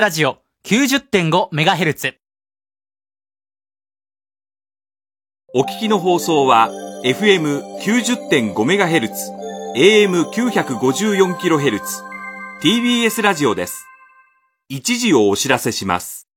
ラジオ 90.5MHz。お聞きの放送は FM90.5MHz、AM954kHz、TBS ラジオです。一時をお知らせします。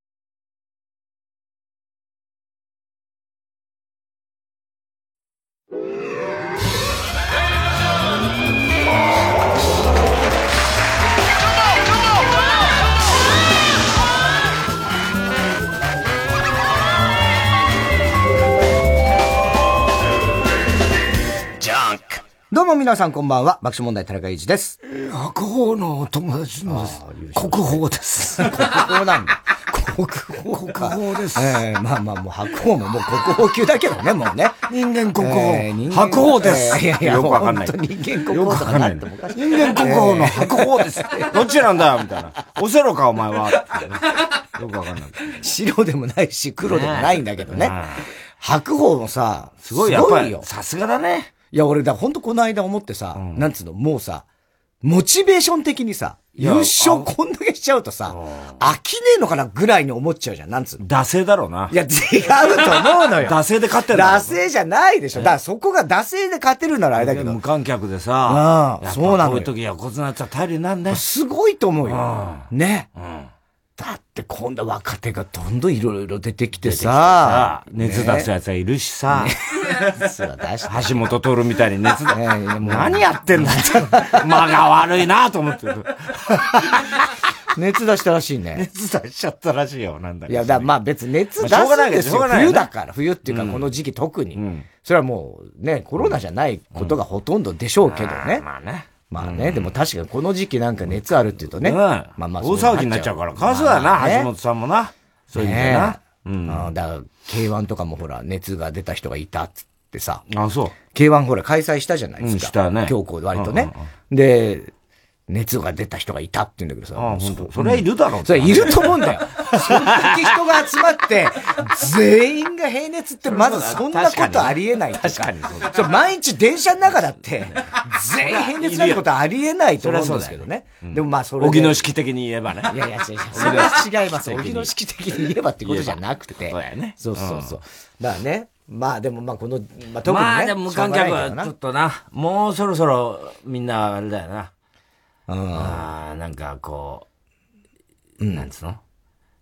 どうも皆さんこんばんは、爆笑問題田中裕二です。白鵬の友達のです。国宝です。国宝なんだ。国宝か。国宝ですええまあまあもう白鵬ももう国宝級だけどね、もうね。人間国宝ええ人間白鵬ですええいやいや、よくわかんない人間国宝とかない人間国宝の白鵬です。どっちなんだよみたいな。オセロかお前は。よくわかんない。白でもないし、黒でもないんだけどね。ね白鵬もさ、すごい、よ、。さすがだね。いや、俺だ、ほんとこの間思ってさ、なんつうの、もうさ、モチベーション的にさ、優勝こんだけしちゃうとさ、飽きねえのかなぐらいに思っちゃうじゃん、なんつうの。惰性だろうな。いや、違うと思うのよ。惰性で勝ってんだろ惰性じゃないでしょ。だからそこが惰性で勝てるならあれだけど無、観客であさあ、やっぱそうなのよこういう時横綱やったら頼りになんね。すごいと思うよあ。ね。うん。だって今度若手がどんどんいろいろ出てきてさ熱出すやつはいるしさ。橋本徹みたいに熱出、何やってんだって、間が悪いなと思ってる。熱出したらしいね。熱出しちゃったらしいよ、なんだいや、だまあ別に熱出すんですよ。冬だから、冬っていうかこの時期特に。んそれはもうね、コロナじゃないことがほとんどでしょうけどね。まあね。まあね、でも確かにこの時期なんか熱あるっていうとね。ねまあまあ大騒ぎになっちゃうから、かわいそうだよな、まあね橋本さんもな。そういう意味でな。うん。だから、K1 とかもほら、熱が出た人がいたっつってさ、あ、そう。K1 ほら開催したじゃないですか。うんしたね強行で割とねうんうん。で、熱が出た人がいたって言うんだけどさ。あ、本当。それはいるだろう。それいると思うんだよ。そんだけ人が集まって、全員が平熱って、まずそんなことありえない確かに。それ毎日電車の中だって、全員平熱になることありえないと思うんですけどね。でもまあそれで。荻野式的に言えばね。いやいや、違う違う。それは違います。荻野式的に言えばってことじゃなくて。そうやねそうそうそう。だからね。まあでもまあこの、まあ特にね。まあでも無観客はちょっとな、もうそろそろみんなあれだよな。うん。ああ、なんかこう、なんつうの？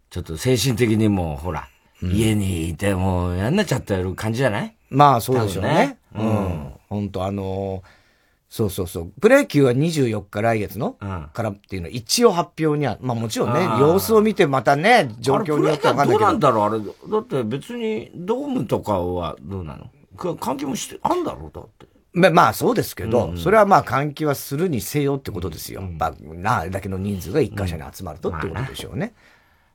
ちょっと精神的にもほら、家にいてもう嫌になっちゃってる感じじゃない？まあそうでしょうね。うん。本当あのーそうそうそう。プロ野球は24日来月の、うんからっていうのは一応発表には、まあもちろんね様子を見てまたね、状況によってはわかんないけどうなんど。だろうあれ、だって別にドームとかはどうなの？か換気もして、あんだろうだって。ままあそうですけど、それはまあ換気はするにせよってことですよ。まあ、なあれだけの人数が一箇所に集まるとってことでしょうね。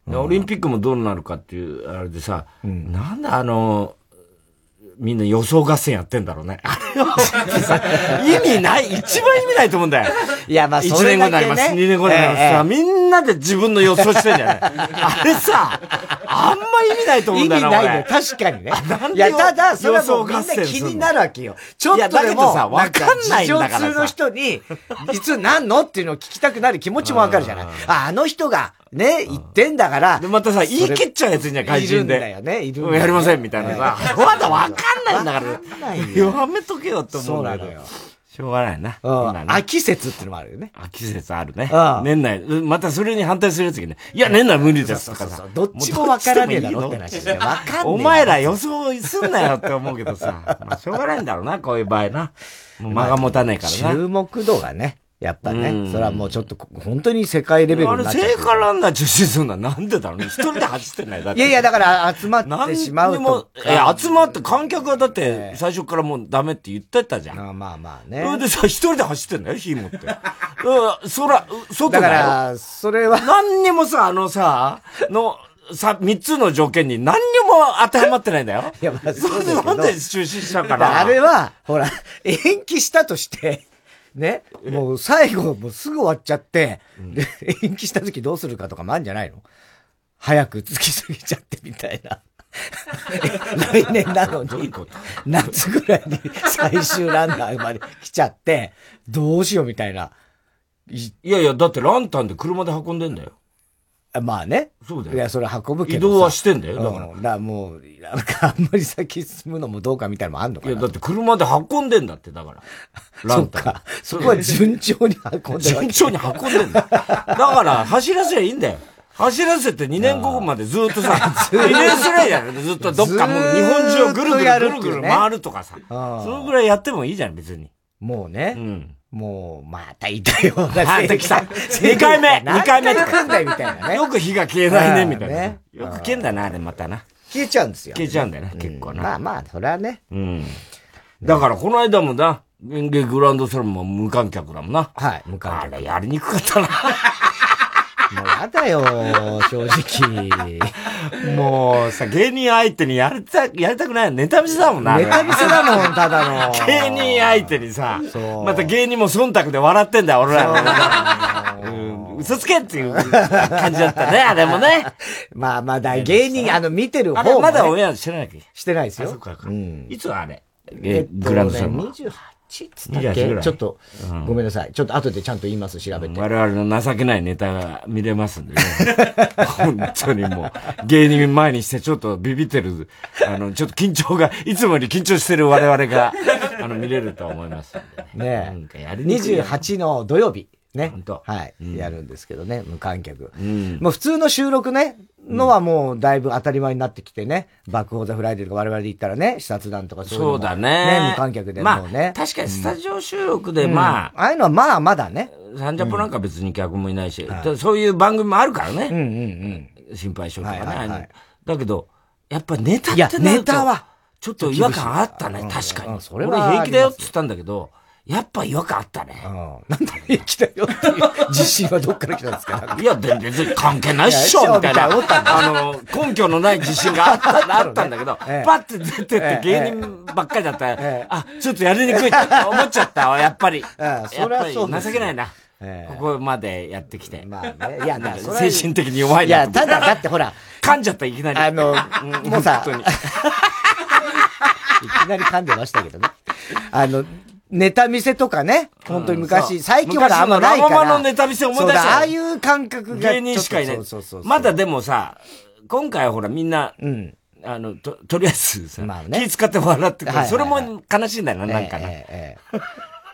でオリンピックもどうなるかっていう、あれでさ、なんであの、みんな予想合戦やってんだろうね。あれはさ、意味ない、一番意味ないと思うんだよ。いやまあ1そね年後になります、2年後になりますさ、ええみんなで自分の予想してんじゃないあれさ、あんま意味ないと思う意んだよな、味ないね。俺。確かにねいや、ただ、それはもうみんな気になるわけよ。ちょっとでも、さわかんないんだから通の人に、いつ何の？っていうのを聞きたくなる気持ちもわかるじゃない。あ、あの人が、ね、言ってんだから。で、またさ、言い切っちゃうやついんじゃん、怪いるん人で。だよね、いるんだよねやりません、みたいなさ。まだわかんないんだから。わかんないよやめとけよって思うんだけど。しょうがないな。うん秋説っていうのもあるよね。秋節あるねああ。年内、うんまたそれに反対するやつがね、いや、年内無理ですとかさ。どっちもわからねえだろって話で。わかんねえ。お前ら予想すんなよって思うけどさ。まあ、しょうがないんだろうな、こういう場合な。間が持たないからな。注目度がね、やっぱうね、んそれはもうちょっと、本当に世界レベルあれ、になっちゃってる聖火ランナー中止するの？は なんでだろうね。一人で走ってないだって。いやいや、だから集まってしまうもと、いや、集まって観客はだって最初からもうダメって言ってたじゃん。あまあまあそれね。でさ、一人で走ってん だよ、火持って。うん、そら、外だかだよ。ら、それは、何にもさ、あのさ、の、さ、三つの条件に何にも当てはまってないんだよ。いやまあそうですけどなんで中止したかな。あれは、ほら、延期したとして、ね、もう最後、もうすぐ終わっちゃって、で、延期した時どうするかとかもあるんじゃないの？早く突き過ぎちゃってみたいな。来年なのに、夏ぐらいに最終ランナーまで来ちゃって、どうしようみたいな。いいやいや、だってランタンで車で運んでんだよ。まあね。そうだよいや、それ運ぶけどさ。移動はしてんだよだからうん。だからもう、なんかあんまり先進むのもどうかみたいなのもあんのかな。いや、だって車で運んでんだって、だから。ランタン。そっか。そこは順調に運んでる順調に運んでんだよ。だから、走らせりゃいいんだよ。走らせて2年後までずっとさ、2年すりゃいいじゃん。ずっとどっかもう日本中をぐるぐるぐるぐる回るとかさ。そのぐらいやってもいいじゃん、別に。もうね。うん。もう、またいたようなあ、できた。2回目 !2 回目と来んだよみたいなか。ね。よく火が消えないね、みたいなね。よく消えんだな、あれまたな。消えちゃうんですよ。消えちゃうんだよな、結構な。まあまあ、それはね。うん。だから、この間もな、演芸グランドスラムも無観客だもんな。はい、無観客。あれ、やりにくかったな。もうやだよ、正直。もうさ、芸人相手にやりた、やりたくないネタ見せだもんな。ネタ見せだもん、ただの。芸人相手にさまた芸人も忖度で笑ってんだよ、俺らも。うん嘘つけっていう感じだったね、あれもね。まあまあだ、芸人、あの、見てる方も、ね。まだオンエアしてないしてないですよ。あそっかうん。いつはあれ？えっとグランドスラムは？28っつったっ28ぐらいけちょっと、ごめんなさい。ちょっと後でちゃんと言います、調べて。我々の情けないネタが見れますんでね。本当にもう、芸人前にしてちょっとビビってる、あの、ちょっと緊張が、いつもより緊張してる我々が、あの、見れると思いますんでね。ねなんかやりにくいよね28の土曜日。ね。はい、やるんですけどね、無観客。んもう普通の収録ね、のはもうだいぶ当たり前になってきてね、爆報ザフライデーとか我々で言ったらね、視察団とかそういうのもそうだね。無観客でまあもうね。確かにスタジオ収録で、まあ、ああいうのはまあまだね。サンジャポなんか別に客もいないし、そういう番組もあるからうんうね。んうん。心配性とかね、はいはいだけど、やっぱネタってネタは、ちょっと違和感あったね、うん確かに。うんそれは俺平気だよって言ったんだけど、やっぱ違和感あったね。うんなんで来たよっていう自信はどっから来たんですか？いや、全然関係ないっしょいやみたいな。あの、根拠のない自信があった、あったんだけど、ええパッて出てってええ芸人ばっかりだったら、ええあ、ちょっとやりにくいって思っちゃったわ、やっぱり。やっぱり情けないな。ええここまでやってきて。まあね。いや、だからそれは精神的に弱いいや、なと思ってただ、だってほら、噛んじゃった、いきなり。あの、もうさ、いきなり噛んでましたけどね。あの、ネタ見せとかね、本当に昔、最近ほらあんまないから。昔のラママのネタ見せ思い出しああいう感覚が。芸人しかいないそうそうそう。まだでもさ、今回はほらみんな、うん。あの、と、とりあえずさ、まあね気使って笑ってくる。はいはいはいそれも悲しいんだよな、なんかな。ええ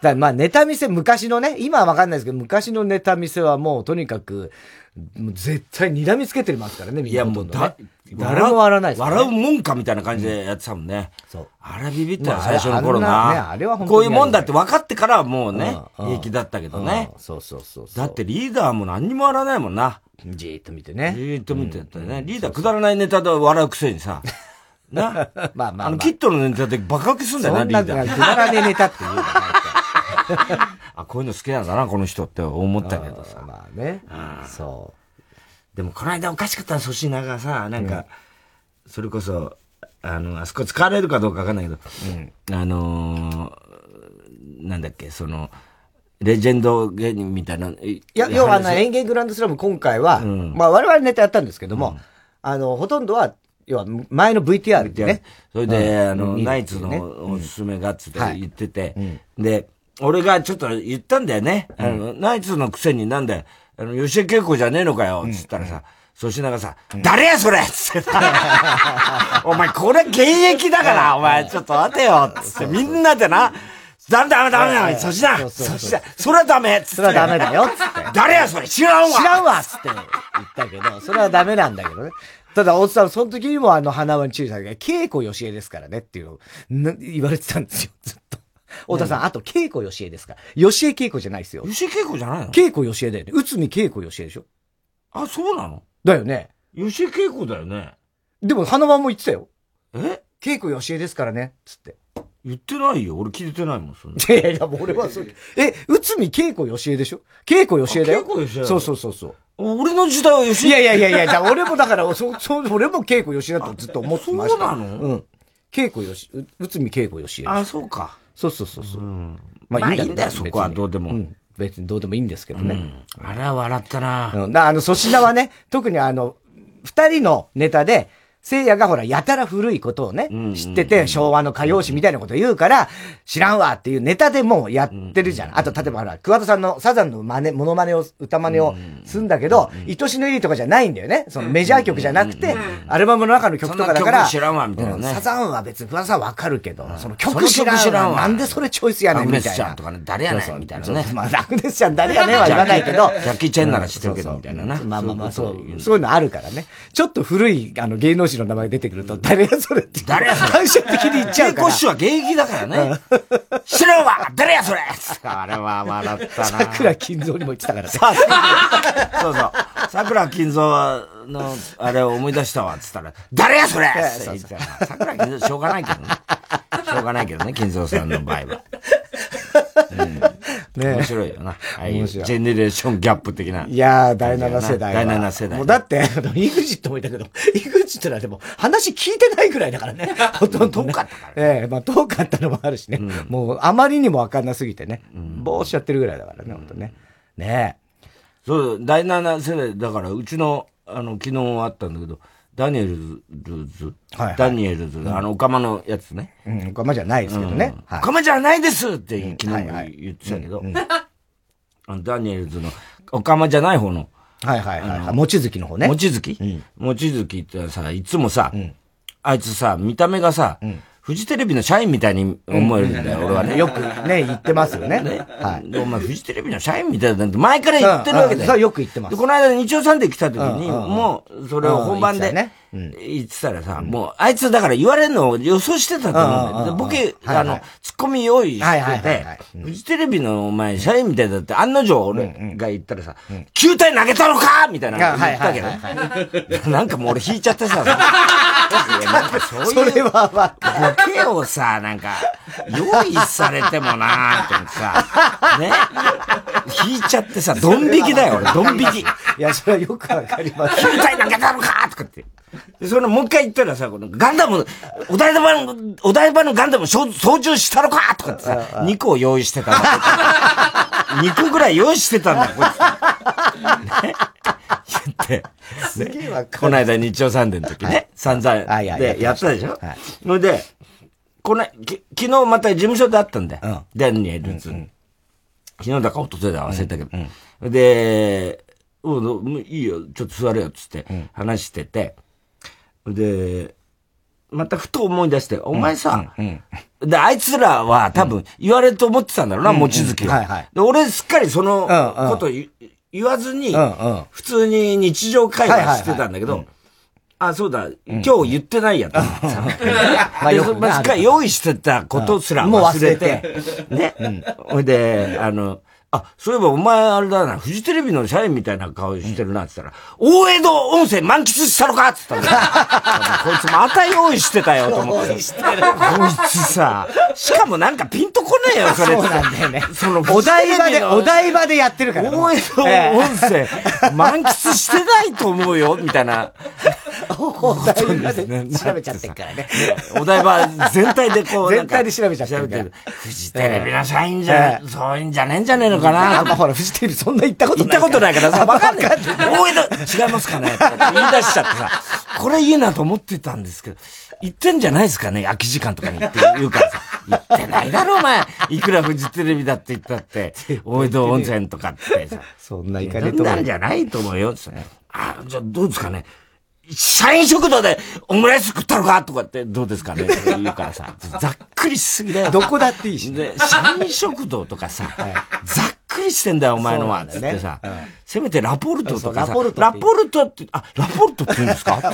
だまあネタ見せ、昔のね、今はわかんないですけど、昔のネタ見せはもうとにかく、もう絶対睨みつけてますからね、みんいや、もうだ誰も笑わないですね笑うもんかみたいな感じでやってたもんね。そう。あれビビったよ、まあ最初の頃あんなねな。あれは本当にこういうもんだって分かってからはもうね、うんうん平気だったけどねうん。そうそうそう。だってリーダーも何にも笑わないもんな。じーっと見てね。じーっと見てたよね。リーダーくだらないネタで笑うくせにさ。な？まあまあまああの、キットのネタでバカ受けすんだよな、リーダー。だらねえネタって言うの あ、こういうの好きなんだな、この人って思ったけどさ。まあね。そでもこの間おかしかった粗品がさ、なんか、それこそ、あの、あそこ使われるかどうかわかんないけど、あのーなんだっけ、その、レジェンド芸人みたいな。いや、要はあの、演芸グランドスラム今回は、まあ我々ネタやったんですけども、あの、ほとんどは、要は前の VTR でね。それで、うん。あの、ナイツのおすすめがっつってはい。言ってて、で、俺がちょっと言ったんだよね。あの、ナイツのくせになんだよ、あの、吉江恵子じゃねえのかよ、つったらさ、粗品がさ、誰やそれつって。さ、お前これ現役だから、お前ちょっと待てよつって。みんなでな、ダメダメダメダメ、粗品。粗品。それはダメつって。それはダメだよ、つって。誰やそれ知らんわ。知らんわっつって言ったけど、それはダメなんだけどね。ただ、大津さん、その時にもあの、花輪に注意されて、稽古よしえですからねっていうの言われてたんですよ、ずっと。太田さん、あと、稽古よしえですから。よしえ稽古じゃないですよ。吉江恵子じゃないの？稽古よしえだよね。内海稽古よしえでしょあ、そうなの？だよね。吉江恵子だよね。でも、花輪も言ってたよ。え？稽古よしえですからね、つって。言ってないよ。俺聞いてないもん、そんな。いやいや俺はそう。え、内海稽古よしえでしょ？稽古よしえだよ。あ稽古よしえそうそうそうそう。俺の時代は吉いやいやいやいや、じゃあ俺もだから、そ、そ、俺も稽古よしえだとずっと思ってました。そうなの？うん。稽古よし、う内海稽古よしえ。あ、そうか。そうそうそうそう。まあいいんだよけどそこはどうでも別にん。別にどうでもいいんですけどね。あれは笑ったな。うん。だあの、粗品はね、特にあの、二人のネタで、聖夜がほら、やたら古いことをね、ん知ってて、昭和の歌謡詞みたいなこと言うから、知らんわっていうネタでもうやってるじゃん。あと、例えばほら、桑田さんのサザンの真似、モノマネを、歌真似をするんだけど、愛しの入りとかじゃないんだよね。そのメジャー曲じゃなくて、アルバムの中の曲とかだから、知らんわみたいなね。うんサザンは別に桑田さんわかるけど、その曲知らんわ。なんでそれチョイスやねんみたいな。アグネスちゃんとかね誰やねんみたいなね。まあ、アグネスちゃん誰やねんは言わないけど。ジャッキーチェンなら知ってるけどうんみたいなな。まあまあまあ、そう。そういうのあるからね。ちょっと古い、あの、芸能人の名前出てくると、誰やそれって。誰やそれ反射的に言っちゃうから稽古。師は現役だからね。知らんわ誰やそれあれは笑ったな。桜金蔵にも言ってたからね。そうそう。桜金蔵の、あれを思い出したわ、つったら、誰やそれって言ってた桜金蔵しょうがないけどね。しょうがないけどね、金蔵さんの場合は。面ね白いよな。ああいうジェネレーションギャップ的な。いやー、第7世代は。第七世代もうだって、あの、イグジットもいたけど、イグジットはでも、話聞いてないぐらいだからね。ほとんど、ね。遠かったから ええまあ遠かったのもあるしね。もう、あまりにもわかんなすぎてね。ぼーしちゃってるぐらいだからね、ほんとね。ねそう、第7世代、だから、うちの、あの、昨日あったんだけど、ダニエルズ、はいはい。ダニエルズ、あの、オカマのやつね。え。うん、これまじゃないですけどね。はい。オカマじゃないですって昨日言ってたけど、あのダニエルズの、オカマじゃない方の、はいはいはいはい。望月の方ね。もちづきもちづきってさ、いつもさ、あいつさ、見た目がさ、フジテレビの社員みたいに思えるんだよ、俺はね。よくね、言ってますよね。はい。でお前、フジテレビの社員みたいだって前から言ってるわけだよ。うんうんそうよく言ってますで、この間日曜サンデー来た時に、もう、それを本番でね言ってたらさ、もう、あいつだから言われるのを予想してたと思うんだよ。でボケ、うんうんうん。はいあのはい、ツッコミ用意してはいはいはいてはい、フジテレビのお前、社員みたいだって、案の定俺が言ったらさ、球体投げたのか？みたいなの言ったけど、なんかもう俺引いちゃってさ、いやなんかそういうそれはまあ、ボケをさ、なんか、用意されてもなーって思ってさ、ね。引いちゃってさ、ドン引きだよ、俺、ドン引き。いや、それはよくわかります。球体投げたのか？とかって。で、それもう一回言ったらさ、このガンダム、お台場の、お台場のガンダム操操縦したのかとかってさ、2個用意してたんだ。2個ぐらい用意してたんだ、こいつ。ね。言って。すげえわかこの間日曜サンデーの時ね、散々でやったでしょ？はいそれで、この、き昨日また事務所で会ったんだよ。うんダニエルズ。昨日だか一昨日だか忘れたけど。で、うん、いいよ、ちょっと座れよ、つって話してて。で、またふと思い出して、お前さ、で、あいつらは多分言われると思ってたんだろうな、望月は。はいはい。で、俺すっかりそのうんうん。こと言言わずにうんうん、普通に日常会話してたんだけど、あ、そうだ、今日言ってないやと。思ってさ。まあでよくねそまあすっかり用意してたことすら忘れて、ね。ほいで、あの、あ、そういえばお前あれだな、フジテレビの社員みたいな顔してるなって言ったら、大江戸温泉満喫したのかって言ったんだよ。こいつまた用意してたよと思って。こいつさ、しかもなんかピンとこねえよ、それ。そうなんだよね。そのお台場で、お台場でやってるから。大江戸温泉、満喫してないと思うよ、みたいな。お台場で調べちゃってるからね。お台場全体でこう、全体で調べちゃってる。フジテレビの社員じゃ、ええそういうんじゃねえんじゃねえのかな。ほら、フジテレビそんな行ったことない。行ったことないからさ、わかんない。大江戸、違いますかねとか言い出しちゃってさ、これいいなと思ってたんですけど、行ってんじゃないですかね空き時間とかにって言うからさ、行ってないだろお前。いくらフジテレビだって言ったって、大江戸温泉とかってさ。そんな行かねえと思う。なんじゃないと思うよ。あ、じゃあどうですかね。社員食堂でオムライス食ったのかとかってどうですかね？とか言うからさ、ざっくりしすぎだよ。どこだっていいし。で、社員食堂とかさ、ざっくりしてんだよ、お前のは。ね。ってさ。うん、せめてラポルトとかさ、ラポルトってラポルトって、あ、ラポルトって言うんですか？っ て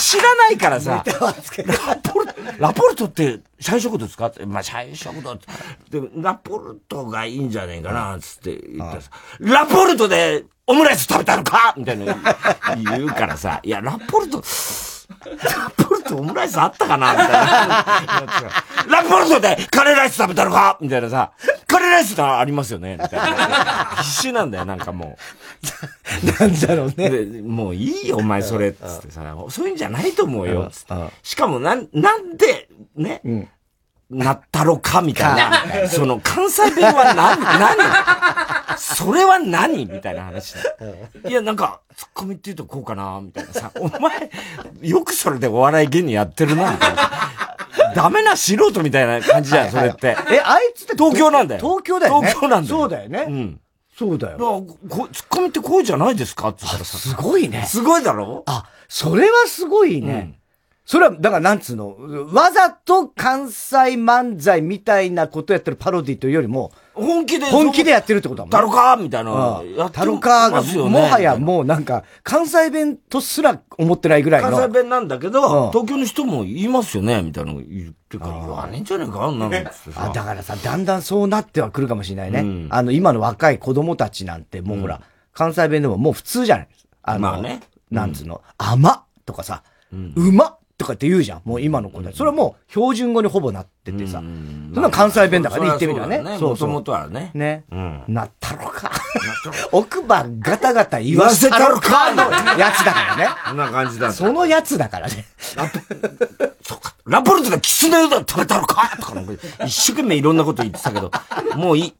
知らないからさ、ラポルト、ラポルトって社員食堂ですか？って、まあ、社員食堂って、でもラポルトがいいんじゃねえかな、つって言ったらさ、ラポルトでオムライス食べたのか？みたいな言うからさ、いや、ラポルト、ラポルトオムライスあったかな？みたいな。ラポルトでカレーライス食べたのか？みたいなさ、カレーライスってありますよね？みたいな。必死なんだよ、なんかもなんだろうう。ね。でもういいよ、お前それ。つってさ、そういうんじゃないと思うよ。つってうんうんしかもなん、なんで、ね、なったろかみたいな。その、関西弁は何、何？それは何？みたいな話だ。いや、なんか、ツッコミって言うとこうかなみたいなさ。お前、よくそれでお笑い芸人やってるな、みたいな。ダメな素人みたいな感じじゃん、それって。え、あいつって東京なんだよ。東京だよね。東京なんだよ。そうだよね。うん。そうだよ。こツッコミってこうじゃないですか？って言ったらさ。すごいね。すごいだろ？あ、それはすごいね。それは、だからなんつうの、わざと関西漫才みたいなことやってるパロディというよりも、本気で。本気でやってるってことだもんタロカーみたいなタロカーが、もはやもうなんか、関西弁とすら思ってないぐらいの。関西弁なんだけど、うん東京の人も言いますよね、みたいなの言ってるから、言わねえんじゃねえか、あんなの。あ、さ。だからさ、だんだんそうなってはくるかもしれないね。うんあの、今の若い子供たちなんて、もうほら、関西弁でももう普通じゃないあの、まあねなんつうの、甘とかさ、うまとかって言うじゃん。もう今の子たち。それはもう標準語にほぼなっててさ。んそんな関西弁だからね、言ってみればね。そうそう。もともとはね。ね。んなったろか。奥歯ガタガタ言わせたろかのやつだからね。こんな感じだ。そのやつだからね。そうか。ラポルトでキツネうどん食べたのかとか、一生懸命いろんなこと言ってたけど、もういい。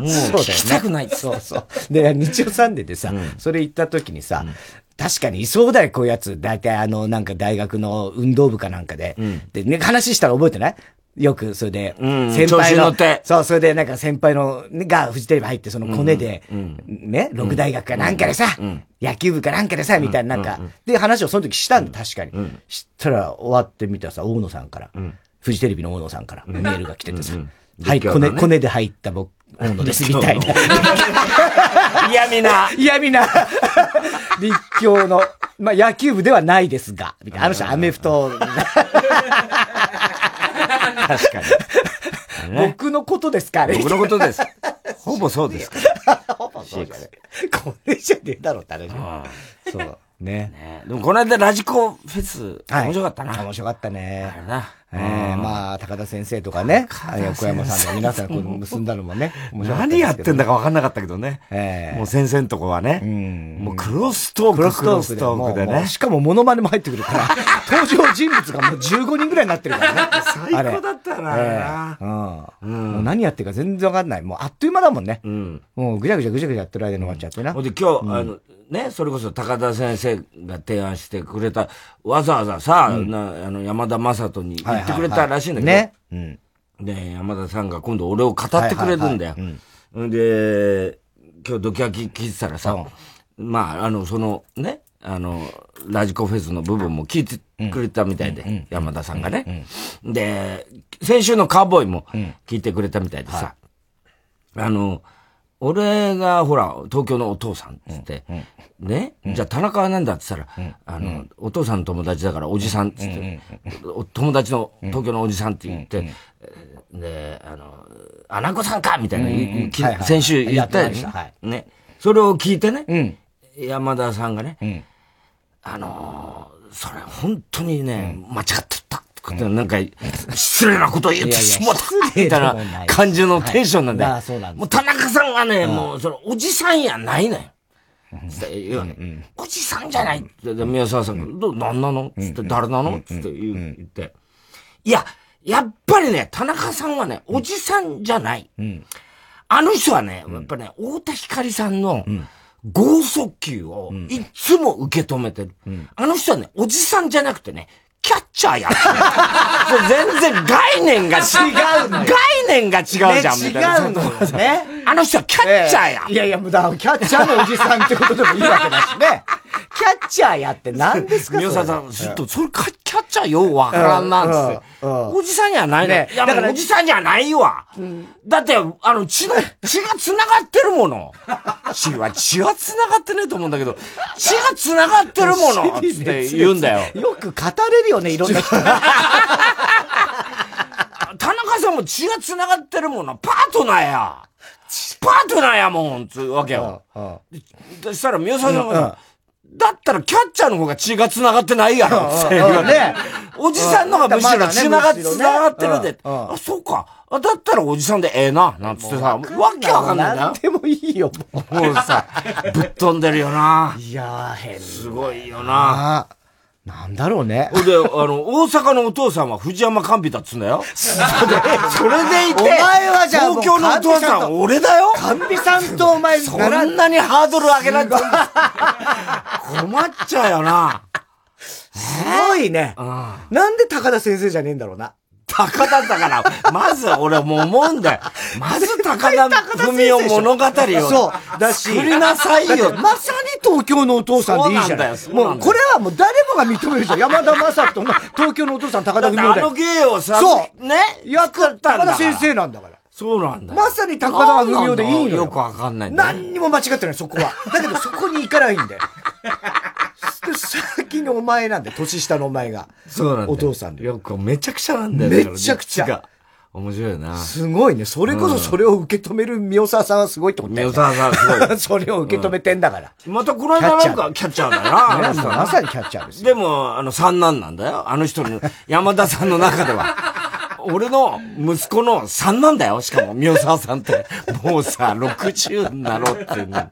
もう聞きたくない。そうそう。で、日曜サンデーでさ、それ言った時にさ、確かにいそうだよ、こういうやつ。大体あの、なんか大学の運動部かなんかで。で、ね、話したら覚えてない？よく、それで、うん。先輩のそう、それでなんか先輩の、ねがフジテレビ入って、そのコネで、ね、六大学かなんかでさ、野球部かなんかでさ、みたいななんか、で話をその時したんだ、確かに。したら終わってみたらさ、大野さんから、フジテレビの大野さんからメールが来ててさ、はい、コネ、コネで入った僕、大野です、みたいな。嫌味な。嫌味な、立教の、まあ野球部ではないですが、みたいな。あの人アメフト、確かに。ね 僕のことですかあれ。僕のことです。ほぼそうですから。これじゃねえだろって話。そう。ね。ねでもこの間ラジコフェス、はい面白かったな。面白かったねあ。れな。ええまあ、高田先生とかね、横山さんとか皆さんこう結んだのもね、何やってんだだか分かんなかったけどね。ええもう先生のとこはね。んもうクロストーク、クロストークでもうクロストークでね。しかもモノマネも入ってくるから、登場人物がもう15人ぐらいになってるからね。最高だったなええうん。もう何やってるか全然わかんない。もうあっという間だもんね。うん。もうぐちゃぐちゃぐちゃぐちゃやってる間に終わっちゃってなほ。んで今日、あの、ね、それこそ高田先生が提案してくれた、わざわざさ、なあの、山田正人に言ってくれたらしいんだけど、ね。うん。で、山田さんが今度俺を語ってくれるんだよ。ん。で、今日ドキャキ聞いてたらさ、まあ、あの、その、ね、あの、ラジコフェスの部分も聞いてくれたみたいで、山田さんがね。で、先週のカーボーイも聞いてくれたみたいでさ、あの、俺がほら、東京のお父さんっつって、ね、じゃあ田中はなんだって言ったら、あの、お父さんの友達だからおじさんっつって、お友達の東京のおじさんって言って、で、あの、アナゴさんかみたいな、きはいはい。先週言った。よやってましたはね。ね。それを聞いてね、うん。山田さんがね、ん。あのーそれ本当にね、間違ってた。なんか、失礼なことを言ってしまった。みたいな感じのテンションなんだよ。はい。あそうなんもう田中さんはね、もう、その、おじさんやないのよ。つって言うわね、おじさんじゃないって、で宮沢さんが、ど、なんなのつって、誰なの？つって言って。いや、やっぱりね、田中さんはね、おじさんじゃない。あの人はね、やっぱね、太田光さんの、剛速球をいっつも受け止めてる。あの人はね、おじさんじゃなくてね、キャッチャーやってる全然概念が違う。概念が違うじゃん、みたいな。違うのよね。あの人はキャッチャーや。いやいや、もうだからキャッチャーのおじさんってことでもいいわけだしね。キャッチャーやって何ですか宮沢さん。ん、ちょっと、それキャッチャーようわからんな、つって。うんうんおじさんじゃないねね。いや、だからおじさんじゃないわ。だって、あの、血の、血が繋がってるもの。血は、血は繋がってねえと思うんだけど、血が繋がってるもの、つって言うんだよ。よく語れるよね、いろんな人が。田中さんも血が繋がってるもの、パートナーや。パートナーやもん、つうわけよ。そしたら宮沢さんが、だったらキャッチャーの方が血が繋がってないやろ、って言われてねおじさんの方がむしろ血が繋がってるで。あ、そうか。あだったらおじさんでええな、なんつってさ、わけわかんないんだよ何。でもいいよ、もう。もうさ、ぶっ飛んでるよな。いやー、変すごいよな。あなんだろうね。で、あの、大阪のお父さんは藤山甘美だっつうんだよ。それでいて、お前はじゃあ東京のお父さん俺だよ甘美さんとお前、そんなにハードル上げられて困っちゃうよな。すごいね。なんで高田先生じゃねえんだろうな。高田だから、まず俺もう思うんだよ。まず高田文夫物語を。そう。だし。作りなさいよ。まさに東京のお父さんでいいじゃない。もう、これはもう誰もが認めるじゃん。山田正人の東京のお父さん高田文夫で。あの芸をさ、そう。ね。やった高田先生なんだから。そうなんだ。まさに高田文夫でいいのよ。よくわかんない。何にも間違ってない、そこは。だけどそこに行かないんだよ。先のお前なんだよ、年下のお前が。そうなんだお父さんで。よくめちゃくちゃなんだよ。めちゃくちゃ。面白いよな。すごいね。それこそそれを受け止める宮沢さんはすごいってことだよ、ね。宮沢さんすごい。それを受け止めてんだから。またこの間なんかキャッチャーだよな。まさにキャッチャーですでも、あの、三男なんだよ。あの人の、山田さんの中では。俺の息子の三男だよ。しかも、宮沢さんって。もうさ、60になろうっていうの。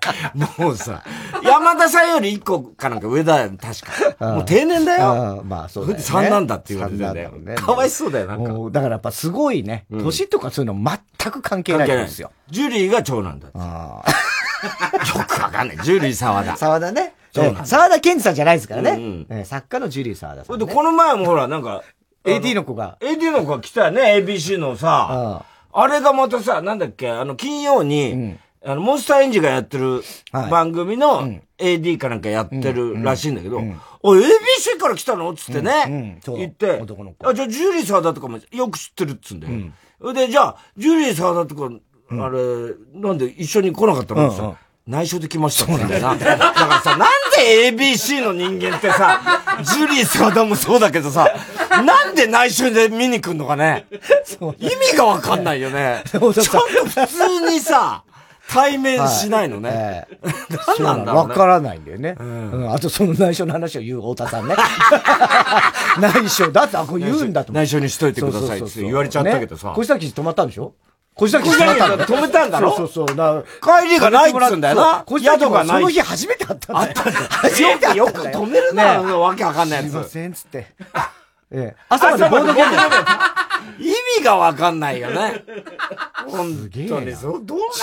もうさ、山田さんより一個かなんか上だよ。確か。もう定年だよ。まあそうだよ、ね。三男だって言われてんだよ。ね、かわいそうだよ、なんか。だからやっぱすごいね。年とかそういうの全く関係ないんですよ。ジュリーが長男だ よくわかんない。ジュリー沢田。沢田ね。沢田健二さんじゃないですからね。作家のジュリー沢田さん。で、この前もほら、なんか、AD の子が。AD の子が来たよね、ABC のさ。あれがまたさ、なんだっけ、あの、金曜に、あの、モンスターエンジがやってる番組の AD かなんかやってるらしいんだけど、お、ABC から来たの？つってね、言って、あ、じゃあジュリー沢田とかもよく知ってるっつうんだよ。で、じゃあ、ジュリー沢田とか、あれ、なんで一緒に来なかったの？ってさ、内緒で来ましたってんだよな。だからさ、なんで ABC の人間ってさ、ジュリー沢田もそうだけどさ、なんで内緒で見に来んのかね。意味がわかんないよね。ちゃんと普通にさ、対面しないのね。何なんだろう、わからないんだよね。あとその内緒の話を言う太田さんね。内緒だって、あ、これ言うんだと内緒にしといてくださいって言われちゃったけどさ。小崎止まったんでしょ？小崎止まったんだ。止めたんだろ？そうそうそう。帰りがないっつうんだよな。宿がない。その日初めて会ったんだよ。あったんだよ。初めてよく止めるな、わけわかんないやつ。すいません、つって。ええ。朝までボードゲーム。意味がわかんないよね。すげえな。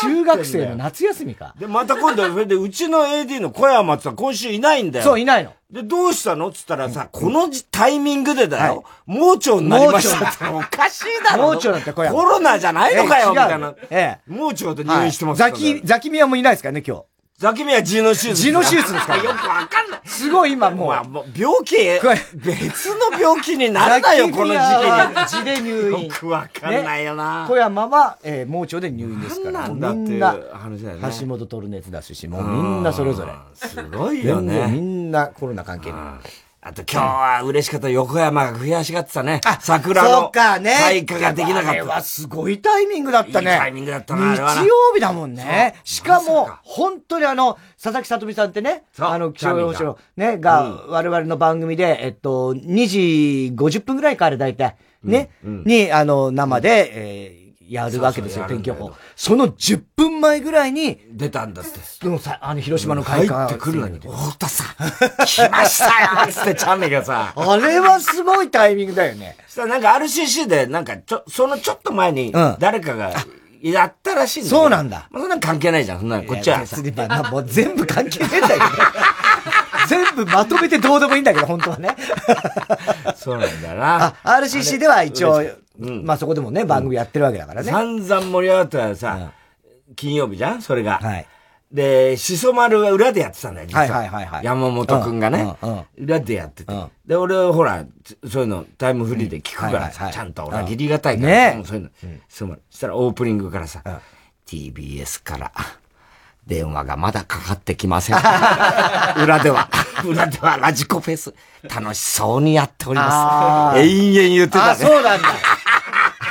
中学生の夏休みか。で、また今度、それで、うちの AD の小山ってさ、今週いないんだよ。そう、いないの。で、どうしたの？っつったらさ、このタイミングでだよ。盲腸になりましたって。おかしいだろ。盲腸だって小山。コロナじゃないのかよ、みたいな。ええ。盲腸で入院してますザキ、ザキミヤもいないですからね、今日。ザキミヤ痔の手術。痔の手術ですか？ら。よくわかんない。すごい今もう。病気、別の病気になるなよ、この時期に。痔で入院。よくわかんないよな。小山は、え盲腸で入院ですから。みんな、話だよ橋本トル熱出すし、もうみんなそれぞれ。すごいよね。みんなコロナ関係ない。あと今日は嬉しかった横山が悔しがってたね。桜の開花ができなかった。あれはすごいタイミングだったね。タイミングだったな、日曜日だもんね。しかも、本当にあの、佐々木さとみさんってね、あの、気象予報士のね、が、我々の番組で、えっと、2時50分ぐらいからだいたい、ね、に、あの、生で、えやるわけですよ、天気予報。その10分前ぐらいに、出たんだって。でもさ、あの、広島の開花。入ってくるのに、太田さん、来ましたよつってチャンネルがさ。あれはすごいタイミングだよね。そしたらなんか RCC で、なんか、ちょ、そのちょっと前に、誰かが、やったらしいんだそうなんだ。まあ、そんな関係ないじゃん、そんなこっちは。別に、まあ、もう全部関係ねえんだけど。全部まとめてどうでもいいんだけど、本当はね。そうなんだな。あ、RCC では一応、うん、まあそこでもね、番組やってるわけだからね。散々盛り上がったらさ、金曜日じゃん？それが。はい。で、しそ丸は裏でやってたんだよ、実は。はいはいはい、はい。山本くんがね、裏でやってて。で、俺、ほら、そういうの、タイムフリーで聞くからさ、ちゃんと俺は義理がたいから。ねそういうの。そしたらオープニングからさ、TBS から、電話がまだかかってきません。裏では、裏ではラジコフェス、楽しそうにやっております。延々言ってたね。あ、そうなんだ。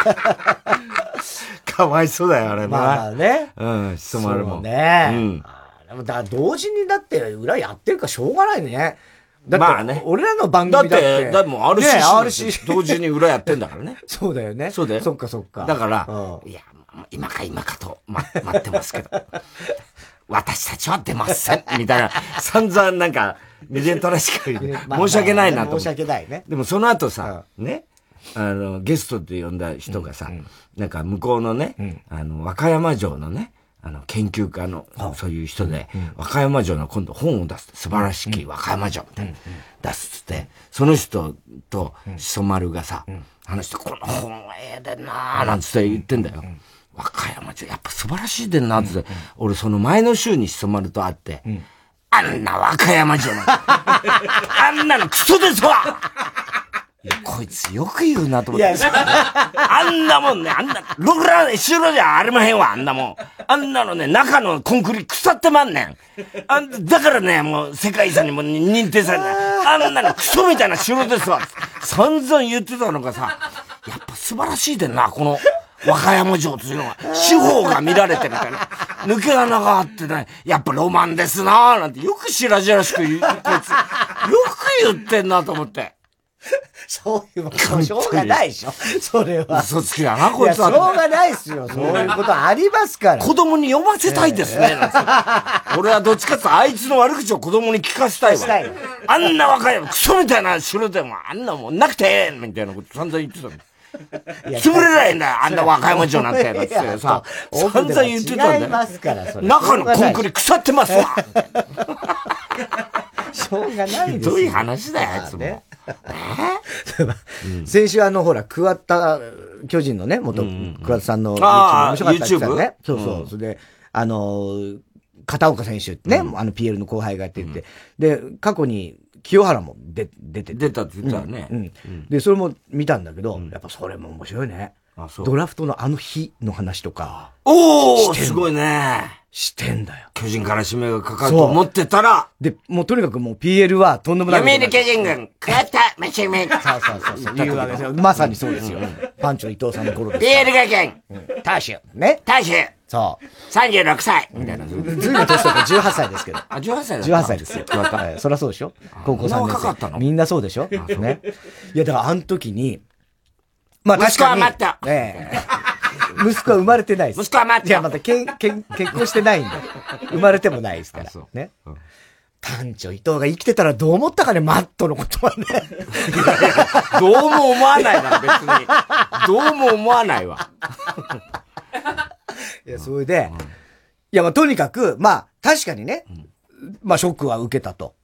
かわいそうだよ、あれまあね。うん、しそ丸も。ね。うん。でもだ同時にだって裏やってるかしょうがないね。だって、まあね、俺らの番組だって。だって、だってもう RCC、ね、RCC 同時に裏やってんだからね。そうだよね。そうだよ。そっかそっか。だから、いや、今か今かと、ま、待ってますけど。私たちは出ませんみたいな、散々なんか、未練たらしく申し訳ないなと。申し訳ないね。でもその後さ、ね、あの、ゲストで呼んだ人がさ、なんか向こうのね、あの、和歌山城のね、あの、研究家の、そういう人で、和歌山城の今度本を出す。素晴らしき和歌山城みたいな、出すっつって、その人と、しそ丸がさ、話して、この本はええでんなーなんつって言ってんだよ。和歌山城、やっぱ素晴らしいでんなーって。って、俺その前の週にしそ丸と会って、あんな和歌山城の、あんなのクソですわこいつよく言うなと思って。あんなもんね、あんな、ろくら、後ろじゃありまへんわ、あんなもん。あんなのね、中のコンクリ腐ってまんねん。あんだからね、もう世界遺産にも認定されない。あんなのクソみたいな城ですわ。散々言ってたのがさ、やっぱ素晴らしいでんな、この。和歌山城というのは、四方が見られてみたいな。抜け穴があってね、やっぱロマンですなぁ、なんてよく白々しく言う、こいつ。よく言ってんなと思って。そういう、もうしょうがないでしょ。それは。嘘つきだな、こいつは。しょうがないっすよ。そういうことありますから。子供に読ませたいですね。俺はどっちかってあいつの悪口を子供に聞かせたいわ。あんな若い、クソみたいな城でもあんなもんなくてみたいなこと散々言ってたの。潰れないんだよ、あんな和歌山城なんて。ってさ、散々言ってたんだよ。中のコンクリ腐ってますわ。しょうがないですよ。どういう話だよ、あいつも。ね 先週あの、ほら、桑田、巨人のね、元、桑田さんの面白かったって言ってたね。そう。そう。それで、あの、片岡選手ってね、あの PL の後輩がやってて、で、過去に清原も出出てて。出たって言ってたね。うん。で、それも見たんだけど、やっぱそれも面白いね。ドラフトのあの日の話とか、おーすごいね。してんだよ。巨人から指名がかかると思ってたら、で、もうとにかくもう PL はとんでもない。読売巨人軍、桑田真面目。そうそうそうそう。言うわけですよ。まさにそうですよ。パンチョ伊藤さんの頃です。PL 学園、大衆。ね。大衆、そう。36歳。みたいな。ずいぶん年取って18歳ですけど。あ、18歳だ18歳ですよ。はいそりゃそうでしょ高校3そんな年若かったの？生。みんなそうでしょね。いや、だからあの時に、まあ息子は確かに。待ったええ。息子は生まれてないです。息子は待ったいや、またけん、けん、結婚してないんで。生まれてもないですからあそう。ね。パンチョ伊藤が生きてたらどう思ったかね、マットのことはね。どうも思わないな、別に。どうも思わないわ。いや、それで、いや、まあ、とにかく、まあ、確かにね、まあ、ショックは受けたと。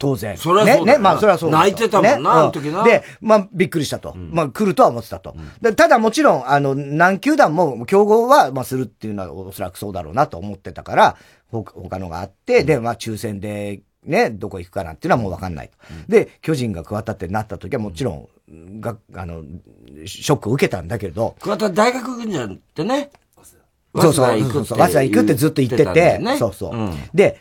当然。そりゃそうね、ね、まあ、それはそう泣いてたもんなねあの時な。で、まあ、びっくりしたと。まあ、来るとは思ってたと。でただ、もちろん、あの、何球団も、競合は、まあ、するっていうのは、おそらくそうだろうなと思ってたから、ほ他のがあって、で、まあ、抽選で、ね、どこ行くかなっていうのはもうわかんないと。で、巨人が桑田ってなった時はもちろん、が、あの、ショックを受けたんだけど、桑田大学軍じゃってね。そうそう、早稲田行くってずっと言ってて、そうそう、うん。で、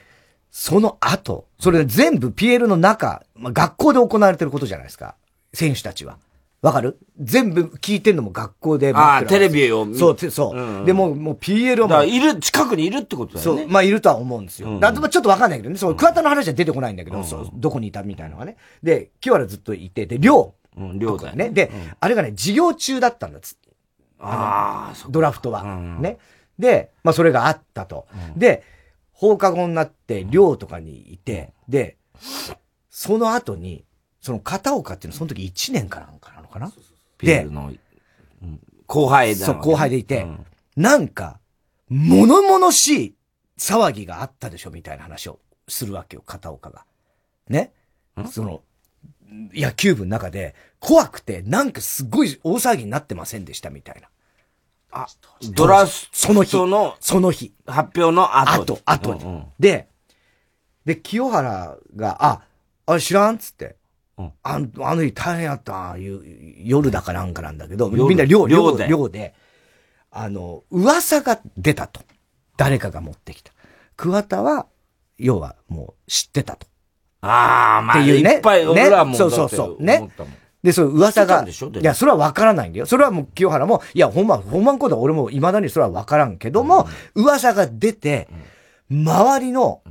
その後、それ全部 PL の中、まあ、学校で行われてることじゃないですか。選手たちは。わかる？全部聞いてんのも学校で。ああ、テレビを見そう、てそう。うんでも、もう PL はもう、いる、近くにいるってことだそう、よね。まあ、いるとは思うんですよ。うんちょっとわかんないけどね。そう、桑田の話は出てこないんだけど、そうどこにいたみたいなのがね。で、清原ずっといて、で、寮うん、寮だよとかね。で、あれがね、授業中だったんだっつああ、そっかドラフトは。うんね。で、まあそれがあったと。で、放課後になって寮とかにいて、で、その後に、その片岡っていうのはその時1年かなんかな？のかなで後輩だ。そう、後輩でいて、うんなんか、物々しい騒ぎがあったでしょみたいな話をするわけよ、片岡が。ね？その、野球部の中で、怖くて、なんかすごい大騒ぎになってませんでしたみたいな。あ、ドラフその日トのその日。発表の後。後、後に。うんうんで、で、清原が、あ、あれ知らんっつって。うんあんあの日大変やった、いう夜だかなんかなんだけど、夜みんな寮、寮寮で寮で、あの、噂が出たと。誰かが持ってきた。桑田は、要はもう知ってたと。ああ、まあ、っていうねいっぱい俺らも、ねそうそうそうねで、そう、噂が、いや、それは分からないんだよ。それはもう清原も、いや、ほんま、ほんまんことは俺も未だにそれは分からんけども、噂が出て、周りの、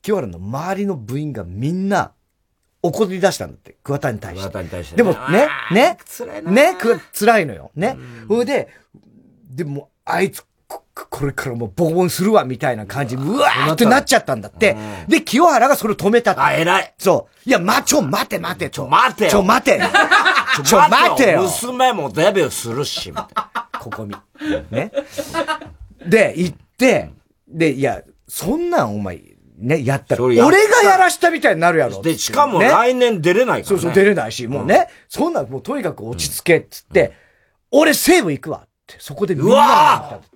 清原の周りの部員がみんな怒り出したんだって、桑田に対して。桑田に対してでもね、ね、辛いなね、く、辛いのよ。ね。それで、でも、あいつ、ここれからもうボコボコにするわ、みたいな感じ、うわーってなっちゃったんだって。で、清原がそれを止めた。あ、偉い。そう。いや、ま、ちょ、待て待て、ちょ、待てよちょ、待て。ちょ、待てよ。娘もデビューするし、みたいな。ここみ。ね。で、行って、で、いや、そんなんお前、ね、やったら、俺がやらしたみたいになるやろ。で、しかもね来年出れないから、ね。そうそう、出れないし、もうね、そんなんもうとにかく落ち着けっつって、俺西武行くわって、そこでみんなが言った。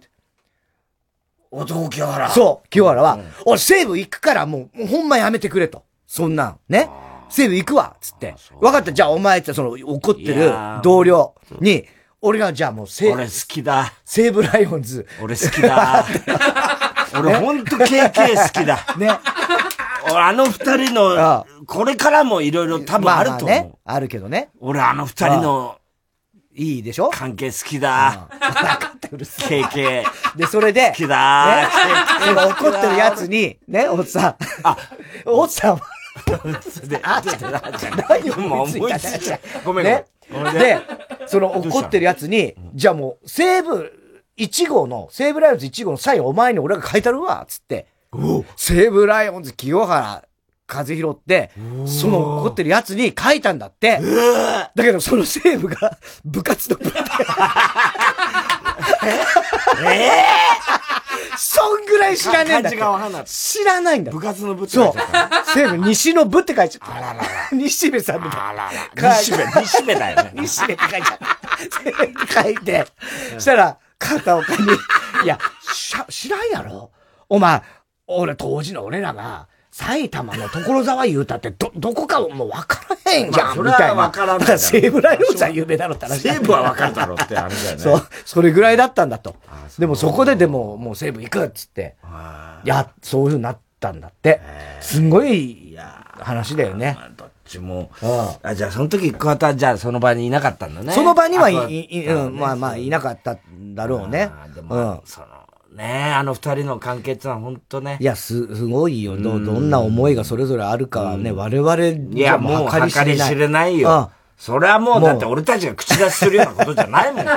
男清原。そう、清原は、俺西武行くからもう、もうほんまやめてくれと。そんなん、ね？西武行くわっつって。分かった、じゃあお前ってその怒っている同僚に、俺がじゃあもう西俺好きだ。西武ライオンズ、俺好きだ。俺ほんと KK 好きだ。ね？俺あの二人あの、これからもいろいろ多分あると思う。まあね、あるけどね。俺あの二人のいいでしょ？関係好きだ。ってうるさい。KK。で、それで、好きだね、その怒ってるやつに、ね、おっさん。あ、おっさんは、で、あ、ちょっと、何を思いついた。ごめんね。で、その怒ってるやつに、じゃあもう、西武1号の、西武ライオンズ1号のサインお前に俺が書いたるわ、つって。西武ライオンズ清原和弘って、その怒ってるやつに書いたんだって。だけど、その西武が 部活の部で。ええそんぐらい知らねえんだ知らないんだ部活の部ってそう書いちゃった。。西武西の部って書いちゃった。西部さんみたいな。あらら。西部、西部だよね。西部って書いちゃった。書いて、したら、片岡に、いや、しゃ、知らんやろお前、俺、当時の俺らが、埼玉の所沢言うたって、ど、どこかもう分からへんじゃん、まあそれはみたいな。分からんだから西武ライオンズは有名だろって話。西部はわかるだろうってあれだよね。そう、それぐらいだったんだと。でもそこででも、もう西武行くっつって、や、そういう風になったんだって。すんごい話だよね。どっちも。うんあ、じゃあその時桑田はじゃあその場にいなかったんだね。その場にはいい、いうん、まあまあ、いなかったんだろうね。でもうん、。その、ねあの二人の関係ってのは本当ね。いや、す、すごいよ。ど、どんな思いがそれぞれあるかはね、我々いや、もう計り知れないよ。うんそれはもう、もうだって俺たちが口出しするようなことじゃないもんね。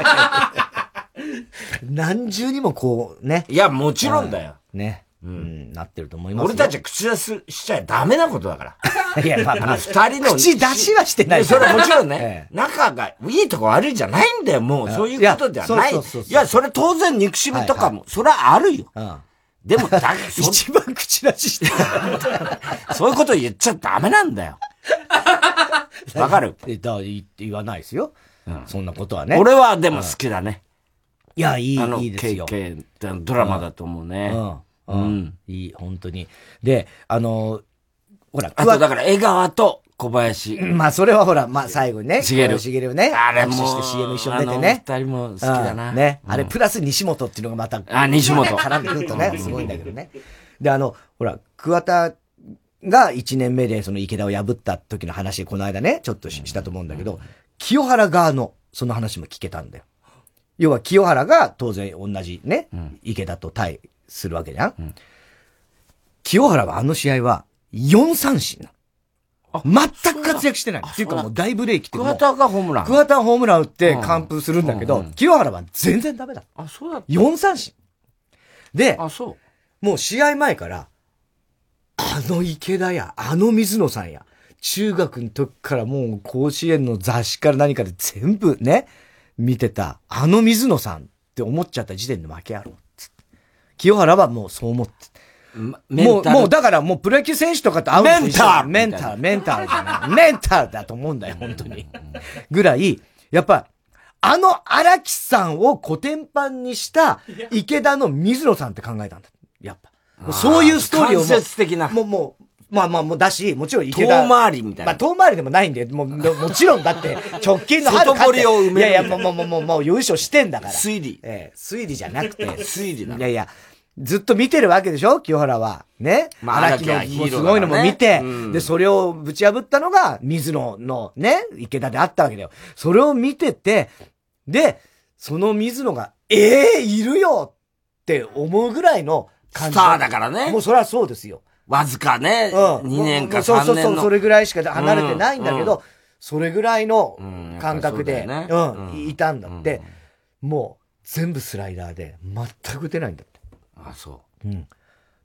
何重にもこう、ね。いや、もちろんだよ。ね。うん、なってると思いますよ。俺たちは口出ししちゃダメなことだから。いや、まあまあ、二人の。口出しはしてないやそれはもちろん えね、仲がいいとこ悪いじゃないんだよ、もう。そういうことではない。いやそれ当然憎しみとかも、それはあるよ。うん。でも、だそ一番口出ししてる。そういうこと言っちゃダメなんだよ。わかる？えだ言言わないですよ。そんなことはね。俺はでも好きだね。いや、いい、いいですよ。ドラマだと思うね。うん。ううんん。いい、本当に。で、あの、ほら、あと、だから、江川と小林。まあ、それはほら、まあ、最後にね。茂るしげるね。あれもして CM 一緒に出てね。二人も好きだな。うんね。うんあれ、プラス西本っていうのがまた。あ西本絡んでくるとね、すごいんだけどね。で、あの、ほら、桑田が1年目でその池田を破った時の話、この間ね、ちょっとししたと思うんだけど、清原側のその話も聞けたんだよ。要は清原が当然同じね、池田と対するわけじゃん。清原はあの試合は4三振なの。全く活躍してない。っていうかもう大ブレーキって桑田がホームラン。桑田はホームラン打って完封するんだけど、清原は全然ダメだ。あ、そうだっ4三振。で、た。あ、そう。もう試合前から、あの池田や、あの水野さんや、中学の時からもう甲子園の雑誌から何かで全部ね、見てた、あの水野さんって思っちゃった時点で負けやろう。清原はもうそう思って。もう、もうだからもうプロ野球選手とかと会うメンタルメンタル、メンタルじゃない。メンタルだと思うんだよ、本当に。ぐらい、やっぱ、あの荒木さんをコテンパンにした池田の水野さんって考えたんだ。やっぱ。そういうストーリーをもう。間接的なもう、もう、まあまあ、もうだし、もちろん池田。遠回りみたいなまあ、遠回りでもないんで、もう、ももちろんだって、直近の春外堀を埋めるいやいや、もう、もう、もう、もう、もう優勝してんだから。推理。ええ、推理じゃなくて。推理だいやいや、ずっと見てるわけでしょ？清原は。ね？まあ荒木のすごいのも見て、うんで、それをぶち破ったのが、水野のね、池田であったわけだよ。それを見てて、で、その水野が、ええいるよって思うぐらいの感じ。スターだからねもうそれはそうですよ。わずかね、うん。2年かもうそう3そうそう、年の。それぐらいしか離れてないんだけど、うんそれぐらいのうん感覚で、うだよねうん、うんいたんだって、もう、全部スライダーで、全く打てないんだって。あ、そう。うん。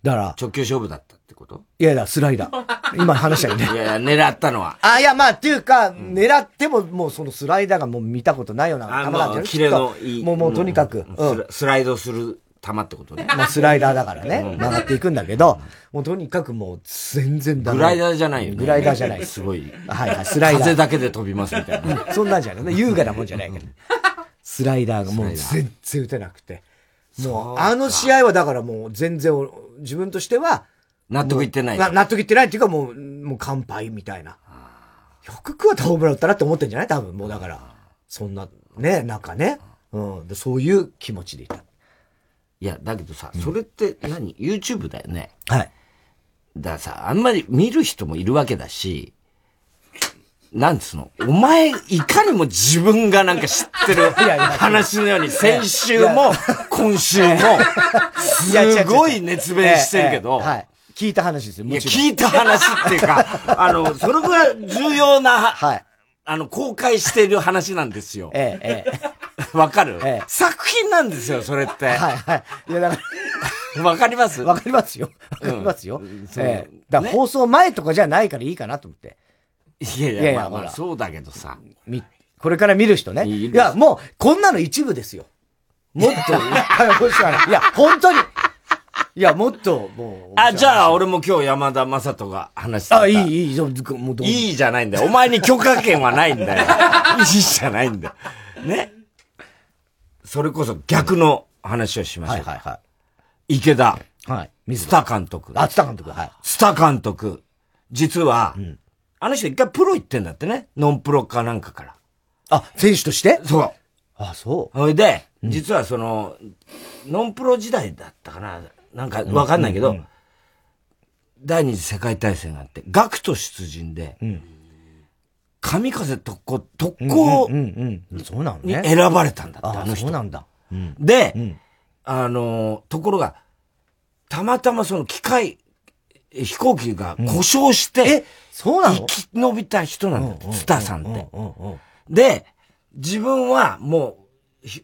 だから、直球勝負だったってこと？いやいや、スライダー。今話したよね。いやいや、狙ったのは。あ、いや、まあ、っていうか、狙っても、もうそのスライダーがもう見たことないような球なんじゃないキレのいい。もう、もうとにかく、うん、スライドする球ってことね。まあ、スライダーだからね、曲がっていくんだけど、もうとにかくもう、全然ダメ。グライダーじゃないよね。グライダーじゃない。すごい。はいはい、スライダー。風だけで飛びますみたいな。そんなんじゃない。優雅なもんじゃないけど。スライダーがもう全然打てなくて。もう、あの試合はだからもう全然、自分としては、納得いってない。納得いってないっていうかもう、もう乾杯みたいな。よく食わたホームラン打ったなって思ってんじゃない？多分もうだから。そんな、ね、なんかね。うん。でそういう気持ちでいた。いや、だけどさ、それって何 ?YouTube だよね。はい。だからさ、あんまり見る人もいるわけだし、なんつうの？お前、いかにも自分がなんか知ってる 話のように、先週も、今週も、すごい熱弁してるけど、はい。聞いた話ですよ。いや、聞いた話っていうか、あの、それぐらい重要な、はい。あの、公開してる話なんですよ。ええ、ええ。わかる、ええ、作品なんですよ、それって。はいはい。いや、だから。わかります？わかりますよ。わかりますよ。うん、ええ。だから放送前とかじゃないからいいかなと思って。いやいや、いやいやまあ、まあ、そうだけどさ。み、これから見る人ね。いや、もう、こんなの一部ですよ。もっといっぱいや、本当に。いや、もっと、もう。あ、じゃあ、俺も今日山田正人が話してた。あ、いい、いい、もういいじゃないんだよ。お前に許可権はないんだよ。いいじゃないんだよ。ね。それこそ逆の話をしましょう。はいはいはい。池田。はい。スタ監督。あ、スタ監督。はい。スタ監督。実は、うん、あの人一回プロ行ってんだってね。ノンプロかなんかから。あ、選手として？そう。あ、そう。ほいで、実はその、ノンプロ時代だったかな。なんかわかんないけど、うんうんうん、第二次世界大戦があって、学徒出陣で、うん、神風特攻、特攻に選ばれたんだって、あの人。そうなんだ。うん、で、うん、あの、ところが、たまたまその機械、飛行機が故障して、そうなの？生き延びた人なんだスターさんって。で、自分はも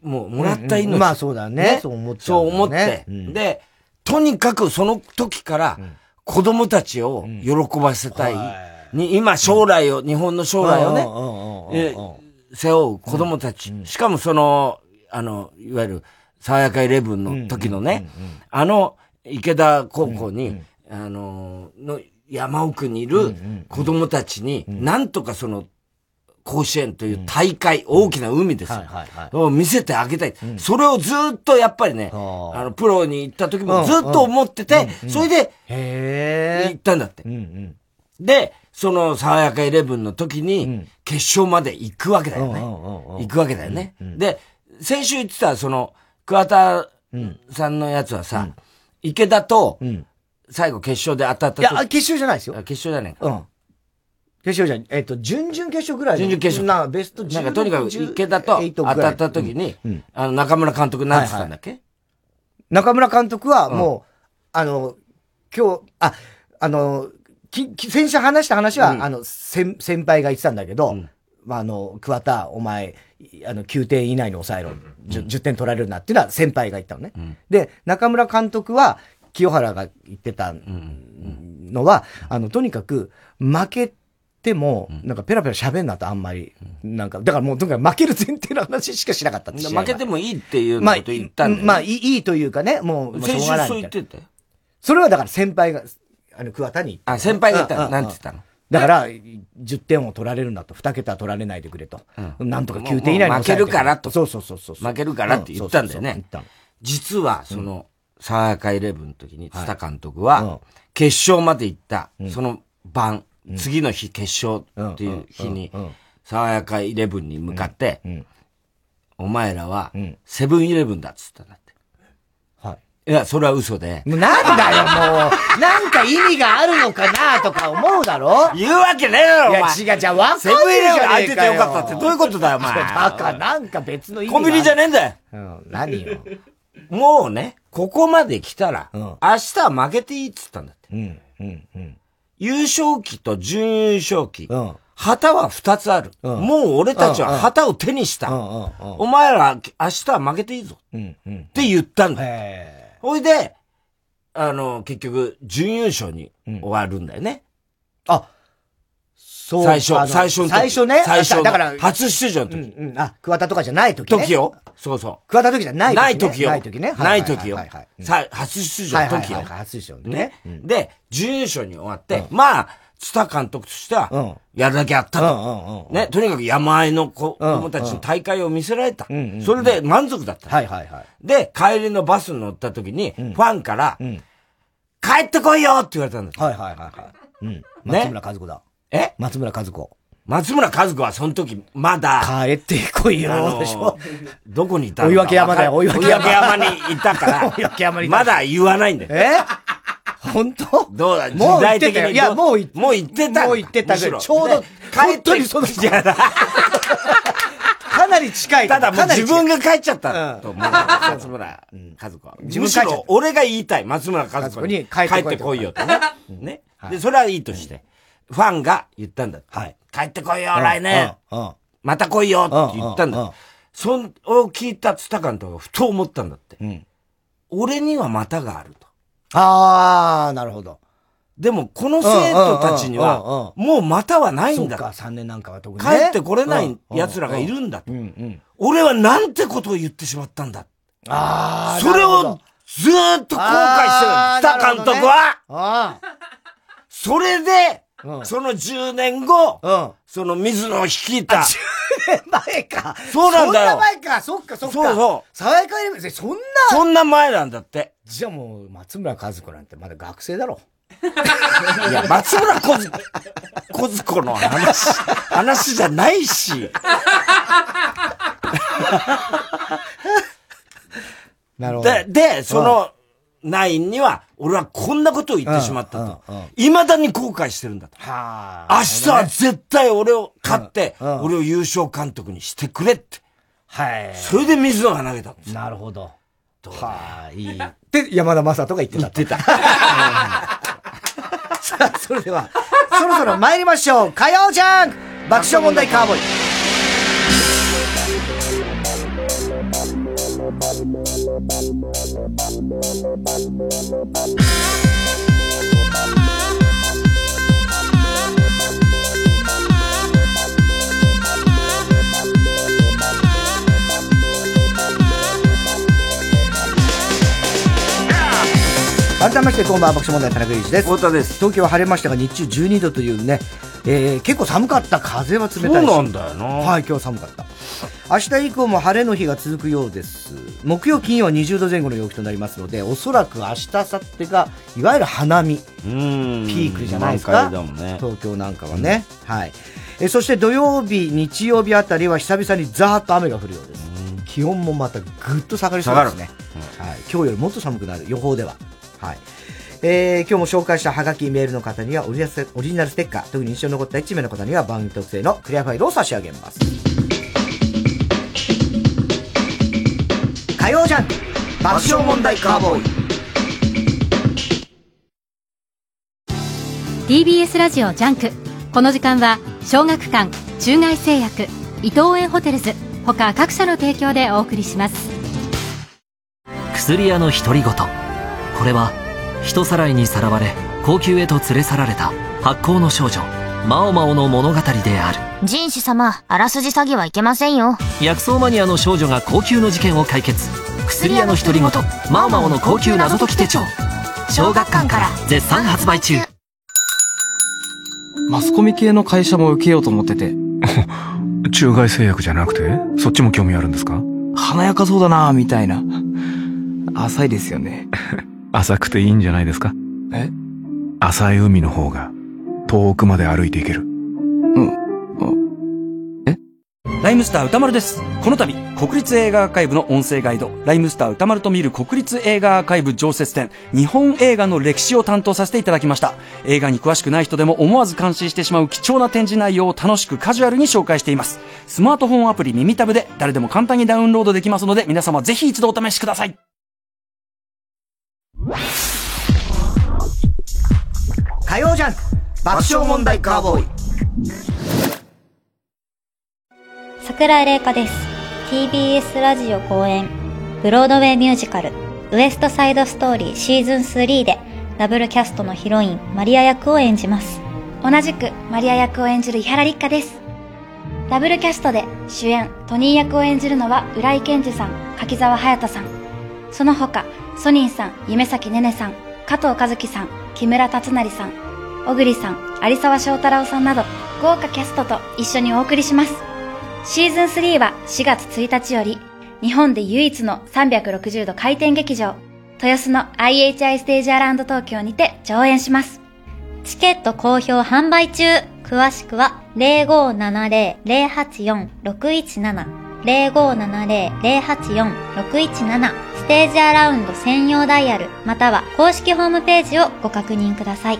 う、もうもらった命、まあそうだね。ね？そう思って、ね、そう思って、うん、で、とにかくその時から子供たちを喜ばせたい。に今将来を、日本の将来をね、背負う子供たち。しかもその、あの、いわゆる、爽やかイレブンの時のね、あの、池田高校に、あの、の山奥にいる子供たちに、なんとかその、甲子園という大会、大きな海ですよ。を見せてあげたい。それをずっとやっぱりね、あの、プロに行った時もずっと思ってて、それで、行ったんだって。で、その、爽やかイレブンの時に、決勝まで行くわけだよね。行くわけだよね。で、先週言ってた、その、桑田さんのやつはさ、池田と、最後決勝で当たったいや、決勝じゃないですよ。決勝じゃないか。うん。決勝じゃん。えっ、と、準々決勝ぐらい準々決勝。な、ベストなんかとにかく池田と当たった時に、あの、中村監督なんて言ったんだっけ、中村監督はもう、あの、今日、あ、あの、き、先週話した話は、あの、先、先輩が言ってたんだけど、まあ、あの、桑田、お前、あの、9点以内に抑えろ。10, 10点取られるなっていうのは先輩が言ったのね。で、中村監督は、清原が言ってたのは、あの、とにかく、負けても、なんかペラペラ喋んなとあんまり、なんか、だからもうとにかく負ける前提の話しかしなかったって負けてもいいっていうこと言ったんだよ、ね、まあ、まあ、いいというかね、もう、先週そう言ってたよ。それはだから先輩が、あの、桑田にあ、先輩が言ったの。なん。て言ったのだから、10点を取られるんだと、2桁取られないでくれと。うん、なんとか9点以内に負けるからと。そうそうそうそう。負けるからって言ったんだよね。実は、その、爽やかイレブンの時に、津田監督は、決勝まで行った、その晩、次の日決勝っていう日に、爽やかイレブンに向かって、お前らは、セブンイレブンだっつったんだって。はい。いや、それは嘘で。なんだよ、もう。なんか意味があるのかなとか思うだろ？言うわけねえだろ、お前。いや、違う、じゃあ分かんセブンイレブン空いててよかったってどういうことだよ、お前。だから、なんか別の意味コンビニじゃねえんだよ。うん、何よ。もうね、ここまで来たら、明日は負けていいっつったんだって。うん、うん、うん。優勝期と準優勝期、うん、旗は二つある。うんもう俺たちは旗を手にした。うんうんうんお前ら明日は負けていいぞ。うんうん。って言ったんだほいで、あの、結局、準優勝に終わるんだよね。ーあ、そう最初最初の時最初ね？最初のだから、初出場のうん時。うん。あ、桑田とかじゃない時ね。時よ。そうそ桑田時じゃなう。い時ね。ない時よ。ない時ね。ない時よはいはいはいはい。さ初出場の時よはいはいはい。初出場のね。で、準優勝に終わって、まあ、津田監督としてはうん、やるだけやったうんと。うんうん。ね、とにかく山あいの子うん供たちの大会を見せられた。それで満足だった。はいはいはい。で、帰りのバスに乗った時に、ファンから、ん帰ってこいよって言われたんだ。はいはいはいはい。うん。松村和子だ。え？松村和子。松村和子はその時、まだ、帰ってこいあよ、のでしょ。どこにいたの追分山だよ追追分山分山にいたから、追分山にまだ言わないんだよ。え？本当？どうだ、時代的に。いや、もう言ってもう言ってた。もう言ってたぐらい。むしちょうど、ね本当にその、いやかなり近い。ただもう自分が、が帰っちゃったと思う。松村和子は。むしろ俺が言いたい。松村和子にに帰っ帰ってこいてこいよとね。ね。で、それはいいとして。ファンが言ったんだ。はい。帰ってこいよ、来年。うん。うんまた来いよって言ったんうんうんうんだ。そんを聞いた津田監督がふと思ったんだって。ん俺には股があると。あー、なるほど。でも、この生徒たちには、もう股はないそっか、んだ。3年なんかは特にね。帰ってこれない奴らがいるんだとうん。うん。俺はなんてことを言ってしまったんだ。あー、それをずーっと後悔してる。あー津田監督は、あそれで、うんその10年後、あ。うん。その水野を率いた、前か。そうなんだよそんな前か。そっかそっか。そうそう爽やかエレメンツそんな。そんな前なんだって。じゃあもう、松村和子なんてまだ学生だろ。いや、松村小津、小津子の話、話じゃないし。なるほど。で、で、その、ナインには、俺はこんなことを言ってしまったと。未だに後悔してるんだと。はあ。明日は絶対俺を勝って、俺を優勝監督にしてくれって。はい。それで水野が投げたんですよ。なるほど。はあ、いい。で、山田正人が言ってた。言ってた。さあ、それでは、そろそろ参りましょう。火曜ジャンク爆笑問題カーボーイ。I'm 改めまして、こんばんは、爆笑問題田中裕二です。太田です。東京は晴れましたが、日中12度というね、えー、結構寒かった。風は冷たいし。そうなんだよなはい、今日寒かった。明日以降も晴れの日が続くようです。木曜、金曜は20度前後の陽気となりますので、おそらく明日、明後日が、いわゆる花見、うん。ピークじゃないですか。ね。東京なんかはね。はい。えそして土曜日、日曜日あたりは久々にザーッと雨が降るようです。気温もまたぐっと下がりそうですね。はい。今日よりもっと寒くなる予報では。はい。えー、今日も紹介したハガキメールの方にはオリジナルスオリジナルステッカー、特に印象に残った1名の方には番組特製のクリアファイルを差し上げます。火曜ジャンク爆笑問題カーボーイ TBS ラジオジャンクこの時間は小学館中外製薬伊藤園ホテルズ他各社の提供でお送りします薬屋の独り言これは人さらいにさらわれ高級へと連れ去られた発行の少女マオマオの物語である。人士様、あらすじ詐欺はいけませんよ。薬草マニアの少女が高級の事件を解決。薬屋の独り言マオマオの高級謎解き手帳。小学館から絶賛発売中。マスコミ系の会社も受けようと思ってて、中外製薬じゃなくて？そっちも興味あるんですか？華やかそうだなみたいな。浅いですよね。浅くていいんじゃないですか？え？浅い海の方が遠くまで歩いていける。ライムスター歌丸です。この度、国立映画アーカイブの音声ガイド、ライムスター歌丸と見る国立映画アーカイブ常設展、日本映画の歴史を担当させていただきました。映画に詳しくない人でも思わず感心してしまう貴重な展示内容を楽しくカジュアルに紹介しています。スマートフォンアプリ耳タブで誰でも簡単にダウンロードできますので、皆様ぜひ一度お試しください。火曜ジャン爆笑問題カーボーイ。桜井玲香です。TBS ラジオ公演ブロードウェイミュージカルウエストサイドストーリーシーズン3でダブルキャストのヒロインマリア役を演じます。同じくマリア役を演じる伊原立花です。ダブルキャストで主演トニー役を演じるのは浦井健二さん柿澤隼人さん。その他ソニンさん夢咲ねねさん加藤和樹さん木村達成さん小栗さん有沢翔太郎さんなど豪華キャストと一緒にお送りします。シーズン3は4月1日より日本で唯一の360度回転劇場豊洲の IHI ステージアラウンド東京にて上演します。チケット好評販売中。詳しくは0570-084-617 0570-084-617ステージアラウンド専用ダイヤルまたは公式ホームページをご確認ください。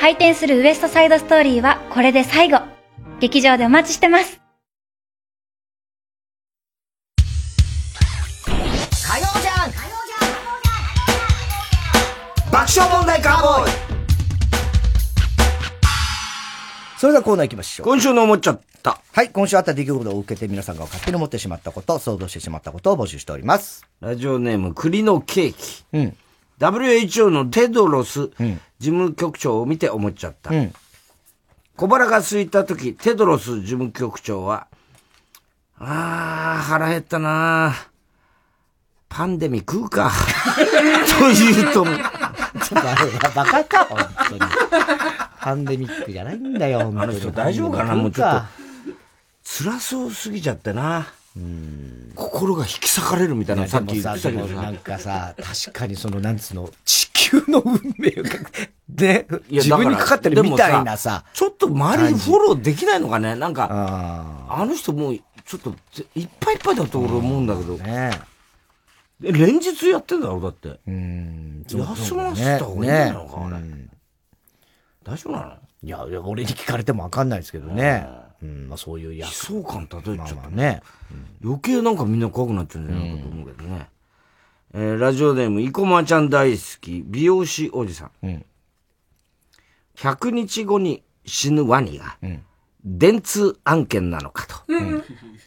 開店するウエストサイドストーリーはこれで最後。劇場でお待ちしてます。火曜じゃん。爆笑問題カーボーイ。それではコーナー行きましょう。今週の思っちゃった。はい、今週あった出来事を受けて皆さんが勝手に思ってしまったこと、想像してしまったことを募集しております。ラジオネーム、栗のケーキ。うん。WHO のテドロス事務局長を見て思っちゃった。うん。小腹が空いた時、テドロス事務局長は、あー、腹減ったなパンデミ食うか。と言うと、ちょっとあれ、バカか、本当に。パンデミックじゃないんだよ、あの人大丈夫かな？もうちょっと、辛そうすぎちゃってな。心が引き裂かれるみたいな、さっき言ってたけどさなん。かさ、確かにその、なんつうの、地球の運命が、ね、いや自分にかかってるみたいなさ、ちょっと周りにフォローできないのかねなんか、あの人もう、ちょっと、いっぱいいっぱいだと俺思うんだけど。え連日やってんだろだって。休ませた方がいいんじゃないのか、あれ。大丈夫なの？いや俺に聞かれてもわかんないですけどね。うん、まあそういうや悲壮感例えちゃった、まあまあね。余計なんかみんな怖くなっちゃうんじゃないかと思うけどね。えーラジオネーム、生駒ちゃん大好き、美容師おじさん。100日後に死ぬワニが、電通案件なのかと。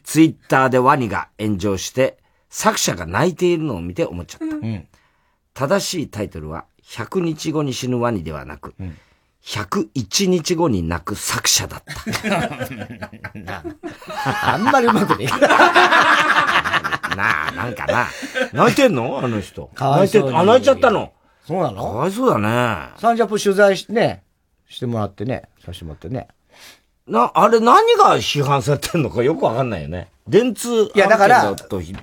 ツイッターでワニが炎上して、作者が泣いているのを見て思っちゃった。正しいタイトルは、100日後に死ぬワニではなく、101日後に泣く作者だった。あんまりうまくね。なあ、なんかな。泣いてんの？あの人。かわいそうに泣いて、あ、泣いちゃったの？そうなの？かわいそうだね。サンジャポ取材し、ね、してもらってね、させてもらってね。な、あれ何が批判されてんのかよくわかんないよね。電通いやだから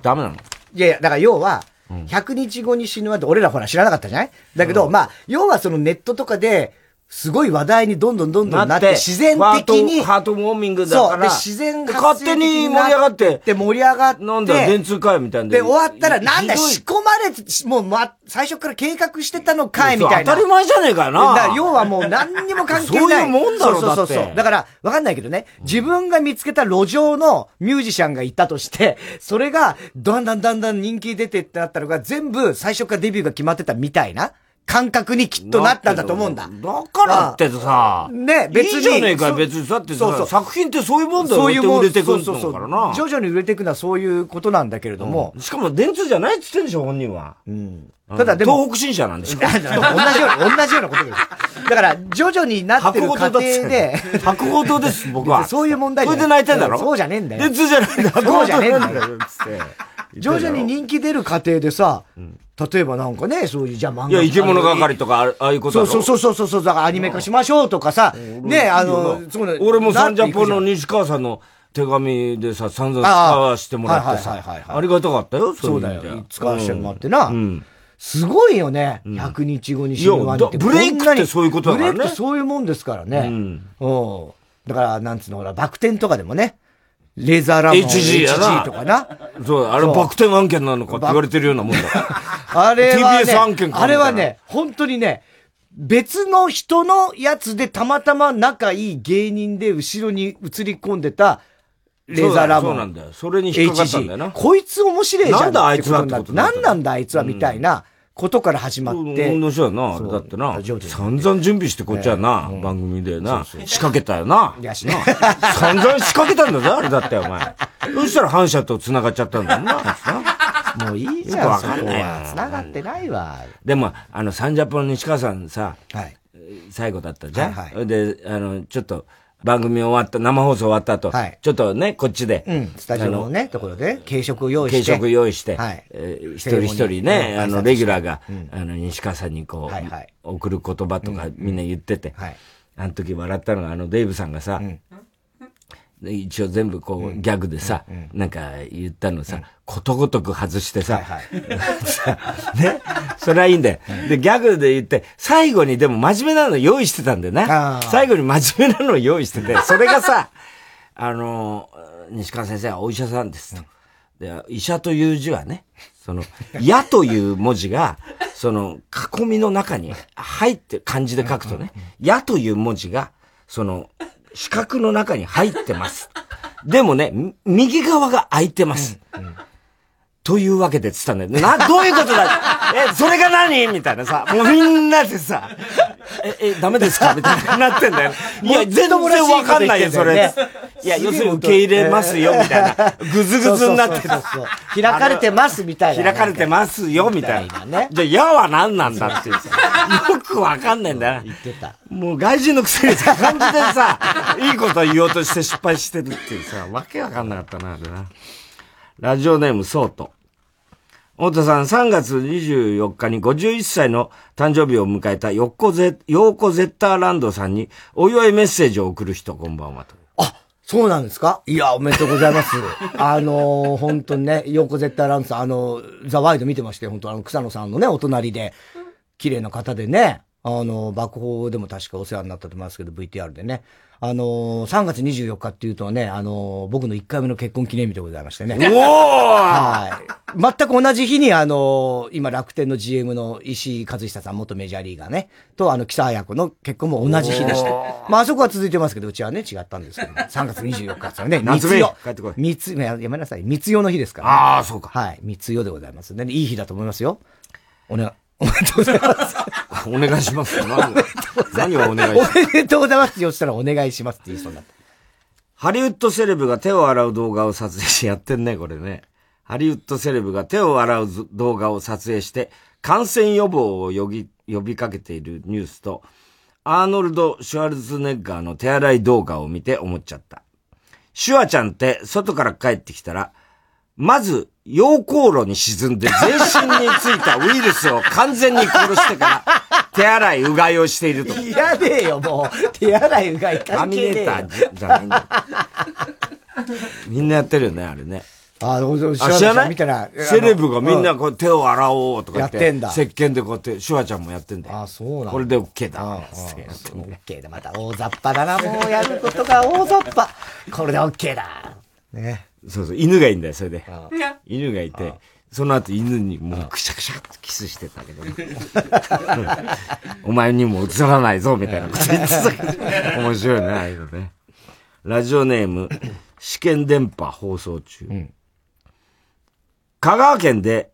ダメなの？いやいや、だから要は、100日後に死ぬまで俺らほら知らなかったじゃない？だけど、まあ、要はそのネットとかで、すごい話題にどんどんどんどんなって、自然的に、ハートウォーミングだそう。で、から。自然勝手に盛り上がって。で、盛り上がって。なんだよ、電通かよ、みたいな。で、終わったら、なんだ、仕込まれて、もう、ま、最初から計画してたのかい、みたいな。当たり前じゃねえかよなだ要はもう何にも関係ない。そういうもんだろそうそうそうだから、わかんないけどね、自分が見つけた路上のミュージシャンがいたとして、それが、だんだんだんだん人気出てってなったのが、全部最初からデビューが決まってたみたいな感覚にきっとなったんだと思うんだ。だからってさ、ね、別に。いいじゃねえかよ、別に。だってさそうそう作品ってそういうもんだよ。そういうもん売れてくんそうそうそうのからな。徐々に売れていくのはそういうことなんだけれども。しかも電通じゃないっつってんでしょ、本人は。うん。ただでも。東北新社なんでしょ。同じように、同じようなことです。だから、徐々になってる過程で。白 ごとです、僕は。そういう問題それで泣いてんだろ？そうじゃねえんだよ。電通じゃないんだ。そうじゃねえんだよ。徐々に人気出る過程でさ、例えばなんかね、そういう、じゃあ漫画いや、生き物係とか、あああいうことそうそうそうそうそう、だからアニメ化しましょうとかさ、ね、あの、俺もサンジャポの西川さんの手紙でさ、散々使わしてもらってさ、ありがたかったよ、そうだよ。使わせてもらってな。うんすごいよね。100日後に死ぬワニって。ブレイクってそういうことだからねブレイクってそういうもんですからね。うん。だから、なんつうの、ほら、バク転とかでもね、レーザーラモン HG やな HG とかな。そう、あれバク転案件なのかって言われてるようなもんだ。あれは、ね、TBS 案件かあれはね、本当にね、別の人のやつでたまたま仲いい芸人で後ろに映り込んでた、レーザーラモン。そうなんだよ。それに引っかかったんだよな HG。こいつ面白いじゃん。なんだあいつはってことになった何なんだあいつはみたいなことから始まって。うん、そうやな。だってな、散々準備してこっちはな、番組でな、仕掛けたよな。いや、しな。散々仕掛けたんだぞ、あれだって、お前。そしたら反射と繋がっちゃったんだもんな、もういいじゃん、よくわかんないよ繋がってないわ。でも、あの、サンジャポの西川さんさ、はい。最後だったじゃん、で、あの、ちょっと、番組終わった、生放送終わった後、ちょっとね、こっちで、うん、スタジオのね、ところで、軽食を用意して。軽食用意して、はい。えー一人一人ね、あの、レギュラーが、あの、西川さんにこう、はいはい送る言葉とかみんな言ってて、はい。あの時笑ったのが、あの、デイブさんがさ、で一応全部こう、ギャグでさ、なんか言ったのさ、ことごとく外してさ、さ ね、それはいいんだよ。で、ギャグで言って、最後にでも真面目なの用意してたんだよな。最後に真面目なのを用意してて、それがさ、あの、西川先生はお医者さんですと。で、医者という字はね、その、矢という文字が、その、囲みの中に入って、漢字で書くとね、矢という文字が、その、四角の中に入ってます。でもね、み右側が空いてます。というわけでつったんだよ。な、どういうことだ？え、それが何？みたいなさ、もうみんなでさ、え、え、ダメですか？みたいになってんだよ。いや、全然わかんないよ、それ。いや、要するに受け入れますよ、みたいな。ぐずぐずになってそうそうそう開かれてます、みたいな。開かれてますよ、みたいな。ね。じゃあ、矢は何なんだっていうさ。よくわかんないんだよな。言ってた。もう外人のくせにさ、感じでさ、いいこと言おうとして失敗してるっていうさ、わけわかんなかったな、あれな。ラジオネーム、ソート。太田さん、3月24日に51歳の誕生日を迎えたヨッコゼ、ヨーコゼッターランドさんにお祝いメッセージを送る人、こんばんはと。そうなんですか？いや、おめでとうございます。あのー、本当にね、横絶対ランドさん、あの、ザ・ワイド見てまして、本当あの、草野さんのね、お隣で、綺麗な方でね、あの、爆砲でも確かお世話になったと思いますけど、VTR でね。あのー、3月24日っていうとね、あのー、僕の1回目の結婚記念日でございましてね。おーはい。全く同じ日に、あのー、今楽天の GM の石井和久さん、元メジャーリーガーね、と、あの、北彩子の結婚も同じ日でして。まあ、あそこは続いてますけど、うちはね、違ったんですけど、3月24日ですよね。夏目三代帰ってこい三つ、ややめなさい。三つ代の日ですから、ああ、そうか。はい。三つ代でございますね。いい日だと思いますよ。お願い。おめでとうございます。お願いします。何何をお願いします？おめでとうございますって言ったらお願いしますって言いそうになった。ハリウッドセレブが手を洗う動画を撮影してやってんね、これね。ハリウッドセレブが手を洗う動画を撮影して、感染予防を呼び、呼びかけているニュースと、アーノルド・シュワルツェネッガーの手洗い動画を見て思っちゃった。シュワちゃんって外から帰ってきたら、まず、溶鉱炉に沈んで全身についたウイルスを完全に殺してから、手洗いうがいをしていると。いらねえよ、もう。手洗いうがいターミ関係ねえよネーターじゃないんだよ。みんなやってるよね、あれね。あ、知らない？見たら。セレブがみんなうこう手を洗おうとか言って。やってんだ石鹸でこうやって、シュワちゃんもやってんだよ。あ、そうなんだこれで OK だ。オッケーだ。また大雑把だな、もうやることが大雑把。これでオッケーだ。ね。そうそう、犬がいいんだよ、それで。犬がいて、その後犬にもうくしゃくしゃってキスしてたけど、うんお前にも映らないぞ、みたいなこと言ってたけど。面白いね、ああいうのね。ラジオネーム、試験電波放送中。香川県で、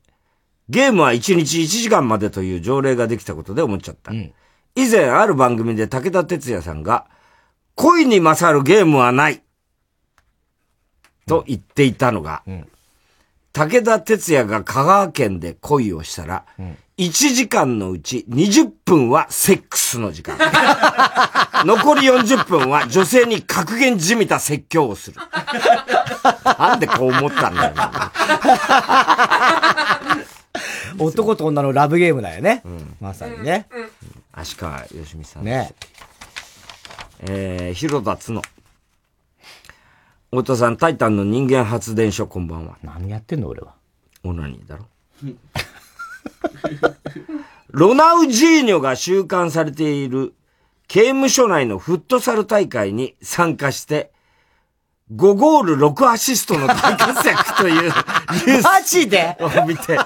ゲームは1日1時間までという条例ができたことで思っちゃった。以前ある番組で武田鉄矢さんが、恋に勝るゲームはないと言っていたのが、武田鉄矢が香川県で恋をしたら、1時間のうち20分はセックスの時間。残り40分は女性に格言じみた説教をする。なんでこう思ったんだよ。男と女のラブゲームだよね。まさにね。足川よしみさん。ね。えー、広田つの。太田さん、タイタンの人間発電所、こんばんは。何やってんの俺は。オナニーだろ。ロナウジーニョが収監されている刑務所内のフットサル大会に参加して、5ゴール6アシストの大活躍というニュースマジで？を見て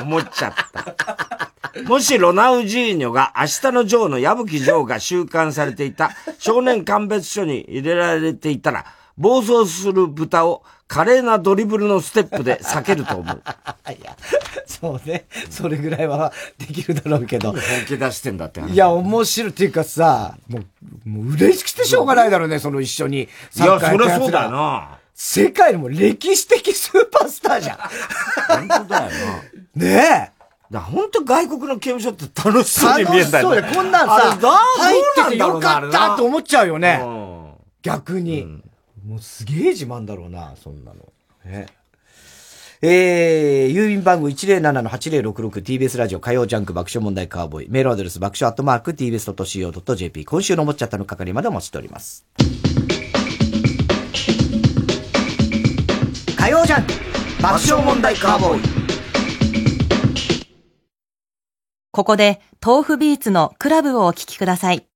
思っちゃった。もしロナウジーニョが明日のジョーの矢吹ジョーが収監されていた少年鑑別所に入れられていたら、暴走する豚を華麗なドリブルのステップで避けると思う。いや、そうね。それぐらいはできるだろうけど。本気出してんだって話いや、面白いっていうかさ、もう、もう嬉しくてしょうがないだろうね、その一緒に。いや、そりゃそうだよな。世界のもう歴史的スーパースターじゃん。本当だよな。ねえ。だ本当外国の刑務所って楽しそうに見えたよ、ね。楽しそうで、こんなんさ、入っててよかったと思っちゃうよね。逆に、うん。もうすげえ自慢だろうな、そんなの。ねえー、郵便番号 107-8066TBS ラジオ火曜ジャンク爆笑問題カーボーイ。メールアドレス爆笑アットマーク TBS.CO.JP。今週のおもちゃったの係までお待ちしております。火曜ジャンク爆笑問題カーボーイ。ここで豆腐ビーツのクラブをお聴きください。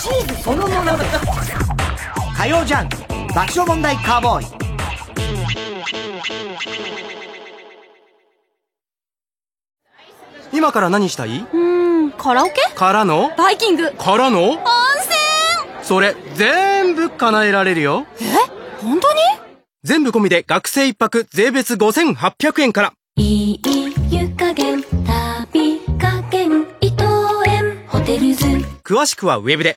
チーズそのものだ火曜ジャンク爆笑問題カーボーイ今から何したいうん、カラオケからのバイキングからの温泉それ全部叶えられるよえ本当に全部込みで学生一泊税別5800円からいい湯加減旅加減伊藤園ホテルズ詳しくはウェブで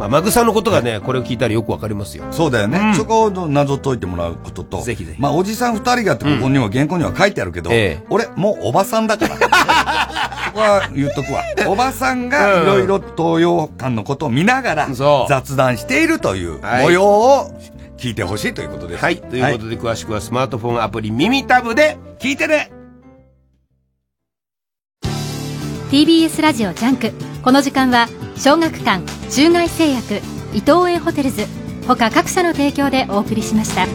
まあ、マグサのことがね、これを聞いたらよくわかりますよ。そうだよね。そこを謎解いてもらうことと。ぜひぜひ。まあ、おじさん二人がってここには原稿には書いてあるけど、俺、もうおばさんだから。ここは言っとくわ。おばさんがいろいろ東洋館のことを見ながら雑談しているというはい模様を聞いてほしいということです。はい。ということで、詳しくはスマートフォンアプリ耳タブで聞いてね TBS ラジオジャンクこの時間は小学館中外製薬伊藤園ホテルズ他各社の提供でお送りしました。こ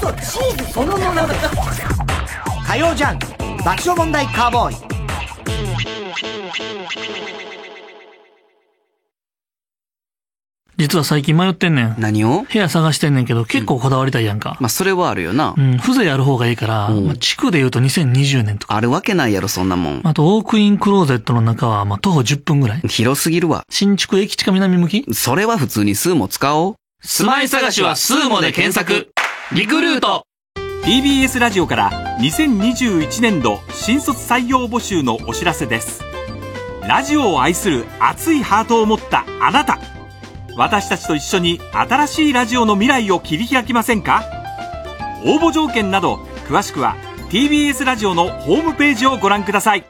そチーズそのものだ。火曜ジャン爆笑問題カーボーイ。実は最近迷ってんねん。何を？部屋探してんねんけど、結構こだわりたいやんか。まあ、それはあるよな。うん、風情ある方がいいから、うんまあ地区で言うと2020年とか。あるわけないやろ、そんなもん。あと、ウォークインクローゼットの中は、まあ、徒歩10分ぐらい。広すぎるわ。新築駅地下南向き？それは普通にスーモ使おう。住まい探しはスーモで検索。リクルート TBS ラジオから2021年度新卒採用募集のお知らせですラジオを愛する熱いハートを持ったあなた私たちと一緒に新しいラジオの未来を切り開きませんか？応募条件など詳しくは TBS ラジオのホームページをご覧ください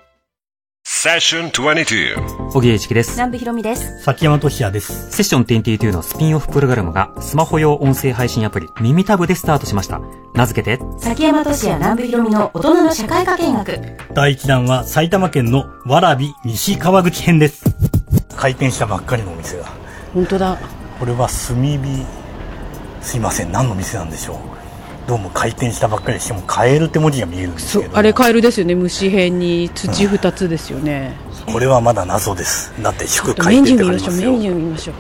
Session 22. 小木栄一です。南部ひろみです。崎山俊也です。セッション22のスピンオフプログラムがスマホ用音声配信アプリ耳タブでスタートしました。名付けて、崎山俊也南部ひろみの大人の社会科見学。第1弾は埼玉県のわび西川口編です。開店したばっかりのお店が。本当だ。これは炭火、すいません、何の店なんでしょう。どうも開店したばっかりでしても、カエルって文字が見えるんですけど。あれカエルですよね虫辺に土二つですよね、これはまだ謎です。だって祝メ開店って書いてますよ。メニュー見ましょう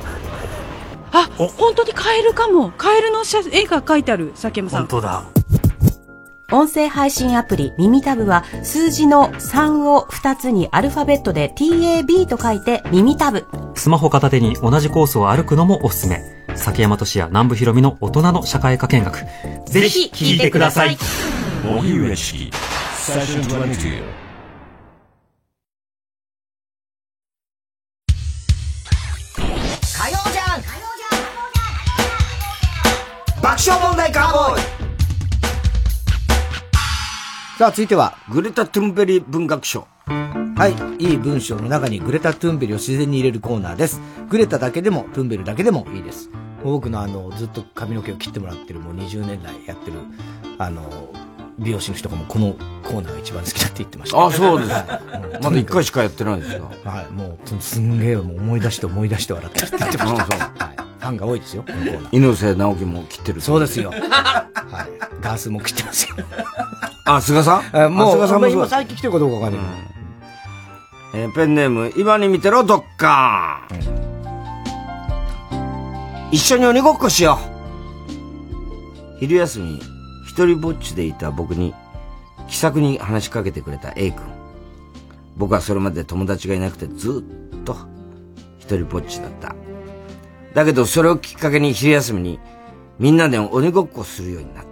あ本当にカエルかもカエルの写絵が描いてある崎山さん本当だ。音声配信アプリ耳タブは数字の3を2つにアルファベットで TAB と書いて耳タブ。スマホ片手に同じコースを歩くのもおすすめ。崎山俊也南部ひろみの大人の社会科見学。ぜひ聞いてください。荻上チキ Session 22. 火曜じゃん爆笑問題カーボーイさあ、続いては、グレタ・トゥンベリ文学賞。はい。いい文章の中にグレタ・トゥンベリを自然に入れるコーナーです。グレタだけでも、トゥンベリだけでもいいです。僕のあの、ずっと髪の毛を切ってもらってる、もう20年来やってる、あの、美容師の人がもうこのコーナーが一番好きだって言ってました。あそうですはいまだ一回しかやってないですか？はい。もう、すんげえ思い出して思い出して笑ってるって言ってました。はい。ファンが多いですよ、このコーナー。猪瀬直樹も切ってる。そうですよ。はい。ガースも切ってますよ。あ、菅さん？えもう、あ菅さんも今最近来てるかどうかわかんない。えーペンネーム、今に見てろ、どっか、一緒に鬼ごっこしよう。昼休み、一人ぼっちでいた僕に、気さくに話しかけてくれた A 君。僕はそれまで友達がいなくてずっと一人ぼっちだった。だけどそれをきっかけに昼休みにみんなで鬼ごっこするようになった。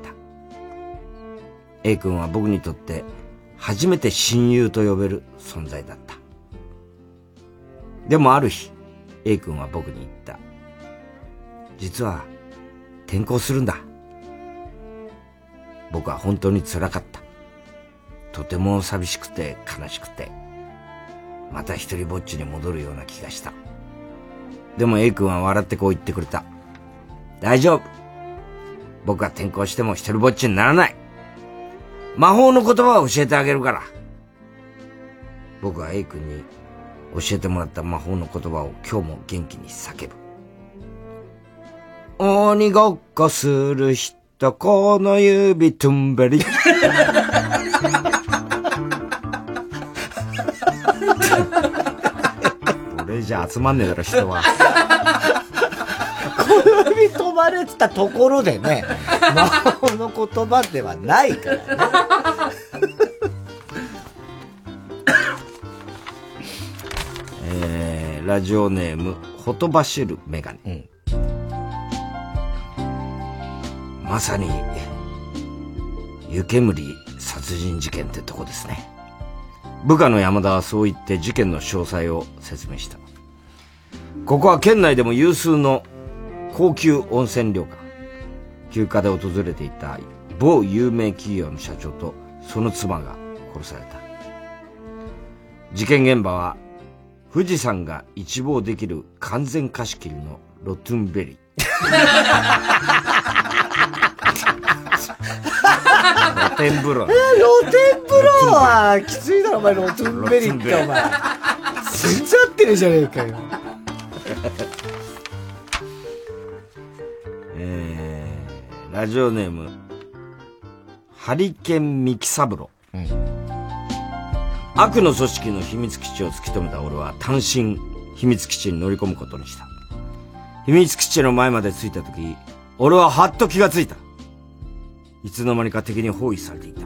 A 君は僕にとって初めて親友と呼べる存在だった。でもある日、A 君は僕に言った。実は、転校するんだ。僕は本当に辛かった。とても寂しくて悲しくて、また一人ぼっちに戻るような気がした。でも A 君は笑ってこう言ってくれた。大丈夫。僕は転校しても一人ぼっちにならない。魔法の言葉を教えてあげるから。僕は A 君に教えてもらった魔法の言葉を今日も元気に叫ぶ。鬼ごっこする人、この指トゥンベリ。これじゃ集まんねえだろ、人は。小指止まれてたところでね、魔法の言葉ではないからね。えー、ラジオネーム、ほとばしるメガネ。まさに、湯煙殺人事件ってとこですね。部下の山田はそう言って事件の詳細を説明した。ここは県内でも有数の高級温泉旅館。休暇で訪れていた某有名企業の社長とその妻が殺された。事件現場は富士山が一望できる完全貸し切りのロトゥンベリー。露天風呂。露天風呂はきついだろ、お前、ロトゥンベリーって、お前。全然合ってねえじゃねえかよ。ラジオネーム、ハリケンミキサブロ。悪の組織の秘密基地を突き止めた俺は単身秘密基地に乗り込むことにした。秘密基地の前まで着いた時、俺ははっと気がついた。いつの間にか敵に包囲されていた。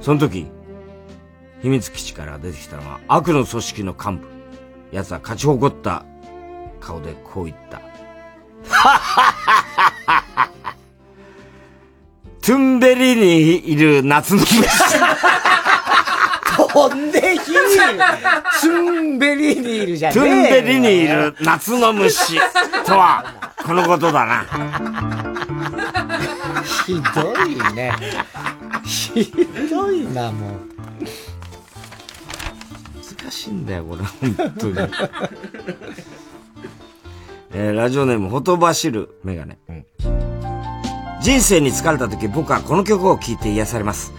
その時、秘密基地から出てきたのは悪の組織の幹部。奴は勝ち誇った顔でこう言った。トゥンベリにいる夏の虫。飛んで火に、ツンベリにいるじゃねえトンベリにいる夏の虫とは、このことだな。ひどいね。ひどいな、もう。しいんだよ、これ、本当に。えーラジオネーム、ほとばしるメガネ。人生に疲れた時、僕はこの曲を聴いて癒されます。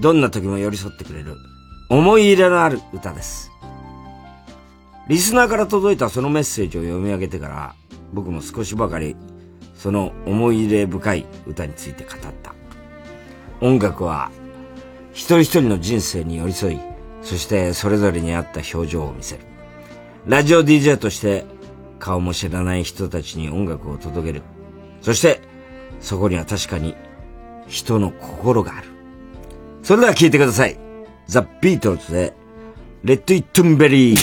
どんな時も寄り添ってくれる、思い入れのある歌です。リスナーから届いたそのメッセージを読み上げてから、僕も少しばかり、その思い入れ深い歌について語った。音楽は、一人一人の人生に寄り添い、そしてそれぞれに合った表情を見せる。ラジオ DJ として、顔も知らない人たちに音楽を届ける。そして、そこには確かに、人の心がある。それでは聴いてください。ザ・ビートルズで、レッド・イットンベリー。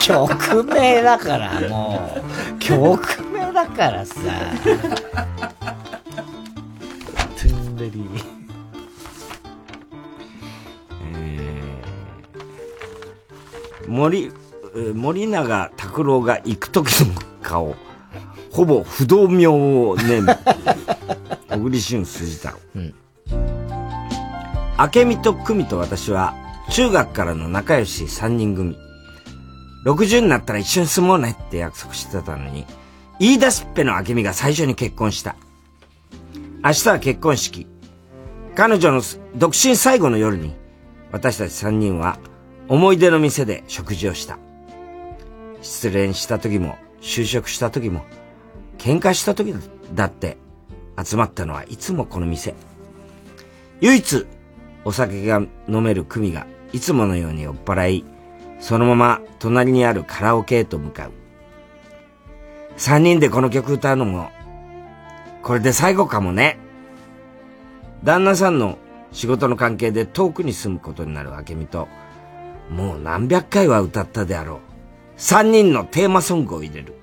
曲名だから、もう。曲名だからさ。トゥンベリー。森、えー森永拓郎が行く時の顔。ほぼ不動明王ネーム。小栗旬辻太郎。明美と久美と私は中学からの仲良し3人組。60になったら一緒に住もうねって約束してたのに、言い出しっぺの明美が最初に結婚した。明日は結婚式。彼女の独身最後の夜に、私たち3人は思い出の店で食事をした。失恋した時も、就職した時も、喧嘩した時だって、集まったのはいつもこの店。唯一、お酒が飲める組が、いつものように酔っ払い、そのまま隣にあるカラオケへと向かう。三人でこの曲歌うのも、これで最後かもね。旦那さんの仕事の関係で遠くに住むことになる明美と、もう何百回は歌ったであろう。三人のテーマソングを入れる。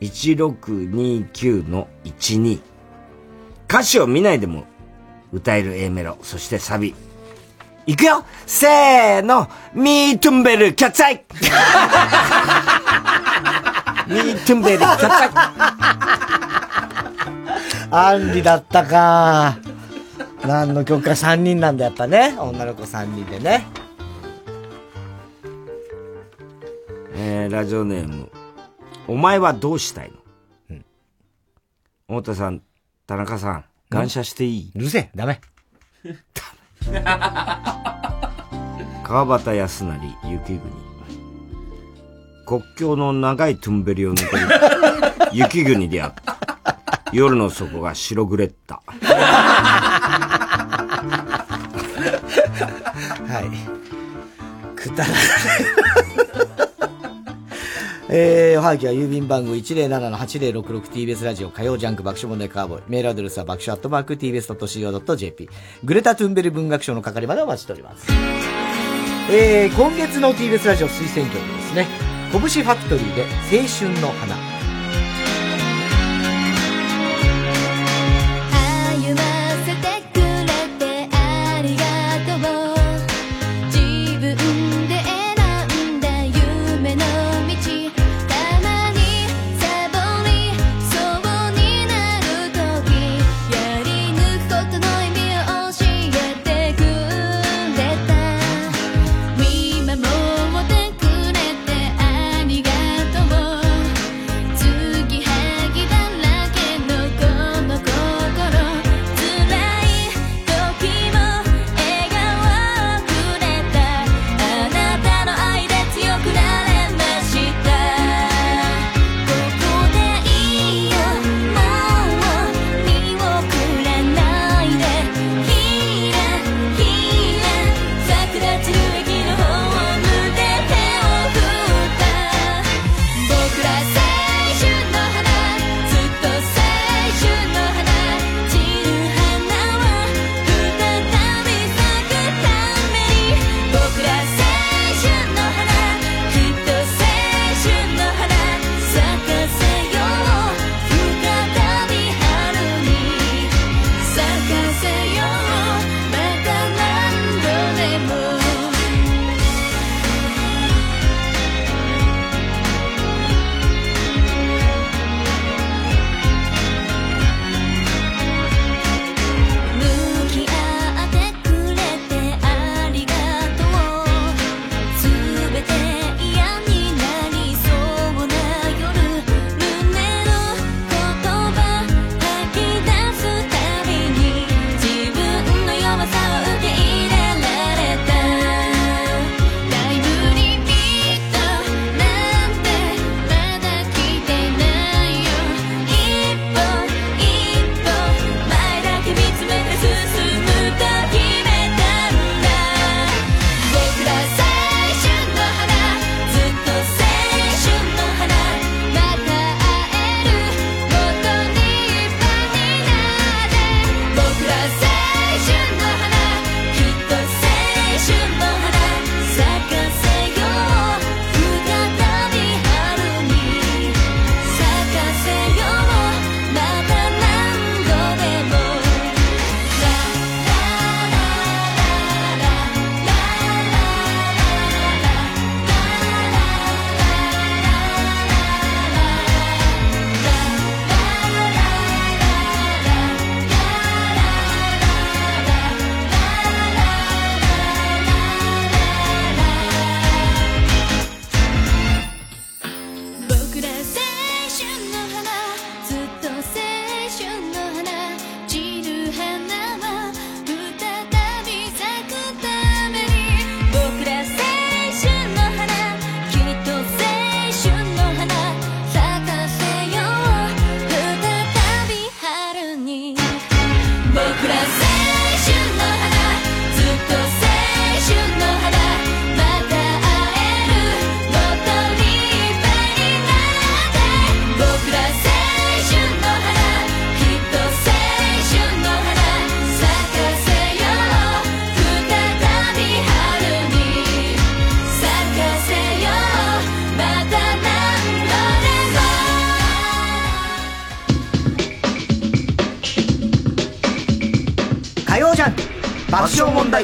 1629の12。歌詞を見ないでも歌える A メロ、そしてサビ。いくよせーのミートゥンベルキャッツアイ ミートゥンベルキャッツアイアンリだったか。何の曲か3人なんだ、やっぱね。女の子3人でね。えー、ラジオネーム。お前はどうしたいの？太田さん、田中さん、感謝していい？うるせえ、ダメ。川端康成、雪国。国境の長いトゥンベリを抜ける 雪国であった。夜の底が白グレッタ。はい。くだらない。えー、おはぎは郵便番号 107-8066TBS ラジオ火曜ジャンク爆笑問題カーボーイ。メールアドレスは爆笑アットマーク TBS.CO.JP。グレタ・トゥンベル文学賞の係までお待ちしております。えー、今月の TBS ラジオ推薦曲ですね。拳ファクトリーで青春の花。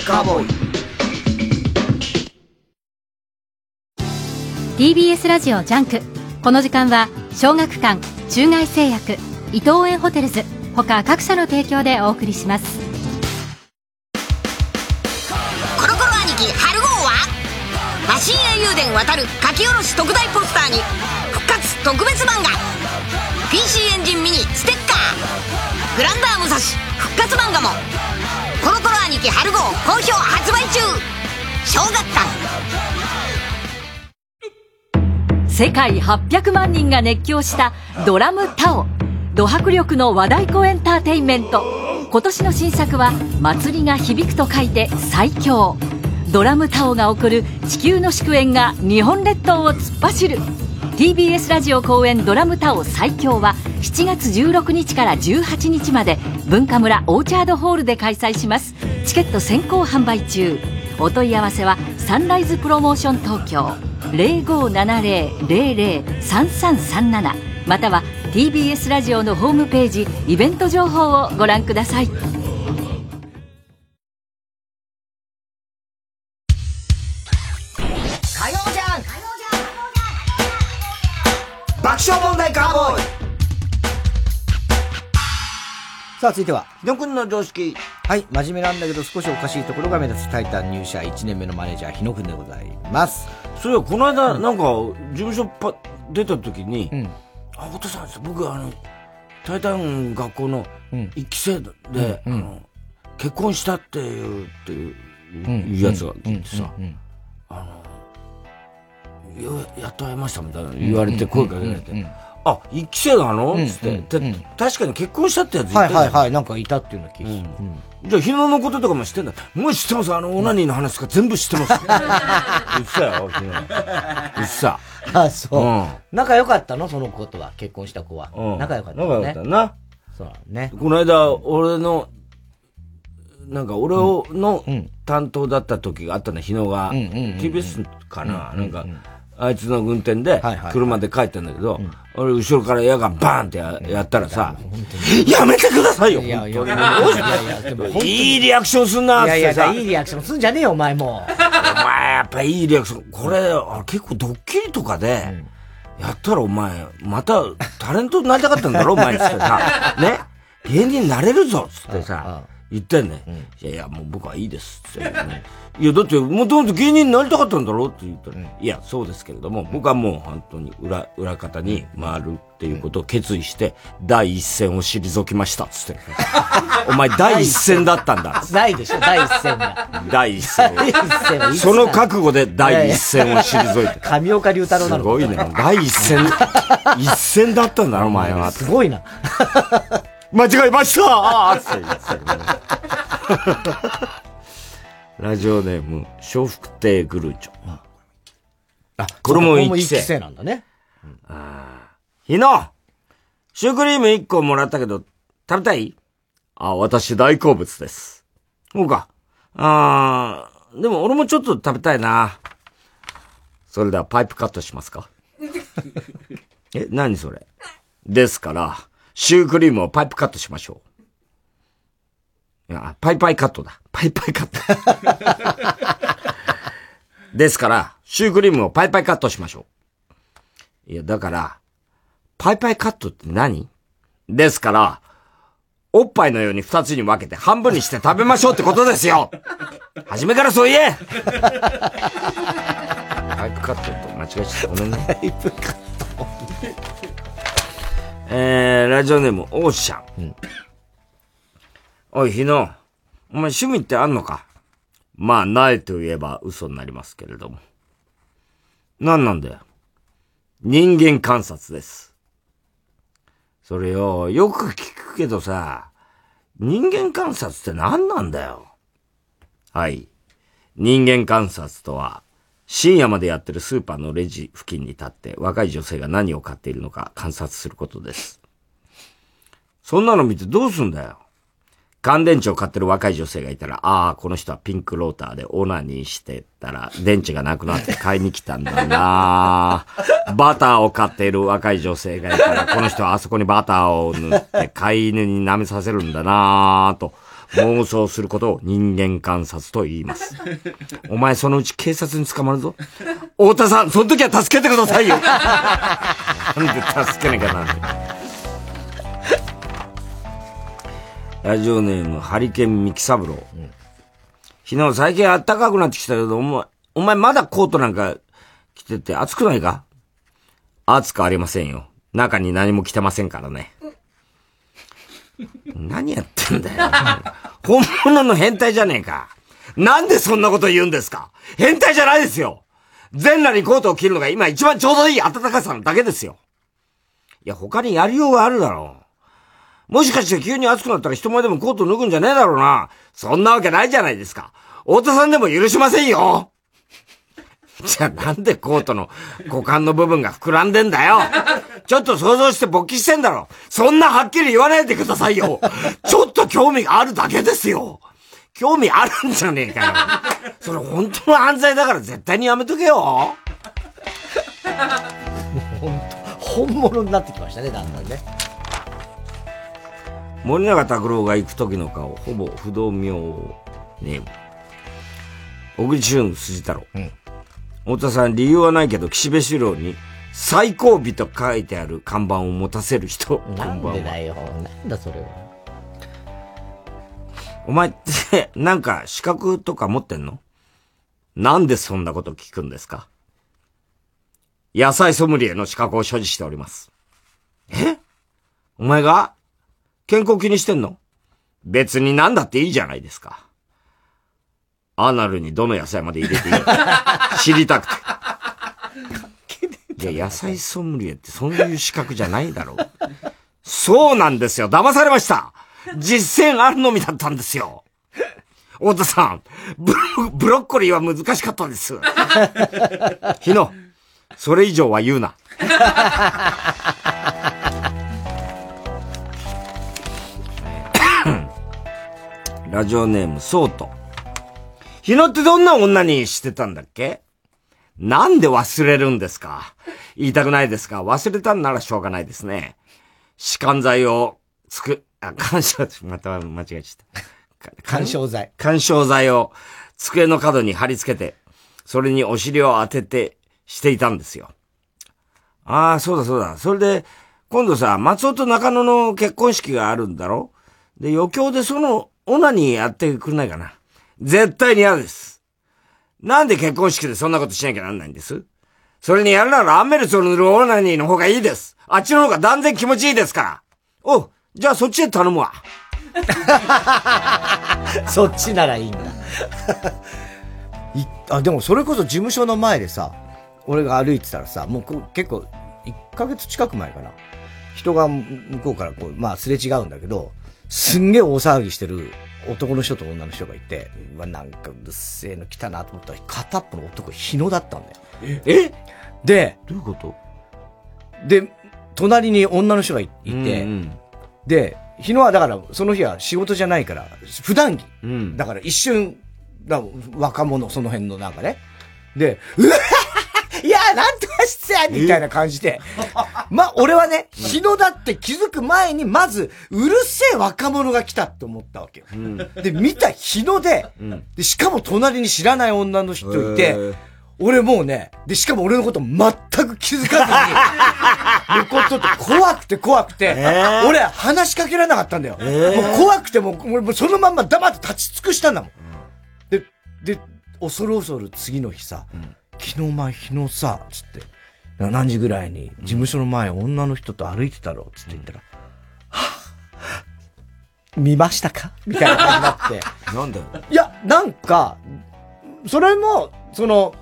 カーボーイ。TBS ラジオジャンク。この時間は小学館中外製薬伊藤園ホテルズ他各社の提供でお送りします。小学館世界800万人が熱狂したドラムタオ。ド迫力の和太鼓エンターテインメント。今年の新作は「祭りが響く」と書いて最強。ドラムタオが送る地球の祝宴が日本列島を突っ走る。TBS ラジオ公演ドラムタオ最強は7月16日から18日まで。文化村オーチャードホールで開催します。チケット先行販売中。お問い合わせはサンライズプロモーション東京0570-003337または TBS ラジオのホームページイベント情報をご覧くださいさあ、続いては。日野くんの常識。はい、真面目なんだけど少しおかしいところが目立つタイタン入社1年目のマネージャー、日野くんでございます。そういや、この間、なんか、事務所パ出た時に、あ、お父さん、僕、あの、タイタン学校の一期生で、あの、結婚したっていう、っていう、いうやつが聞いてさ、あの、よやっと会えましたみたいな言われて声かけられて、あ、一期生なの？つって、で確かに結婚したってやついたはいはいはい、なんかいたっていうのは聞いてた。じゃあ、日野のこととかも知ってんだ。もう知ってます。あの、オナニーの話とか全部知ってます。言ってたよ、日野。言ってた。あ、そう。うん仲良かったの？その子とは、結婚した子は。うん仲良かった。仲良かったな。そうだね。この間、俺の、なんか俺を、の担当だった時があったね、日野が。TBS かな、なんか、あいつの運転で、車で帰ったんだけど、俺後ろから矢がバーンってややったらさ、やめてくださいよいやいやいやいリアクションすんなっいやいや、てさ。いいリアクションすんじゃねえよ、お前もお前やっぱいいリアクション。これ、あ結構ドッキリとかで、やったらお前、またタレントになりたかったんだろお前っつってさ、ね。芸人になれるぞっつってさ、言ってんね。いやいや、もう僕はいいですって。いや、だって、もともと芸人になりたかったんだろって言ったら、いや、そうですけれども、僕はもう本当に裏、裏方に回るっていうことを決意して、第一線を退きましたっつって。お前第一線だったんだ。ないでしょ、第一線が。第一線その覚悟で第一線を退いて。上岡龍太郎なのすごいね。第一線、一線だったんだな、お前は。すごいな。間違えましたーって言ってたけどねラジオネーム、笑福亭グルーチョ。あ、これも一期生一期生なんだね。日野シュークリーム1個もらったけど、食べたい？あ、私大好物です。そうか。あー、でも俺もちょっと食べたいな。それではパイプカットしますか え、何それ？ですから、シュークリームをパイプカットしましょう。いや、パイパイカットだ。パイパイカット。ですから、シュークリームをパイパイカットしましょう。いや、だから、パイパイカットって何？ですから、おっぱいのように二つに分けて半分にして食べましょうってことですよ初めからそう言え パイプカットと間違えちゃった。ごめんね。パイプカット。えー、ラジオネーム、オーシャン。おい、日野。お前趣味ってあんのか？まあ、ないと言えば嘘になりますけれども。何なんだよ？人間観察です。それよ、よく聞くけどさ、人間観察って何なんだよ？はい。人間観察とは、深夜までやってるスーパーのレジ付近に立って若い女性が何を買っているのか観察することです。そんなの見てどうすんだよ。乾電池を買ってる若い女性がいたら、ああ、この人はピンクローターでオナニーしてたら、電池がなくなって 買いに来たんだなバターを買っている若い女性がいたら、この人はあそこにバターを塗って飼い犬に舐めさせるんだなと、妄想することを人間観察と言います。お前そのうち警察に捕まるぞ。太田さん、その時は助けてくださいよ。なんで助けなきゃなんない。ラジオネーム、ハリケンミキサブロー。昨日最近暖かくなってきたけど、お前、お前まだコートなんか着てて暑くないか？暑くありませんよ。中に何も着てませんからね。何やってんだよ。本物の変態じゃねえか。なんでそんなこと言うんですか変態じゃないですよ全裸にコートを着るのが今一番ちょうどいい暖かさなだけですよ。いや、他にやりようがあるだろう。もしかして急に暑くなったら人前でもコート脱ぐんじゃねえだろうな。そんなわけないじゃないですか。太田さんでも許しませんよ じゃあなんでコートの股間の部分が膨らんでんだよ。ちょっと想像して勃起してんだろ。そんなはっきり言わないでくださいよ。ちょっと興味があるだけですよ。興味あるんじゃねえかよ。それ本当の犯罪だから絶対にやめとけよ。本当本物になってきましたね、だんだんね。森永拓郎が行く時の顔、ほぼ不動明ネーム。小栗旬筋太郎。太田さん、理由はないけど、岸辺四郎に、最後尾と書いてある看板を持たせる人。なんでだよ。なんだそれは。お前って、なんか資格とか持ってんの？なんでそんなこと聞くんですか？野菜ソムリエの資格を所持しております。え？お前が健康気にしてんの？別になんだっていいじゃないですか。アナルにどの野菜まで入れていい 知りたくて。いや、野菜ソムリエってそういう資格じゃないだろう。そうなんですよ。騙されました。実践あるのみだったんですよ。太田さん、ブロブロッコリーは難しかったです。日野、それ以上は言うな。ラジオネーム、ソート。日野ってどんな女にしてたんだっけ？なんで忘れるんですか？言いたくないですか忘れたんならしょうがないですね。歯間剤をつく、あ、干渉、また間違えちゃった。干渉剤。干渉剤を机の角に貼り付けて、それにお尻を当ててしていたんですよ。ああ、そうだそうだ。それで、今度さ、松尾と中野の結婚式があるんだろ？で、余興でその、オナにやってくれないかな？絶対に嫌です。なんで結婚式でそんなことしなきゃなんないんです？それにやるならアンメルスを塗るオナニーの方がいいです。あっちの方が断然気持ちいいですから。お、じゃあそっちで頼むわ。そっちならいいんだ。いあ、でもそれこそ事務所の前でさ、俺が歩いてたらさ、もう結構、1ヶ月近く前かな。人が向こうからこう、まあすれ違うんだけど、すんげえ大騒ぎしてる男の人と女の人がいて、うわ、なんかうるせえの来たなと思ったら、片っぽの男、日野だったんだよ。え？で、どういうこと？で、隣に女の人がいいて、で、日野はだから、その日は仕事じゃないから、普段着。だから一瞬、だ若者、その辺のなんかね。で、うわいやなんとかしてやみたいな感じで。ま、俺はね、日野だって気づく前に、まず、うるせえ若者が来たって思ったわけよ。で、見た日野で、で、しかも隣に知らない女の人いて、俺もうね、で、しかも俺のこと全く気づかずに、向こうとって怖くて怖くて、俺話しかけられなかったんだよ。もう怖くてもう、俺もうそのまんま黙って立ち尽くしたんだもん。で、で、恐る恐る次の日さ、昨日お前日野さ、つって、な何時ぐらいに事務所の前女の人と歩いてたろ、つって言ったら、はぁ見ましたか？みたいな感じになって。なんだよ。いや、なんか、それも、その、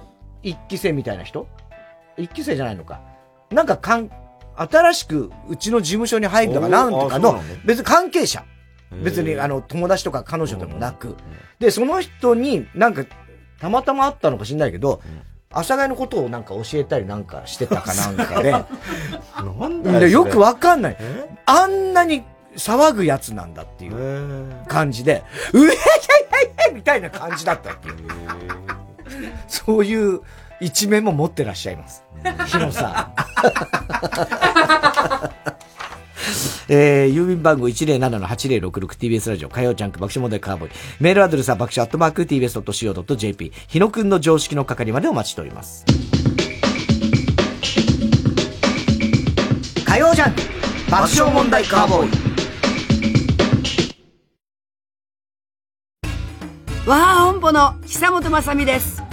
一期生みたいな人？一期生じゃないのか。なんかかん、新しくうちの事務所に入るとかなんとかの別に関係者。別にあの、友達とか彼女でもなく。で、その人になんか、たまたま会ったのか知んないけど、阿佐ヶ谷のことをなんか教えたりなんかしてたかなんかで。なんでよくわかんない。あんなに騒ぐやつなんだっていう感じで、うえへへへへみたいな感じだったっていう。そういう一面も持ってらっしゃいます。ヒロさん。えー、郵便番号 107-8066TBS ラジオ火曜ジャンク爆笑問題カーボーイ。メールアドレスは爆笑アットマーク TBS.CO.JP。日野くんの常識の係までお待ちしております。火曜ジャンク爆笑問題カーボーイ。和ハ本舗の久本雅美です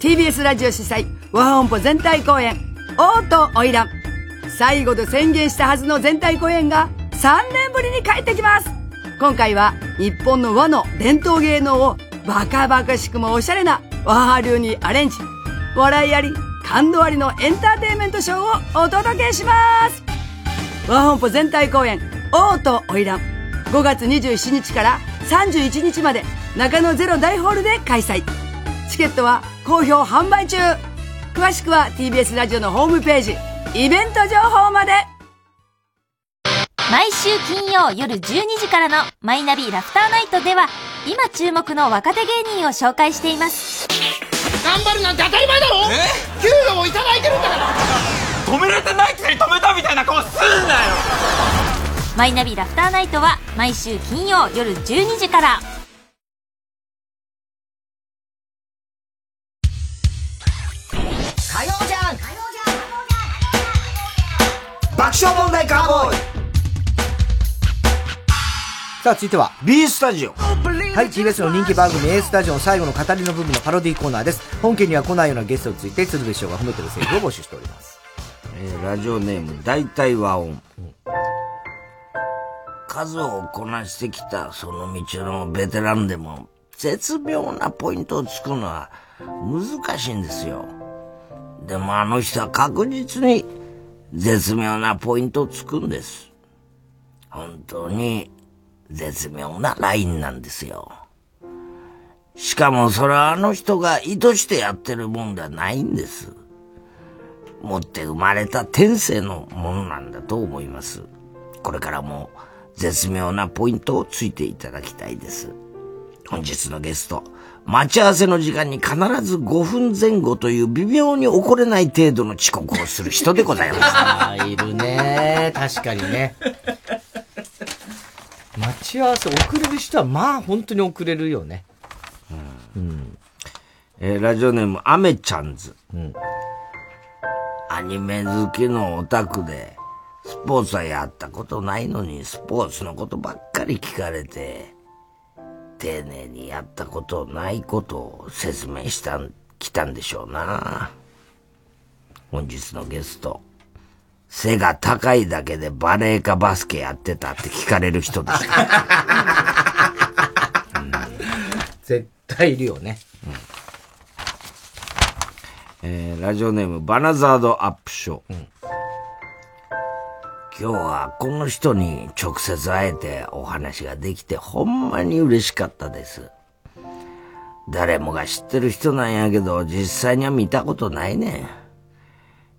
TBS ラジオ主催和ハ本舗全体公演王と花魁最後と宣言したはずの全体公演が3年ぶりに帰ってきます。今回は日本の和の伝統芸能をバカバカしくもおしゃれな和ハ流にアレンジ笑いあり感動ありのエンターテインメントショーをお届けします。和本舗全体公演王と花魁5月27日から31日まで中野ゼロ大ホールで開催。チケットは好評販売中。詳しくは TBS ラジオのホームページ。イベント情報まで。毎週金曜夜12時からのマイナビラフターナイトでは今注目の若手芸人を紹介しています。頑張るなんて当たり前だろ！え？給料もいただいてるんだから！止められてないくせに止めたみたいな顔すんなよ！マイナビラフターナイトは毎週金曜夜12時から。火曜爆笑問題カーボーイさあ、続いては B スタジオ。はい、TBS の人気番組 A スタジオの最後の語りの部分のパロディーコーナーです。本家には来ないようなゲストについて、鶴瓶師匠が褒めてるセリフを募集しております。えーラジオネーム、大体和音。数をこなしてきたその道のベテランでも、絶妙なポイントをつくのは難しいんですよ。でもあの人は確実に絶妙なポイントをつくんです。本当に絶妙なラインなんですよ。しかもそれはあの人が意図してやってるもんではないんです。持って生まれた天性のものなんだと思います。これからも絶妙なポイントをついていただきたいです。本日のゲスト、待ち合わせの時間に必ず5分前後という微妙に怒れない程度の遅刻をする人でございます。いるね確かにね。待ち合わせ遅れる人は、まあ本当に遅れるよね。うん。えーラジオネーム、アメちゃんズ。うん。アニメ好きのオタクで、スポーツはやったことないのに、スポーツのことばっかり聞かれて、丁寧にやったことないことを説明したん、来たんでしょうな。本日のゲスト、背が高いだけでバレーかバスケやってたって聞かれる人でした。絶対いるよね。えーラジオネームバナザードアップショー。今日はこの人に直接会えてお話ができてほんまに嬉しかったです。誰もが知ってる人なんやけど実際には見たことないね。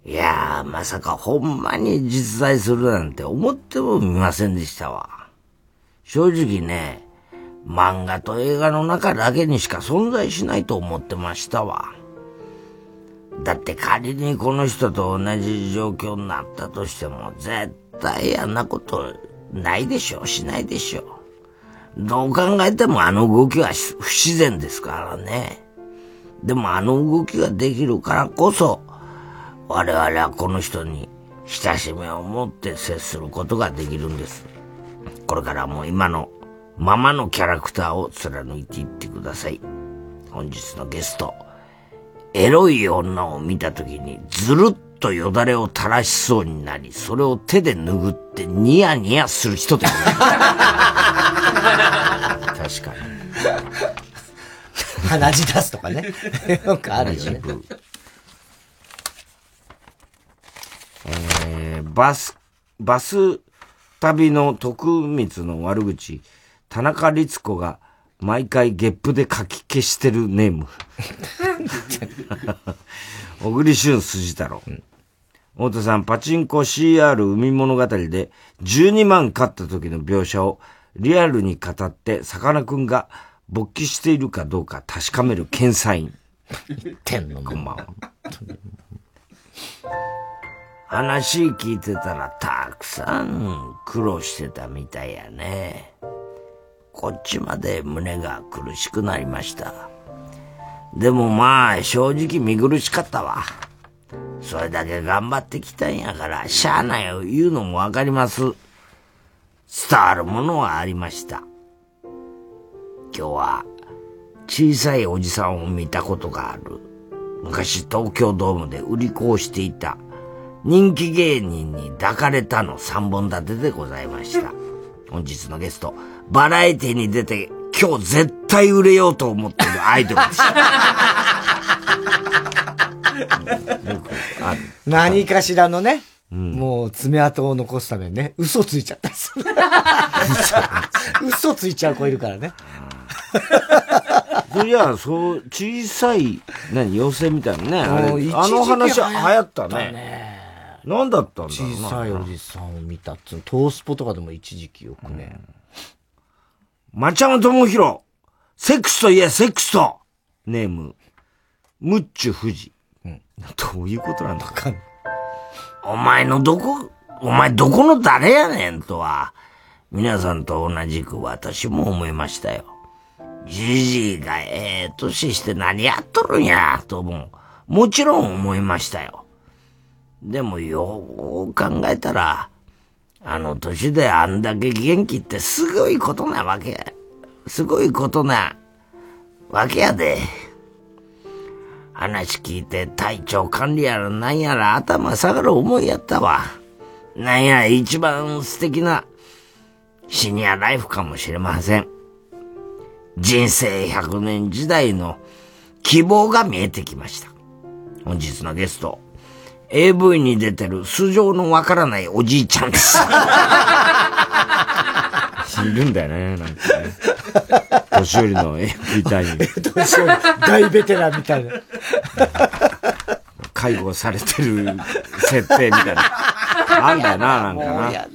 いやー、まさかほんまに実在するなんて思ってもみませんでしたわ。正直ね、漫画と映画の中だけにしか存在しないと思ってましたわ。だって仮にこの人と同じ状況になったとしても絶対あんなことないでしょうしないでしょうどう考えてもあの動きは不自然ですからね。でもあの動きができるからこそ我々はこの人に親しみを持って接することができるんです。これからも今のままのキャラクターを貫いていってください。本日のゲスト、エロい女を見た時にずるっとよだれを垂らしそうになり、それを手で拭ってニヤニヤする人でござい。確かに。鼻血出すとかね。よくあるよね。えーバス、バス旅の徳光の悪口、田中律子が毎回ゲップで書き消してるネーム。小栗旬筋太郎。太田さん、パチンコ CR 海物語で12万勝った時の描写をリアルに語って、さかなクンが勃起しているかどうか確かめる検査員。言ってんのこんばんは。話聞いてたらたくさん苦労してたみたいやね。こっちまで胸が苦しくなりました。でもまあ正直見苦しかったわ。それだけ頑張ってきたんやから、しゃあないよ言うのもわかります。伝わるものはありました。今日は小さいおじさんを見たことがある。昔東京ドームで売り子をしていた人気芸人に抱かれたの3本立てでございました。本日のゲスト、バラエティに出て今日絶対売れようと思ってるアイドルです。何かしらのね、もう爪痕を残すためにね、嘘ついちゃったりする。嘘ついちゃう子いるからね。そりゃ、そう、小さい、何、妖精みたいなね。ああの話流流行ったたねね。何だったんだろうな。小さいおじさんを見たっつうの、トースポとかでも一時期よくね。町山智博。セックスといえ、セックスと。ネーム、ムッチュ富士。どういうことなんだかお前のどこ、お前どこの誰やねんとは、皆さんと同じく私も思いましたよ。じじいがええ年して何やっとるんや、とも、もちろん思いましたよ。でもよう考えたら、あの年であんだけ元気ってすごいことなわけ。すごいことなわけやで。話聞いて体調管理やらなんやら頭下がる思いやったわ。なんや一番素敵なシニアライフかもしれません。人生100年時代の希望が見えてきました。本日のゲスト、AV に出てる素性のわからないおじいちゃんです。いるんだよね、なんかね。年寄りの AV 隊員。年寄り大ベテランみたいな。介護されてる設定みたいな。あんだよな、なんかな。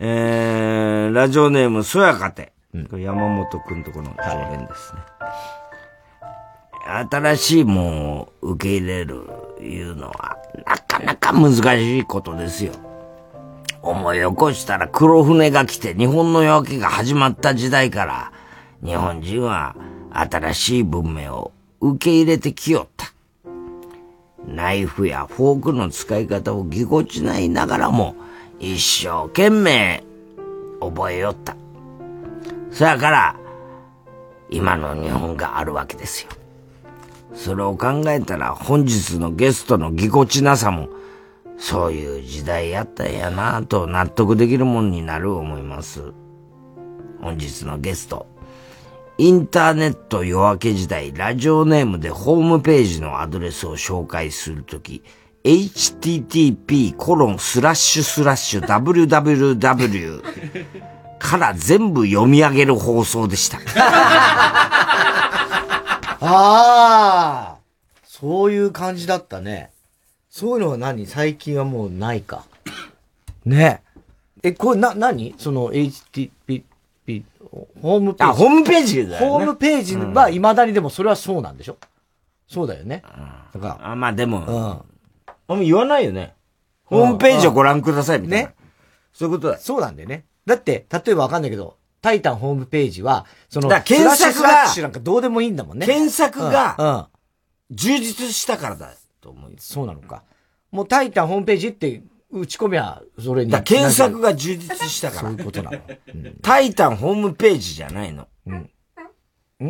えー、ラジオネーム、そやかて。これ山本くんとこの常連ですね。新しいもんを受け入れるいうのは、なかなか難しいことですよ。思い起こしたら黒船が来て日本の夜明けが始まった時代から、日本人は新しい文明を受け入れてきよった。ナイフやフォークの使い方をぎこちないながらも、一生懸命覚えよった。そやから、今の日本があるわけですよ。それを考えたら本日のゲストのぎこちなさも、そういう時代やったんやなぁと納得できるもんになる思います。本日のゲスト、インターネット夜明け時代、ラジオネームでホームページのアドレスを紹介するとき、http コロンスラッシュスラッシュ www から全部読み上げる放送でした。ああそういう感じだったね。そういうのは何？最近はもうないか。ねえ。これな、何？その HTTP、ホームページ。あホームページだよねホームページは未だにでもそれはそうなんでしょ？そうだよね。だから。あまあでも、うん。あんま言わないよね。ホームページをご覧くださいみたいな。ね。そういうことだ。そうなんだよね。だって、例えばわかんないけど、タイタンホームページは、その、検索がなんかどうでもいいんだもんね。検索がうんうん充実したからだと思。そうなのか。もうタイタンホームページって打ち込みゃ、それに。だ検索が充実したから。そういうことなの。タイタンホームページじゃないの。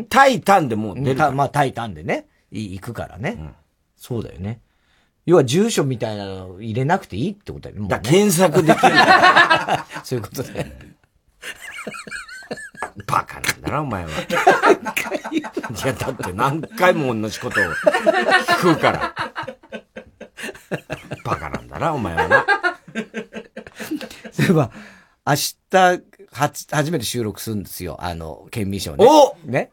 タイタンでもう出るかまあ、タイタンでね、い行くからね、そうだよね。要は住所みたいなのを入れなくていいってことだよね。だ検索できる。そういうことだよ。バカなんだな、お前は。いや、だって何回も同じことを聞くから。バカなんだな、お前はな。そういえば、明日、初、初めて収録するんですよ。あの、県民賞ね。おね。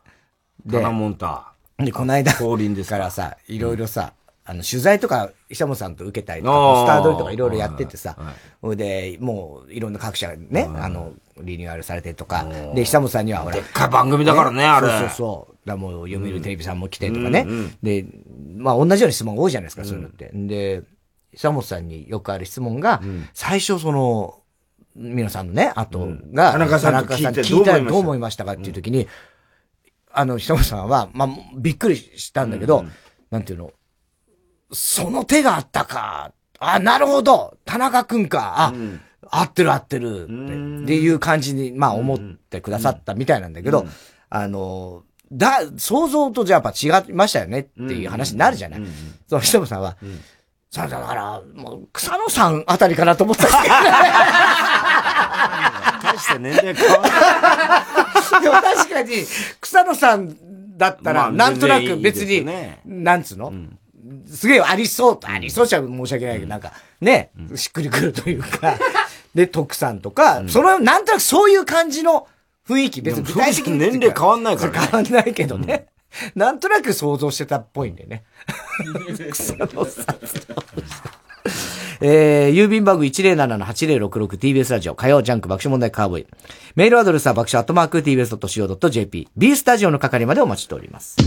タナモンタ。で、この間、降臨ですか？らさ、いろいろさ、あの、取材とか、久本さんと受けたりとか、スタードリとかいろいろやっててさはいはい、で、もう、いろんな各社がね、あの、リニューアルされてとか、で、久本さんにはほら、でっかい番組だからねあれ。そうそうそう。だもう、読売テレビさんも来てとかね。うんうん。で、まあ、同じような質問が多いじゃないですか、そういうのって。で、久本さんによくある質問が、最初その、皆さんのね、後が、田中さんと聞いたらどう思いましたかっていう時に、あの、久本さんは、まあ、びっくりしたんだけど、なんていうの、その手があったか。あ、なるほど。田中くんか。あ、合ってる合ってる。ってっていう感じに、まあ思ってくださったみたいなんだけど、あの、だ、想像とじゃあやっぱ違いましたよねっていう話になるじゃない。その人もさんは、そうだから、もう草野さんあたりかなと思ったんですけどね。大して年齢変わら でも確かに、草野さんだったら、まあなんとなく別に、なんつうの、すげえありそう、ありそうじゃ申し訳ないけど、なんか、ね、しっくりくるというか、で、徳さんとか、その、なんとなくそういう感じの雰囲気、別に具体的に。年齢変わんないからね変わんないけどね。なんとなく想像してたっぽいんでね。草野さん。えー、郵便番号 107-8066TBS ラジオ火曜ジャンク爆笑問題カーボーイ。メールアドレスは爆笑アットマーク TBS.CO.JP。B スタジオの係までお待ちしております。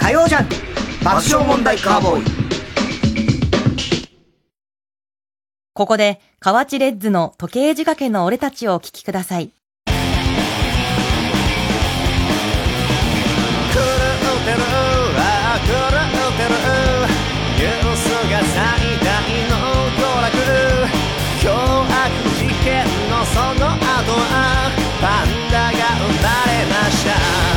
火曜ジャンク爆笑問題カーボーイ。ここで、河内レッズの時計仕掛けの俺たちをお聞きください。狂ってるあ狂ってるニュースが最大の娯楽凶悪事件のその後はパンダが生まれました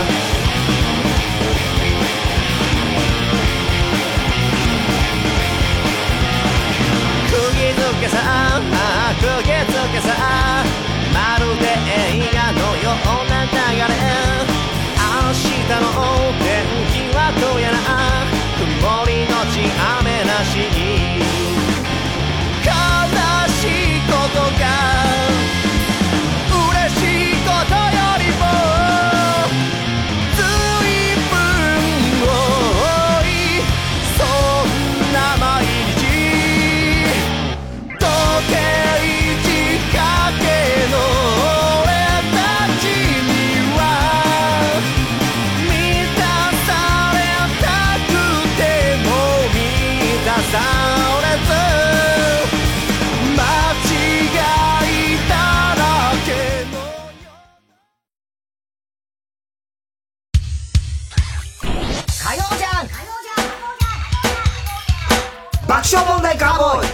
爆笑問題カーボーイ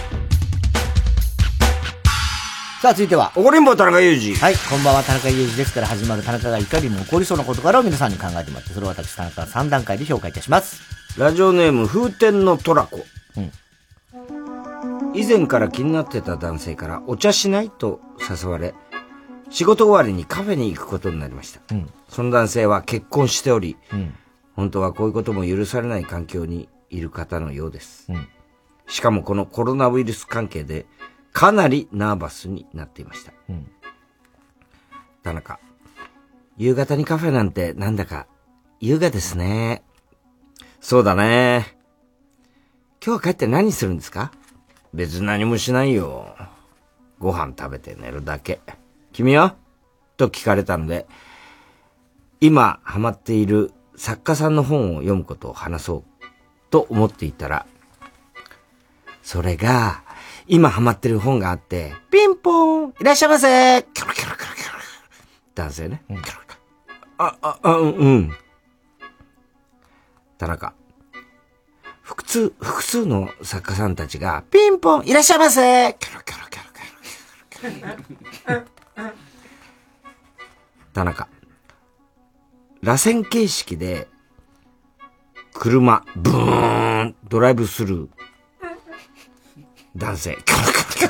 さあ、続いては。怒りんぼ田中裕二。はい、こんばんは、田中裕二ですから始まる田中がいかにも起こりそうな事柄を皆さんに考えてもらって、それを私、田中が3段階で評価いたします。ラジオネーム、風天のトラコ。以前から気になってた男性からお茶しないと誘われ、仕事終わりにカフェに行くことになりました。その男性は結婚しており、本当はこういうことも許されない環境にいる方のようです。しかもこのコロナウイルス関係でかなりナーバスになっていました。うん田中、夕方にカフェなんてなんだか優雅ですね。そうだね。今日帰って何するんですか？別に何もしないよ。ご飯食べて寝るだけ。君は？と聞かれたので、今ハマっている作家さんの本を読むことを話そうと思っていたら、それが、今ハマってる本があって、ピンポーンいらっしゃいませキョロキョロキョロキョロ男性ね。キョロキョロあ、あ、あ、うん、うん。田中。複数、複数の作家さんたちが、ピンポンいらっしゃいませキョロキョロキョロキョロキョロ田中。螺旋形式で、車、ブーン、ドライブスルー。男性。キョロキョロキョ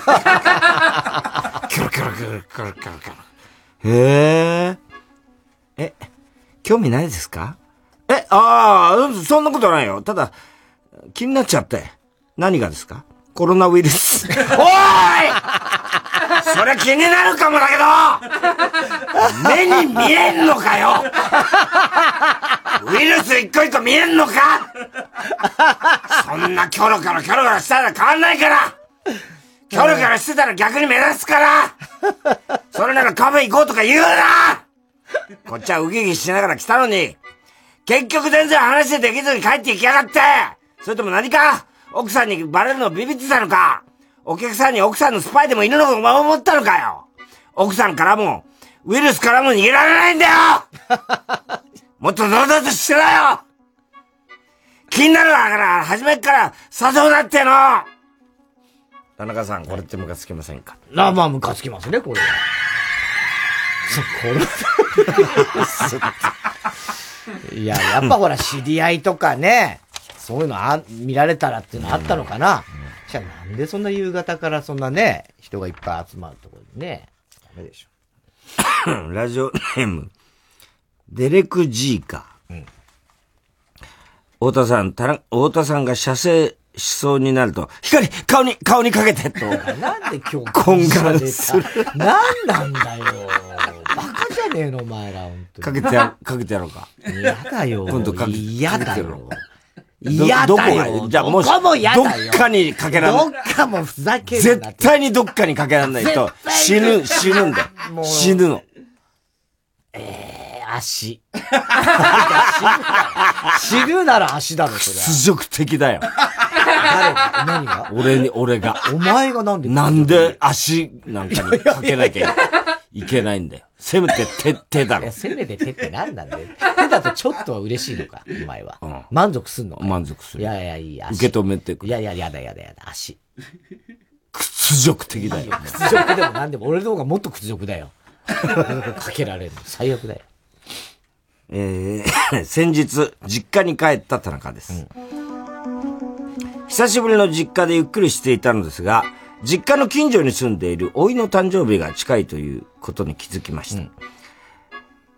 ロ。キョロキョロキョロキョロキョロ。へえ。え、興味ないですかえ、ああ、そんなことないよ。ただ、気になっちゃって。何がですかコロナウイルス。おーいそれ気になるかもだけど目に見えんのかよ。ウイルス一個一個見えんのか。そんなキョロキョロキョロキョロしたら変わんないから。キョロキョロしてたら逆に目立つから。それならカフェ行こうとか言うな。こっちはウキウキしながら来たのに、結局全然話できずに帰っていきやがって。それとも何か奥さんにバレるのビビってたのか。お客さんに奥さんのスパイでもいるのか思ったのかよ奥さんからも、ウイルスからも逃げられないんだよ もっと堂々としてろよ気になるわから、初めっから誘うなっての田中さん、これってムカつきませんか？なあ、まあ、ムカつきますね、これは。これ。いや、やっぱほら、知り合いとかね、そういうのあ、見られたらっていうのあったのかな。じゃあなんでそんな夕方からそんなね、人がいっぱい集まるところにね、ダメでしょ。ラジオネーム、デレク・ジーカ。太田さん、たら太田さんが射精しそうになると、光、顔に、顔にかけてと。なんで今日、懇願する。なんなんだよ。バカじゃねえの、お前ら、本当かけてや、かけてやろうか。嫌だよ。今度かけてやろようか。。嫌どどこだよ。がじゃあもし、どこも嫌だよ。どっかにかけらんどっかもふざけるな絶対にどっかにかけらんないと、死ぬ、死ぬんだよ死ぬの。えー、足。死ぬなら足だろ、それ。屈辱的だよ。誰？何が？俺に、俺が。お前がなんでなんで足なんかにかけなきゃいけないんだよ。せめて手、手だろ。せめて手って何なんだよ。手だとちょっとは嬉しいのか、お前は。満足すんの満足する。いやいや、いい、足。受け止めてくいやいや、やだやだやだ、足。屈辱的だよ。屈辱でも何でも、俺の方がもっと屈辱だよ。かけられるの。最悪だよ。えー、先日、実家に帰った田中です。久しぶりの実家でゆっくりしていたのですが、実家の近所に住んでいる甥の誕生日が近いということに気づきました。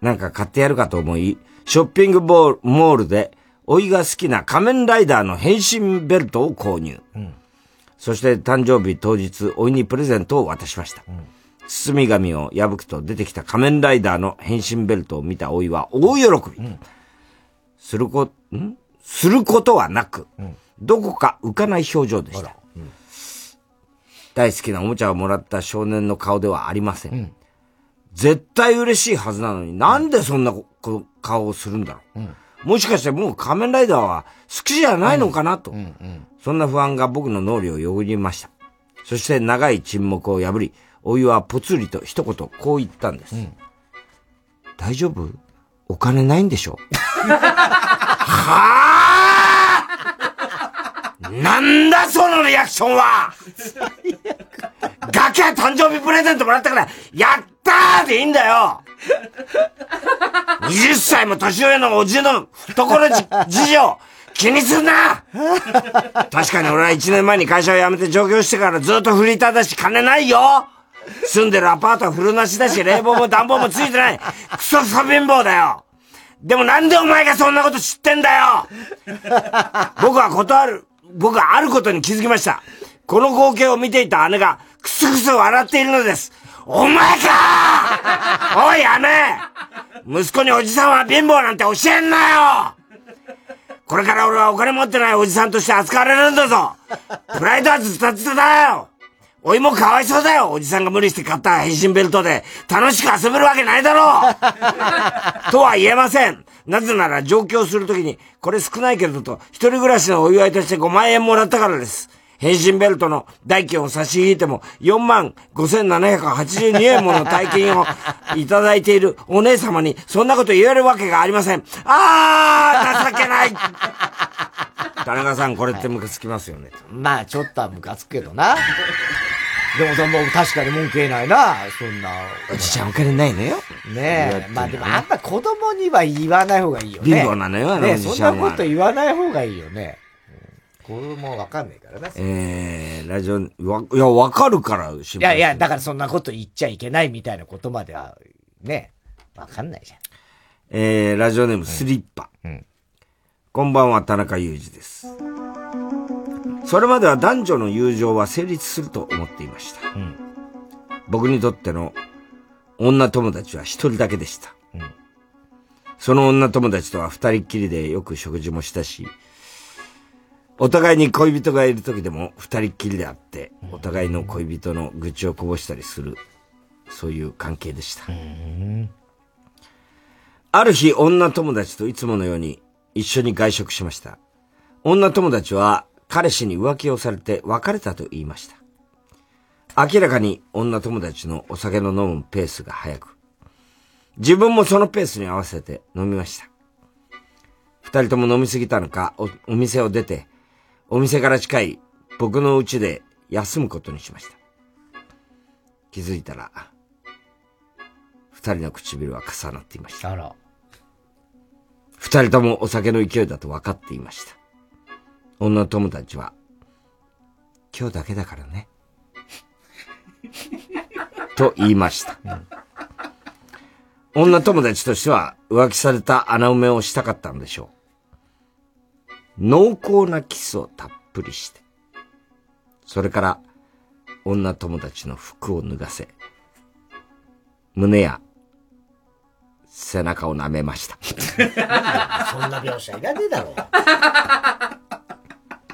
なんか買ってやるかと思い、ショッピングボールモールで、甥が好きな仮面ライダーの変身ベルトを購入。そして誕生日当日、甥にプレゼントを渡しました。包み紙を破くと出てきた仮面ライダーの変身ベルトを見た甥は大喜び。するこ、ん？することはなく、どこか浮かない表情でした。大好きなおもちゃをもらった少年の顔ではありません。絶対嬉しいはずなのに、なんでそんな顔をするんだろう。もしかしてもう仮面ライダーは好きじゃないのかなと。そんな不安が僕の脳裏をよぎりました。そして長い沈黙を破り、お湯はぽつりと一言こう言ったんです。大丈夫？お金ないんでしょ？はあ？なんだそのリアクションは。ガキは誕生日プレゼントもらったから、やったーでいいんだよ !20 歳も年上のおじの懐じ事情、気にすんな。確かに俺は1年前に会社を辞めて上京してからずっとフリーターだし金ないよ。住んでるアパートは古なしだし冷房も暖房もついてない。クソクソ貧乏だよ。でもなんでお前がそんなこと知ってんだよ。僕は断る、僕はあることに気づきました。この光景を見ていた姉がクスクス笑っているのです。お前かおい姉息子におじさんは貧乏なんて教えんなよ！これから俺はお金持ってないおじさんとして扱われるんだぞ！プライドはずたずただよ！おいもかわいそうだよ！おじさんが無理して買った変身ベルトで楽しく遊べるわけないだろう！とは言えません。なぜなら上京するときに、これ少ないけどと、一人暮らしのお祝いとして5万円もらったからです。変身ベルトの代金を差し引いても4万5782円もの大金をいただいているお姉様にそんなこと言えるわけがありません。あー情けない 田中さん、これってムカつきますよね。まあ、ちょっとはムカつくけどな。でも、でも確かに文句言えないな、そんな。おじちゃんお金ないのよ。ねえ。まあでも、あんま子供には言わない方がいいよね。貧乏なのよあのねおじちゃんはそんなこと言わない方がいいよね。うん子供わかんないからな。えー、ラジオ、わ、いや、わかるから、心いやいや、だからそんなこと言っちゃいけないみたいなことまでは、ね、わかんないじゃん。えー、ラジオネームスリッパ。こんばんは、田中裕二です。それまでは男女の友情は成立すると思っていました。僕にとっての女友達は一人だけでした。その女友達とは二人っきりでよく食事もしたし、お互いに恋人がいる時でも二人っきりであって、お互いの恋人の愚痴をこぼしたりする、そういう関係でした。ある日、女友達といつものように一緒に外食しました。女友達は彼氏に浮気をされて別れたと言いました。明らかに女友達のお酒の飲むペースが速く、自分もそのペースに合わせて飲みました。二人とも飲みすぎたのか、おお店を出て、お店から近い僕の家で休むことにしました。気づいたら、二人の唇は重なっていました。二人ともお酒の勢いだと分かっていました。女友達は、今日だけだからね。と言いました。女友達としては浮気された穴埋めをしたかったのでしょう。濃厚なキスをたっぷりして、それから女友達の服を脱がせ、胸や背中を舐めました。そんな描写いらねえだろ。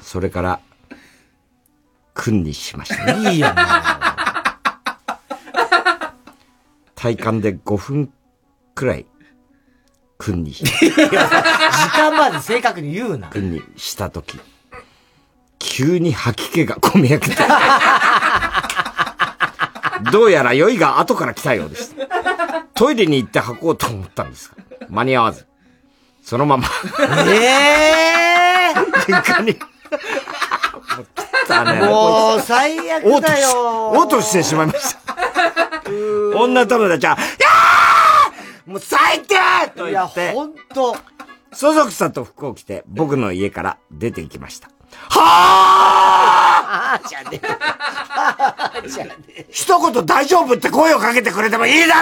それから、君にしました。いいよ、体感で5分くらい、君に、時間まで正確に言うな。君にしたとき、急に吐き気がこみ上げて、どうやら酔いが後から来たようです。トイレに行って吐こうと思ったんですが、間に合わず、そのまま、ええ床に、もう、最悪だよ。おうとしてしまいました。女友達は、やーもう最低と言って、いやほんと、そそくさと服を着て僕の家から出て行きました。はぁじゃねえ。はぁじゃねえ。一言大丈夫って声をかけてくれてもいいだ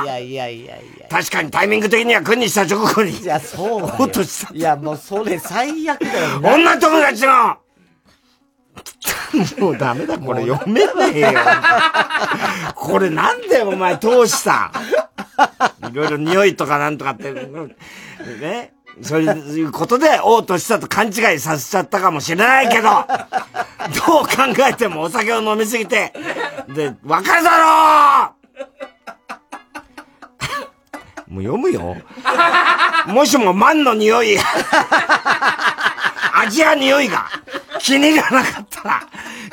ろいやいやいやいや。確かにタイミング的には君にした直後に。いや、そうだよ。おっとした。いや、もうそれ最悪だよ。女友達の もうダメだ、これ読めねえよ。これなんでお前通したいろいろ匂いとかなんとかって、ね。そういうことで、おうとしたと勘違いさせちゃったかもしれないけど、どう考えてもお酒を飲みすぎて、で、わかるだろう もう読むよ。もしも万の匂い、味や匂いが気に入らなかったら、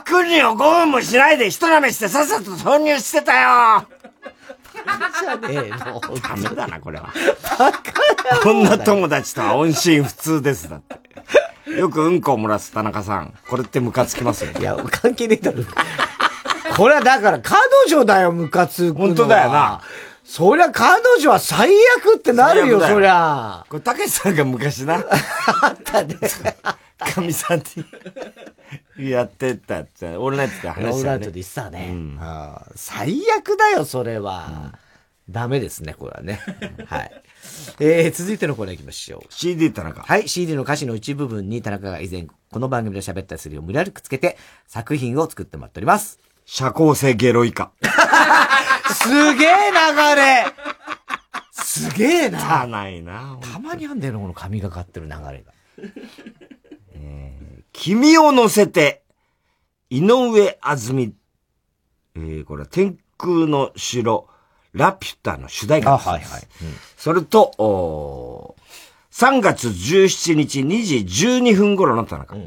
クリを5分もしないで一舐めしてさっさと挿入してたよじゃねえの。ダメだな、これは。女友達とは音信不通です、だって。よくうんこを漏らす田中さん。これってムカつきますよ。いや、関係ねえだろ。これはだから彼女だよ、ムカつくのは。本当だよな。そりゃ彼女は最悪ってなるよ、よそりゃ。これ、たけしさんが昔な。あったね。かみさんにやってたって、オールナイトで話したよね。オールナイトで言ってたね。ああ最悪だよ、それは。ダメですね、これはね。はい。えー、続いてのコーナー行きましょう。CD 田中。はい、CD の歌詞の一部分に田中が以前、この番組で喋ったりするよう無理やりくっつけて、作品を作ってもらっております。社交性ゲロイカ。すげえ流れすげえな。たないな。たまにあんだよな、この神がかってる流れが。君を乗せて、井上あずみ、えー、これは天空の城、ラピュタの主題歌です。あはいはいそれと、おー3月17日2時12分頃の田中。さ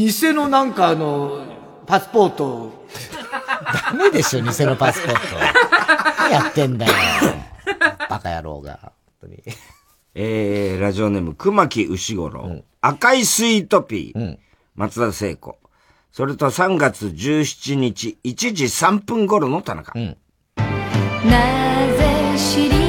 偽のなんかあの、パスポート。ダメでしょ、偽のパスポート。何やってんだよ。バカ野郎が。本当に。えー、ラジオネーム、熊木牛五郎、赤いスイートピー、松田聖子。それと3月17日1時3分頃の田中。なぜ知り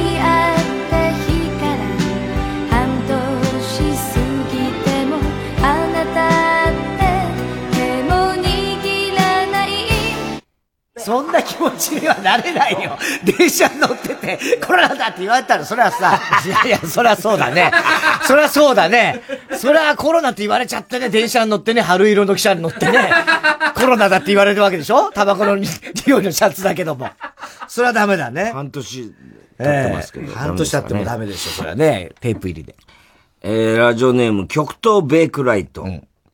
そんな気持ちにはなれないよ。電車に乗ってて、コロナだって言われたら、それはさ、いやいや、そりゃそうだね。そりゃそうだね。そりゃコロナって言われちゃってね、電車に乗ってね、春色の汽車に乗ってね、コロナだって言われるわけでしょ？タバコの匂いのシャツだけども。それはダメだね。半年経ってますけど。ええ半年経ってもダメでしょ、それはね。テープ入りで。えー、ラジオネーム、極東ベイクライト。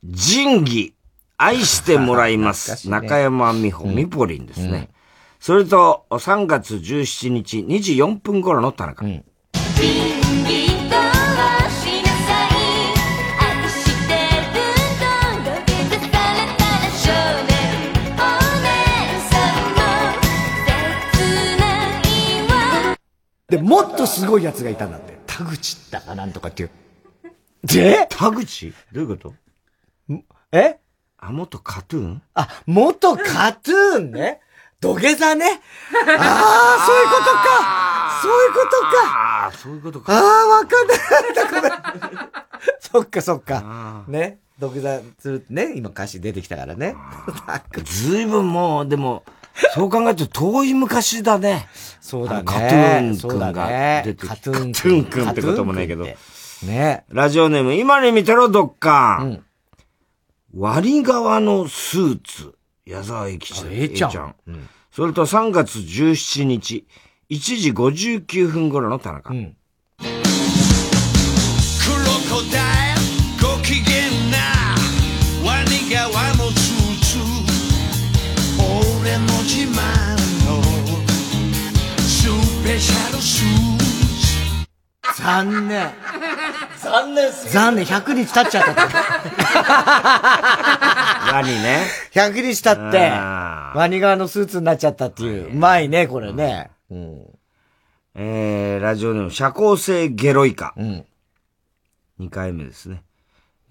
仁義、愛してもらいます。中山美穂、ミポリンですね。それと、3月17日、2時4分頃の田中。で、もっとすごいやつがいたんだって。田口だかなんとかっていう。で？田口？どういうこと？え？あ、元カトゥーン？あ、元カトゥーンね。土下座ね。ああ、そういうことか。そういうことか。ああ、そういうことか。ああ、わかんない。ごめん そっかそっか。ね。土下座するね、今歌詞出てきたからね。ずいぶんもう、でも、そう考えると遠い昔だね。そうだねカトゥーンそうだ君がね出てカトゥーン君カトゥーン君ってこともないけど。ね。ラジオネーム、今に見てろ、どっか。割り側のスーツ。矢沢永吉。ええちゃん。それと3月17日、1時59分頃の田中。クロコダイルご機嫌なワニ側のスーツ。俺の自慢のスペシャル残念。残念すぎ残念、100日経っちゃった。ワニね？100日経って、あワニ側のスーツになっちゃったっていう。うまいね、これね。うん。えー、ラジオネーム、社交性ゲロイカ。うん。2回目ですね。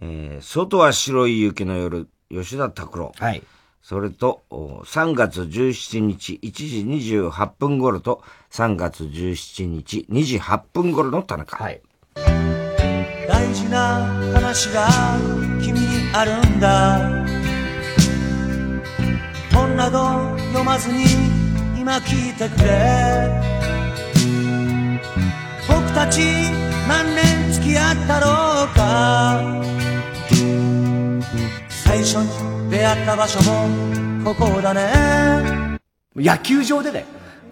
えー、外は白い雪の夜、吉田拓郎。はい。それと、3月17日1時28分頃と、3月17日2時8分頃の田中。はい。大事な話が君にあるんだ本など読まずに今聞いてくれ僕たち何年付き合ったろうか最初に出会った場所もここだね野球場でだよ。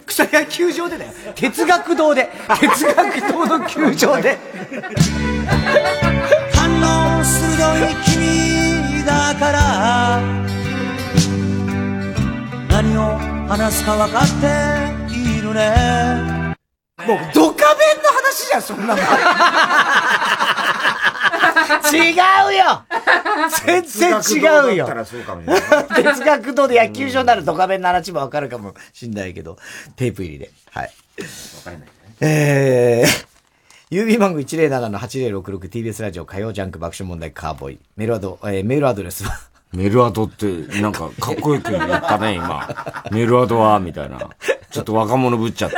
草野球場でだよ。哲学堂で。哲学堂の球場で。反応鋭い君だから何を話すか分かっているねもう、ドカベンの話じゃん、そんなもん。違うよ全然違うよ哲学堂で野球場ならドカベンの話もわかるかもしんないけど、テープ入りで。はい。わかんない。えー、郵便番号 107-8066TBS ラジオ火曜ジャンク爆笑問題カーボーイ。メールアド、えー、メールアドレスは、メルアドって、なんか、かっこよく言ったね、今。メルアドは、みたいな。ちょっと若者ぶっちゃって。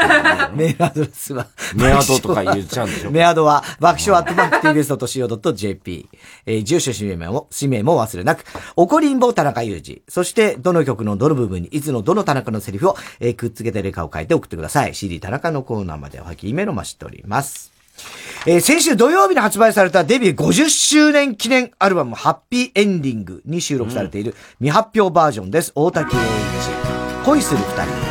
メールアドレスは、メアドとか言っちゃうんでしょメアドは、爆笑アットマーク TBS.CO.JP。えー、住所氏名も、氏名も忘れなく、怒りんぼ田中裕二。そして、どの曲のどの部分に、いつのどの田中のセリフを、えーくっつけてレカを書いて送ってください。CD 田中のコーナーまでおはきメロマしております。えー先週土曜日に発売されたデビュー50周年記念アルバムハッピーエンディングに収録されている未発表バージョンです。大滝栄一。恋する二人。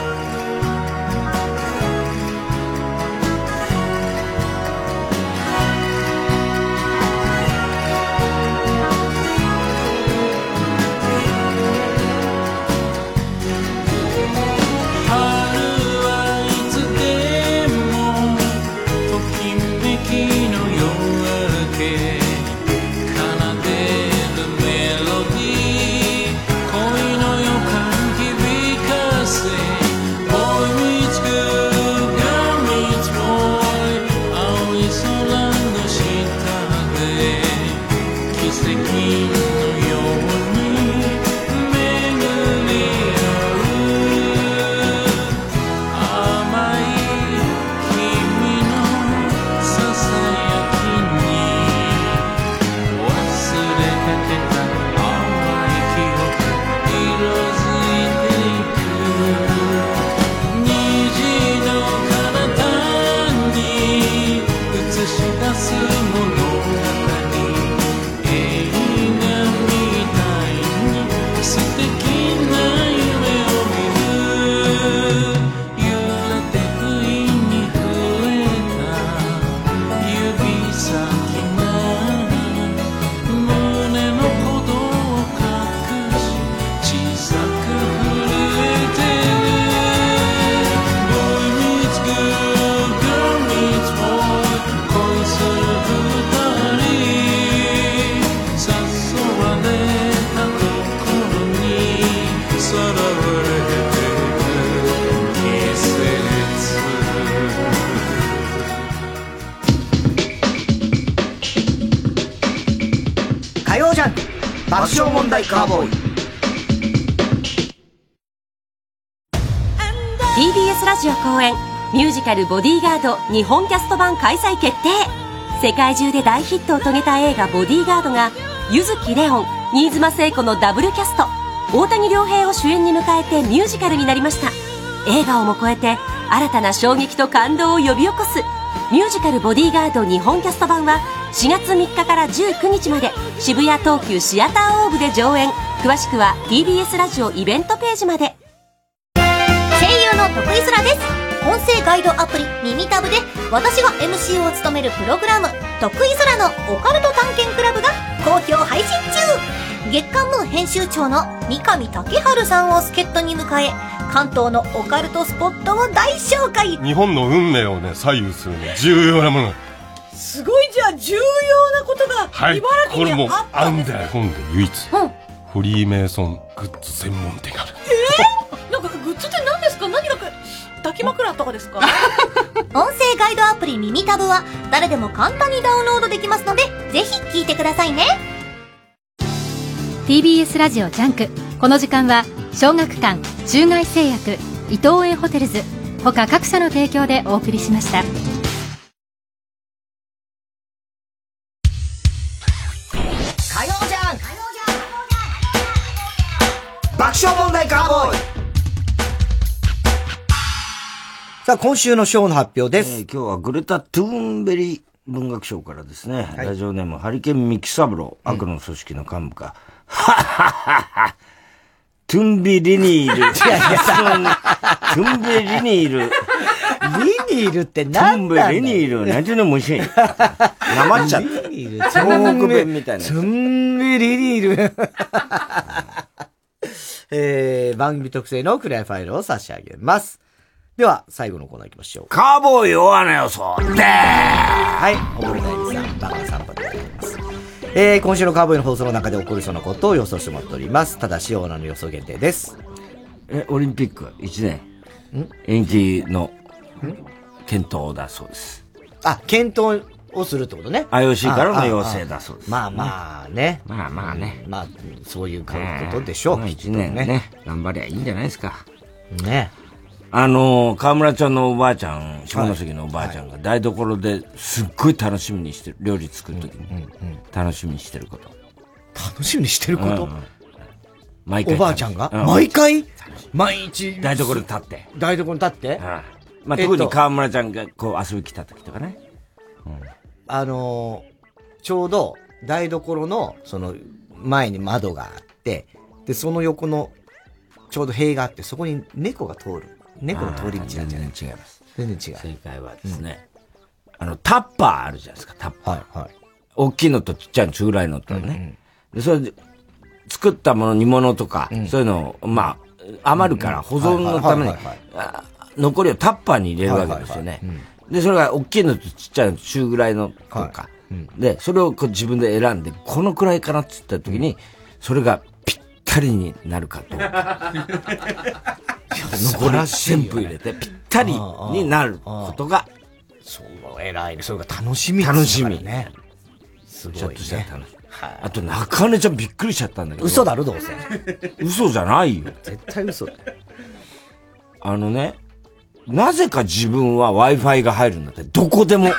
笑問題カーボーイ TBS ラジオ公演ミュージカル「ボディーガード」日本キャスト版開催決定。世界中で大ヒットを遂げた映画「ボディーガード」が柚木レオン新妻聖子のダブルキャスト大谷亮平を主演に迎えてミュージカルになりました。映画をも超えて新たな衝撃と感動を呼び起こすミュージカル「ボディーガード」日本キャスト版は4月3日から19日まで渋谷東急シアターオーブで上演。詳しくは TBS ラジオイベントページまで。声優の徳井空です。音声ガイドアプリ耳タブで私が MC を務めるプログラム「徳井空のオカルト探検クラブ」が好評配信中。月刊ムー編集長の三上竹春さんを助っ人に迎え関東のオカルトスポットを大紹介。日本の運命をね左右するね重要なものすごいじゃあ重要なことがはい。茨これも城にあったあんだよ今度唯一。うん。フリーメイソングッズ専門店がある。えー、なんかグッズって何ですか？何が抱き枕とかですか？音声ガイドアプリ耳タブは誰でも簡単にダウンロードできますのでぜひ聞いてくださいね。TBS ラジオジャンク。この時間は小学館中外製薬伊藤園ホテルズ他各社の提供でお送りしました爆笑問題カーボーイさあ、今週の賞の発表です。今日はグレタ・トゥーンベリ文学賞からですね、ラジオネームハリケーン・ミキサブロー、悪の組織の幹部が、はっはっはっはトゥンビリニール。いやいやトゥンビリニール。リニールってトゥ何ンなんだリニール。なんていうの虫。なまっちゃった。リニール東北弁みたいなやつツンビリニール。えー、番組特製のクリアファイルを差し上げます。では、最後のコーナー行きましょう。カーボーイ大穴予想。ではい、溺れないさん、バカ散歩でございます。えー、今週のカーボーイの放送の中で起こりそうなことを予想してもらっております。ただし、オーナーの予想限定です。え、オリンピック1年延期の検討だそうです。あ、検討をするってことね。IOC からの要請だそうです。まあまあね。まあまあね。まあ、そういうことでしょう。一年ね、頑張りゃいいんじゃないですか。ね。あのー、河村ちゃんのおばあちゃん、下関のおばあちゃんが台所ですっごい楽しみにしてる、料理作るときに、楽しみにしてること。楽しみにしてること、うん毎回。おばあちゃんが、うん毎回？毎日？台所に立って。台所に立って、まあ、えっと特に河村ちゃんがこう遊び来た時とかね。あのーちょうど台所の、その、前に窓があって、で、その横の、ちょうど塀があって、そこに猫が通る。猫の通り道なんじゃない？全然違います。全然違う。正解はですね、あの、タッパーあるじゃないですか、タッパー。はい、はい。大きいのとちっちゃいの、中ぐらいのとね。で、それで、作ったもの、煮物とか、そういうのを、まあ、余るから保存のために残りをタッパーに入れるわけですよね。で、それが大きいのとちっちゃいのと中ぐらいのとか。で、それをこう自分で選んで、このくらいかなって言った時に、それがぴったりになるかどうか。残り全部入れて、ぴったりになることが、そう、偉いね。それが楽しみ楽しみ。ね。すごい、ね。ちょっとしたら楽しみ。あと、中根ちゃんびっくりしちゃったんだけど。嘘だろ、どうせ。嘘じゃないよ。絶対嘘だよ。あのね、なぜか自分は Wi-Fi が入るんだって、どこでも。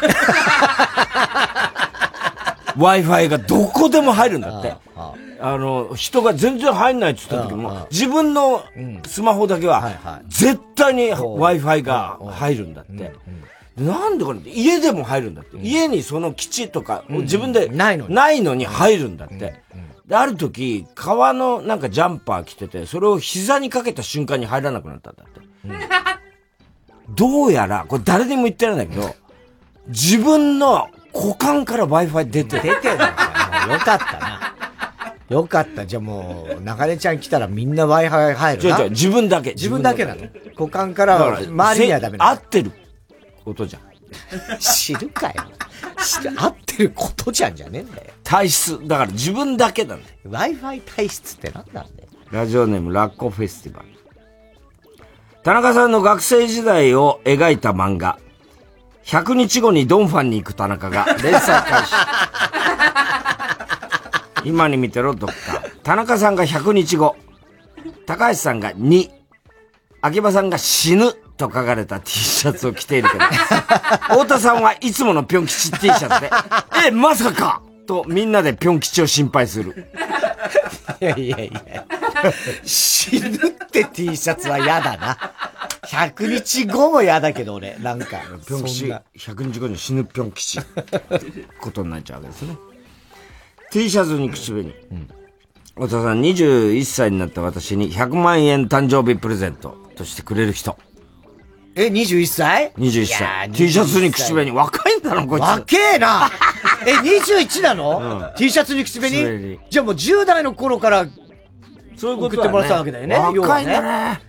Wi-Fi がどこでも入るんだって。あの、人が全然入んないって言った時も、自分のスマホだけは、絶対に Wi-Fi が入るんだって。なんでかね家でも入るんだって。家にその基地とか、自分でないのに。入るんだって。で、ある時、革のなんかジャンパー着てて、それを膝にかけた瞬間に入らなくなったんだって。どうやら、これ誰にも言ってないんだけど、自分の股間から Wi-Fi 出てる。出てるのかよかったな。よかった。じゃあもう、中根ちゃん来たらみんな Wi-Fi 入るな。違う違う自分だけ自分だけなの股間からは周りにはダメなの合ってることじゃん。知るかよ。合ってることじゃんじゃねえんだよ。体質。だから自分だけなんだよ。Wi-Fi 体質って何なんだよ。ラジオネームラッコフェスティバル。田中さんの学生時代を描いた漫画、100日後にドンファンに行く田中が連載開始。今に見てろ、どっか。田中さんが100日後、高橋さんが2、秋葉さんが死ぬと書かれた T シャツを着ているけど、太田さんはいつものぴょん吉 T シャツで、え、まさかとみんなでぴょん吉を心配する。いやいやいや。死ぬって T シャツは嫌だな。100日後も嫌だけど俺、なんか。ぴょん吉、そんな100日後に死ぬぴょん吉。ことになっちゃうわけですね。T シャツに口紅。太田さん、21歳になった私に100万円誕生日プレゼントとしてくれる人。え、21歳？21いや歳。ー T シャツに口紅。若いんだろ、こいつ。若えな え、21なの、うん ?T シャツに口紅？口紅じゃあもう10代の頃からそういう送ってもらったわけだよね。若いんだね。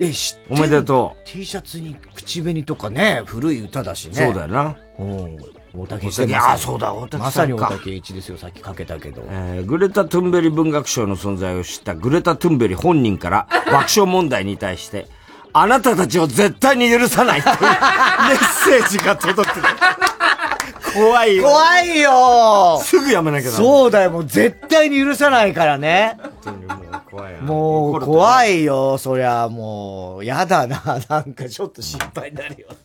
え、知っておめでとう。T シャツに口紅とかね、古い歌だしね。そうだよな。うん。大竹大竹あそうだ大竹まさに大竹一ですよ、さっきかけたけど。えーグレタ・トゥンベリ文学賞の存在を知ったグレタ・トゥンベリ本人から 爆笑問題に対して、あなたたちを絶対に許さないという メッセージが届く。怖いよ。怖いよすぐやめなきゃダメそうだよ、もう絶対に許さないからね。怖いよもう怖いよ、そりゃもう、やだな、なんかちょっと心配になるよね。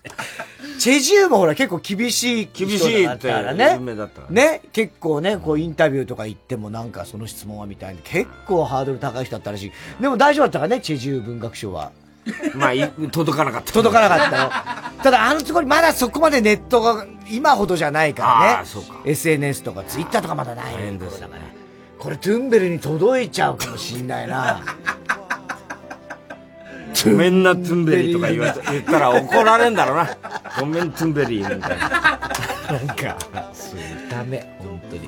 チェジュもほら結構厳しい厳しい人だったらね。有名だったからね、結構ね、こうインタビューとか行ってもなんかその質問はみたいに結構ハードル高い人だったらしい。でも大丈夫だったからね、チェジュ文学賞は。まあ、い届かなかった。届かなかったよ。ただあのところまだそこまでネットが今ほどじゃないからね。そうか SNS とかツイッターとかまだない大変ですね。これトゥンベルに届いちゃうかもしんないな。ごめんな、トゥンベリーとか言わ言ったら怒られんだろうな。ごめん、トゥンベリーみたいな。なんか、ダメ、本当に。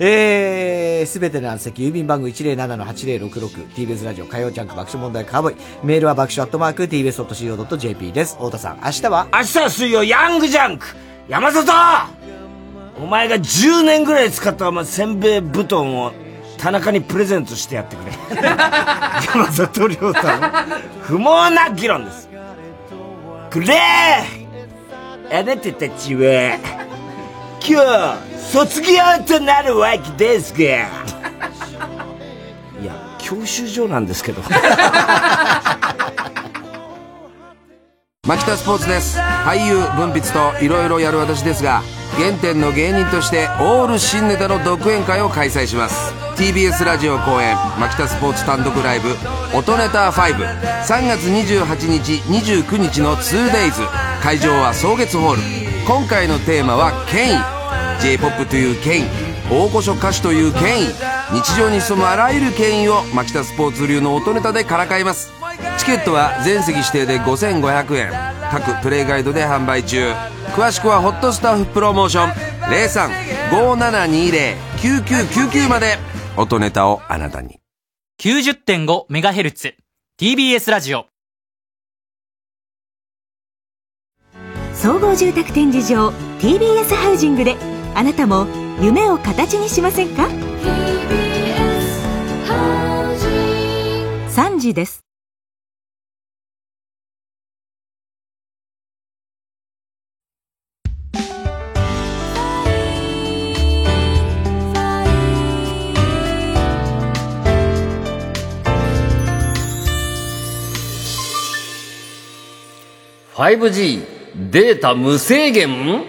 えー、すべての宛先、郵便番号 107-8066TBS ラジオ火曜ジャンク爆笑問題カーボーイ。メールは爆笑アットマーク TBS.CO.JP です。太田さん、明日は？明日は水曜、ヤングジャンク山里お前が10年ぐらい使ったお前せんべい布団を田中にプレゼントしてやってくれ。山里亮太の不毛な議論です。くれーあなたたちは、今日、卒業となるわけですが。いや、教習所なんですけど。牧田スポーツです俳優文筆といろいろやる私ですが原点の芸人としてオール新ネタの独演会を開催します。TBS ラジオ公演牧田スポーツ単独ライブ「音ネタ53月28日29日の 2days 会場は草月ホール。今回のテーマは権威 j p o p という権威大御所歌手という権威日常に潜むあらゆる権威を牧田スポーツ流の音ネタでからかいます。チケットは全席指定で5500円。各プレイガイドで販売中。詳しくはホットスタッフプロモーション。0357209999まで。音ネタをあなたに。90.5MHz TBS ラジオ。総合住宅展示場 TBS ハウジングであなたも夢を形にしませんか？3時です 5G データ無制限？